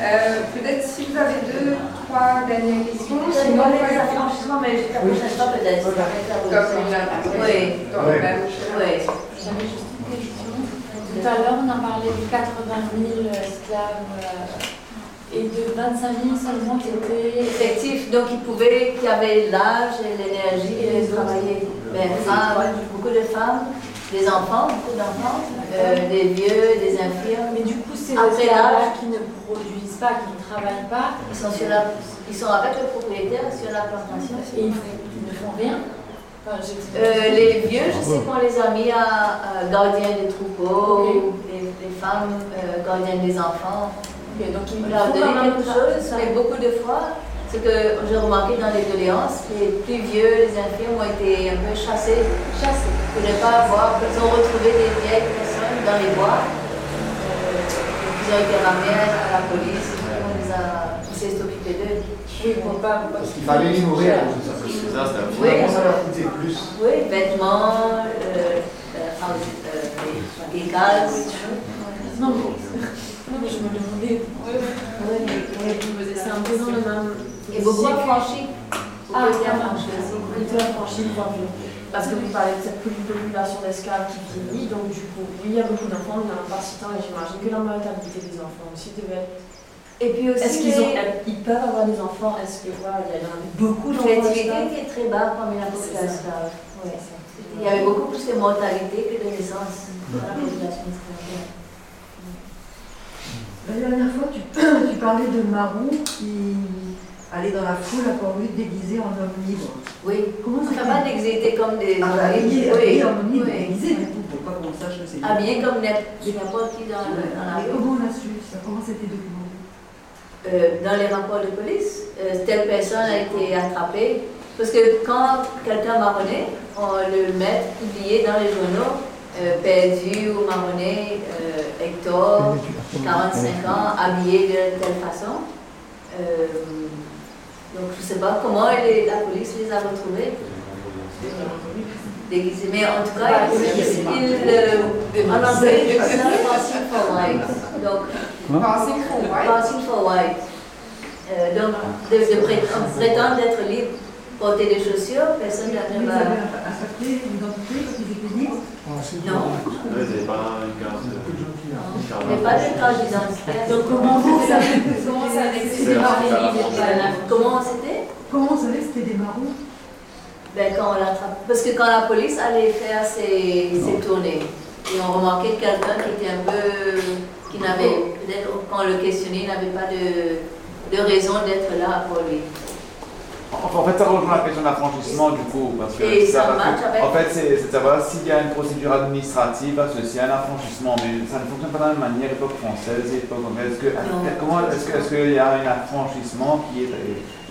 Euh, Peut-être si vous avez deux, trois dernières questions. Sinon, les affranchissements, mais jusqu'à la prochaine fois, peut-être. Oui. Oui. J'avais juste une question. Tout à l'heure, on a parlé de 80 000 esclaves Et de 25 000 seulement qui étaient effectifs, donc ils pouvaient, qui avaient l'âge et l'énergie de travailler. Mais femmes, beaucoup de femmes, des enfants, beaucoup d'enfants, euh, des vieux, des infirmes. Mais du coup, c'est les l'âge, qui ne produisent pas, qui ne travaillent pas. ils sont, sur la, ils sont avec le propriétaire sur la plantation. Et ils, ils ne font rien. J'ai- Euh, les vieux, je sais qu'on les a mis à, à gardiens des troupeaux, les, les femmes euh, gardiennes des enfants. Ok, donc On leur même quelque ça. chose, mais beaucoup de fois, ce que j'ai remarqué dans les doléances, les plus vieux, les infirmes ont été un peu chassés, chassés, pour ne pas avoir, ils ont retrouvé des vieilles personnes dans les bois, euh, ils ont été ramenés à la police, on les a, on s'est occupé d'eux. Oui, pour pas. Parce qu'il fallait les nourrir. C'est ça, c'était Oui. Finalement, ça leur coûtait plus. Oui, vêtements, euh, euh, euh, les- les gaz. Non, mais, non, mais je me demandais. C'est un peu dans le même. Et beaucoup affranchis. Ah, Beaucoup bien affranchis. Parce que vous parlez de cette population d'esclaves qui vieillit, donc du coup, oui, il y a beaucoup d'enfants, il n'y en a pas si tant, et j'imagine que la mortalité des enfants aussi devait être. Et puis aussi, Est-ce qu'ils ont- ils peuvent avoir des enfants Est-ce que voilà, il y en a beaucoup d'enfants L'activité était très bas parmi la C'est population. ça. Ouais. Il y avait beaucoup plus de mortalité que de naissance dans la population esclave. La dernière fois, tu, tu parlais de Marou qui allait dans la foule à Port-Louis déguisé en homme libre. Oui. Comment ça Enfin, pas déguisé comme des Ah, bah, oui. habillé en homme libre, oui. déguisé du coup, pour pas qu'on sache que c'est. Habillé comme n'importe qui dans, la Et comment on a su ça Comment c'était documenté Euh, dans les rapports de police, euh, telle personne a été attrapée. Parce que quand quelqu'un marronnait, on le met publié dans les journaux, euh, perdu ou marronné, euh, Hector, 45 ans, habillé de telle façon. Euh, donc je ne sais pas comment les- la police les a retrouvés. Déguisés. Mais en tout cas, ils, ils, ils, en anglais, ils for Donc, Passing for white. Passing for white. Euh, donc, de, de pré- prétendre d'être libre, porter des chaussures, personne ils étaient libres Non. N'avaient pas une carte a pas de carte d'identité. Donc, comment vous savez Comment c'était Comment c'était? Comment on savait que c'était des marrons ben, quand on l'attrape. Parce que quand la police allait faire ses, ses tournées, et on remarquait quelqu'un qui était un peu. Qui n'avait. peut-être quand le questionnait, il n'avait pas de, de raison d'être là pour lui. En fait, ça rejoint la question d'affranchissement du coup. Parce que Et ça- avec- En fait, c'est de savoir s'il y a une procédure administrative associée à un affranchissement. Mais ça ne fonctionne pas de la même manière, époque française et époque anglaise. Est-ce que- Non. comment est-ce que- est-ce qu'il y a un affranchissement qui est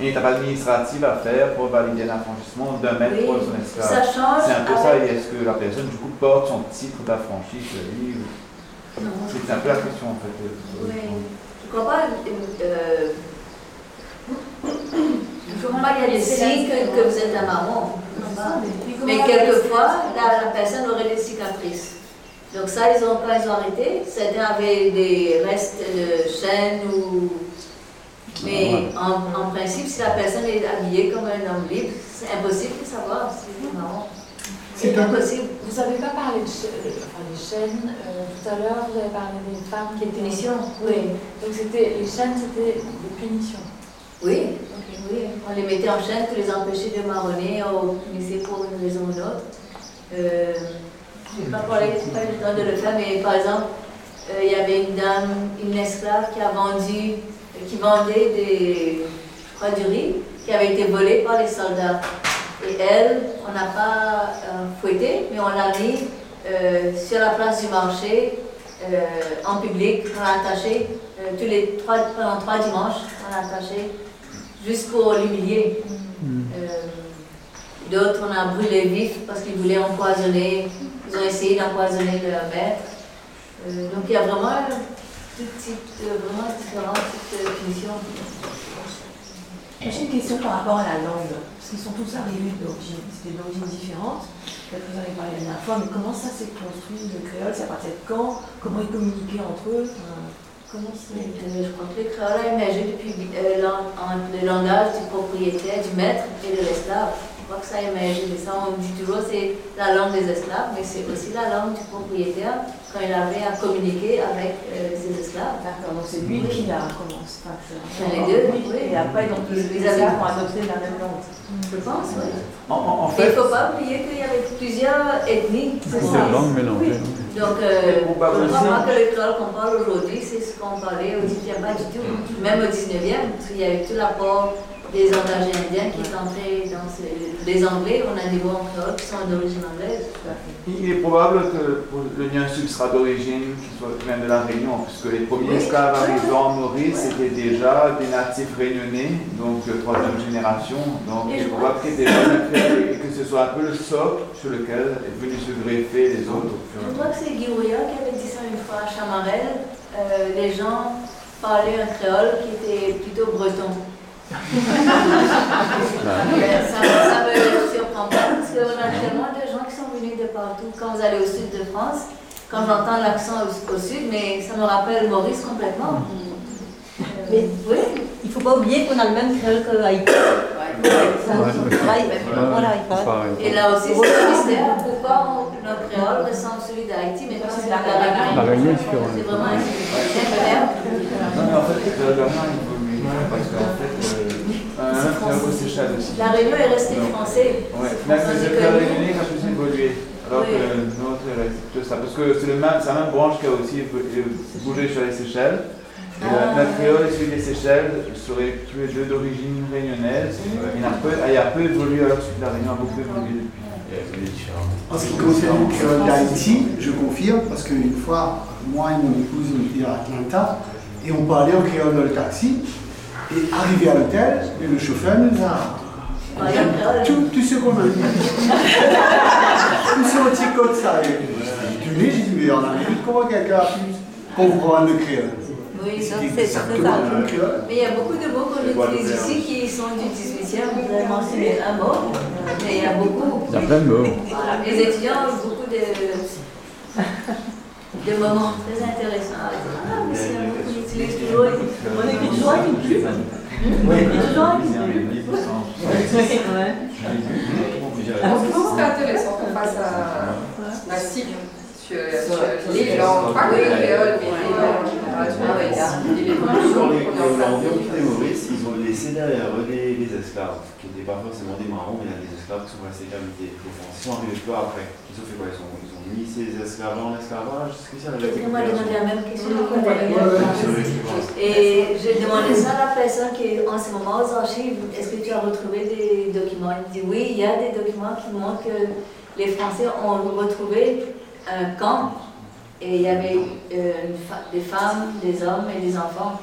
une étape administrative à faire pour valider un affranchissement d'un maître Oui, pour son esclave? ça change C'est un peu ça. Et est-ce que la personne du coup porte son titre d'affranchi lui. C'est un peu la question en fait. Oui. Je crois pas. Euh, je crois pas qu'il y a des signes que, que vous êtes un marron. Mais quelquefois, la, la personne aurait des cicatrices. Donc ça, ils ont, quand ils ont arrêté, certains avaient des restes de chaînes ou... Mais en, en principe, si la personne est habillée comme un homme libre, c'est impossible de savoir si c'est marron. C'est impossible. Vous n'avez pas parlé de enfin, des chaînes. euh, tout à l'heure, vous avez parlé des femmes qui étaient. Punitions, Oui. Donc, c'était, les chaînes, c'était des punitions. Oui, oui, on les mettait en chaîne pour les empêcher de marronner, on punissait pour une raison ou une autre. Euh, je n'ai pas parlé, pas le temps de le faire, mais par exemple, euh, il y avait une dame, une esclave qui a vendu, qui vendait des, je crois, du riz, qui avait été volé par les soldats. Et elle, on n'a pas euh, fouetté, mais on l'a mis euh, sur la place du marché, euh, en public, on l'a attaché, euh, tous les trois, pendant trois dimanches, on l'a attaché, pour l'humilier. Euh, D'autres, on a brûlé vif parce qu'ils voulaient empoisonner, ils ont essayé d'empoisonner leur maître. Euh, donc il y a vraiment tout type, de- vraiment de punitions. J'ai une question par rapport à la langue. Qu'ils sont tous arrivés d'origine, c'était d'origine différente. Peut-être vous en avez parlé la dernière fois, mais comment ça s'est construit le créole? C'est à partir de quand? Comment ils communiquaient entre eux? Comment c'est Je crois que le créole a émergé depuis euh, le langage du propriétaire, du maître et de l'esclave. Crois que ça a émergé de ça. On dit toujours c'est la langue des esclaves, mais c'est aussi la langue du propriétaire quand il avait à communiquer avec euh, ses esclaves. D'accord, donc c'est lui qui l'a commencé. Enfin, c'est les deux, oui. Et après, donc, les, les esclaves ont adopté la même langue. Je pense, oui. En, Et fait, il ne faut pas oublier qu'il y avait plusieurs ethnies. Plusieurs langues mélangées. Donc, euh, je crois pas que le créole qu'on parle aujourd'hui, c'est ce qu'on parlait au 18e, pas du tout. Même au 19e, parce qu'il y a eu tout l'apport des Indiens qui est entré dans ces... Les Anglais, on a des mots en créole qui sont d'origine anglaise. il est probable que le Niansuc sera d'origine qui soit vient de la Réunion, puisque les premiers esclaves arrivant en Maurice étaient déjà des natifs réunionnais, donc euh, troisième génération. Donc il est probable qu'il y ait déjà et que ce soit un peu le socle sur lequel est venu se greffer les autres. Je crois que c'est Guy Rouillard qui avait dit ça une fois à Chamarel. Euh, les gens parlaient un créole qui était plutôt breton. Ça, ça me surprend pas parce qu'on a tellement de gens qui sont venus de partout. Quand vous allez au sud de France, quand j'entends l'accent au, au sud, mais ça me rappelle Maurice complètement. Mais oui. il ne faut pas oublier qu'on a le même créole que Haïti. Et là aussi, c'est un mystère. Pourquoi notre créole ressemble à celui d'Haïti, mais pas celui de la Réunion. C'est vraiment un. Non, mais en fait, le Parce qu'en fait, euh, un créole au Seychelles aussi. La Réunion est restée Donc, français. Ouais, C'est même réunionnais évolué. Alors Oui. que notre est resté plutôt ça. Parce que c'est le même, c'est la même branche qui a aussi bougé sur les Seychelles. Et Ah. la- notre créole et celui des Seychelles seraient tous les deux d'origine réunionnaise. Il a peu, il a peu évolué alors que celui de la Réunion a beaucoup évolué depuis. En ce qui concerne le créole d'Haïti, je confirme, parce qu'une fois, moi et mon épouse, on était à Atlanta, et on parlait en créole dans le taxi, et arrivé à l'hôtel, et le chauffeur nous a... Tout, tout ce qu'on a dit. tout ce petit code ça. Et Je dis, j'ai dit, mais en Amérique, comment quelqu'un a pu comprendre le créole? Oui, c'est ça. Mais il y a beaucoup de mots qu'on utilise ici qui sont du 18e. Vous avez mentionné un mot, mais il y a beaucoup. Il y a plein de mots. Voilà. Les étudiants ont beaucoup de, de moments très intéressants. à dire. Ah, mais utilise toujours. On écrit toujours avec une plume. On écrit toujours avec une plume. Alors, je c'est intéressant qu'on fasse un, un cycle sur, les langues, pas que le créole, mais les langues. Les quitté Maurice, ils ont laissé derrière eux des, des esclaves, qui n'étaient pas forcément des marrons, mais il y a des esclaves qui sont restés cavités. Les Français sont arrivés peu après. Ils ont fait quoi? Ils ont, mis ces esclaves-là en esclavage Qu'est-ce que c'est Moi, j'ai demandé la même question. Et Et j'ai demandé ça à la personne qui est en ce moment aux archives. Est-ce que tu as retrouvé des documents? Il me dit oui, il y a des documents qui montrent que les Français ont retrouvé un camp et il y avait euh, des femmes, des hommes et des enfants.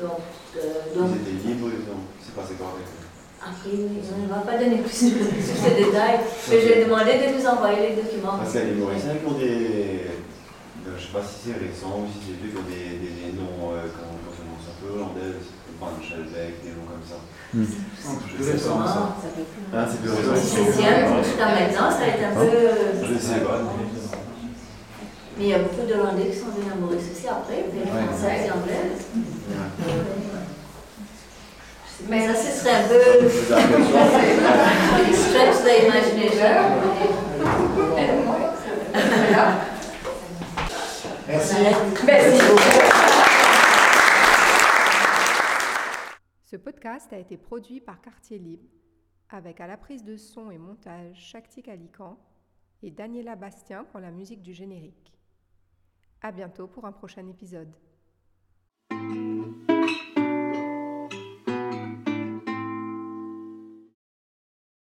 Donc, euh, donc Ils étaient libres, ils ont. C'est passé eux après, on ne va pas donner plus de plus de détails, mais je lui ai demandé de nous envoyer les documents. Parce qu'il y a des Mauriciens qui ont des. euh, Je sais pas si c'est récent ou si c'est vieux, qui ont des, des, des noms, euh, comment on prononce un peu hollandais, Van Schelbeck, des noms comme ça. Hmm. Je sais pas ça. Ça peut plus. Ah, c'est plus récent. Jusqu'à maintenant, ça a été un peu. Je sais pas. Mais il y a beaucoup d'Hollandais qui sont venus à Maurice aussi après, des Ouais. Françaises et Anglaises. Mais ça, ce serait un peu. stretch the imagination. Merci. Merci. Ce podcast a été produit par Quartier Libre avec à la prise de son et montage Shakti Kalikan et Daniela Bastien pour la musique du générique. À bientôt pour un prochain épisode.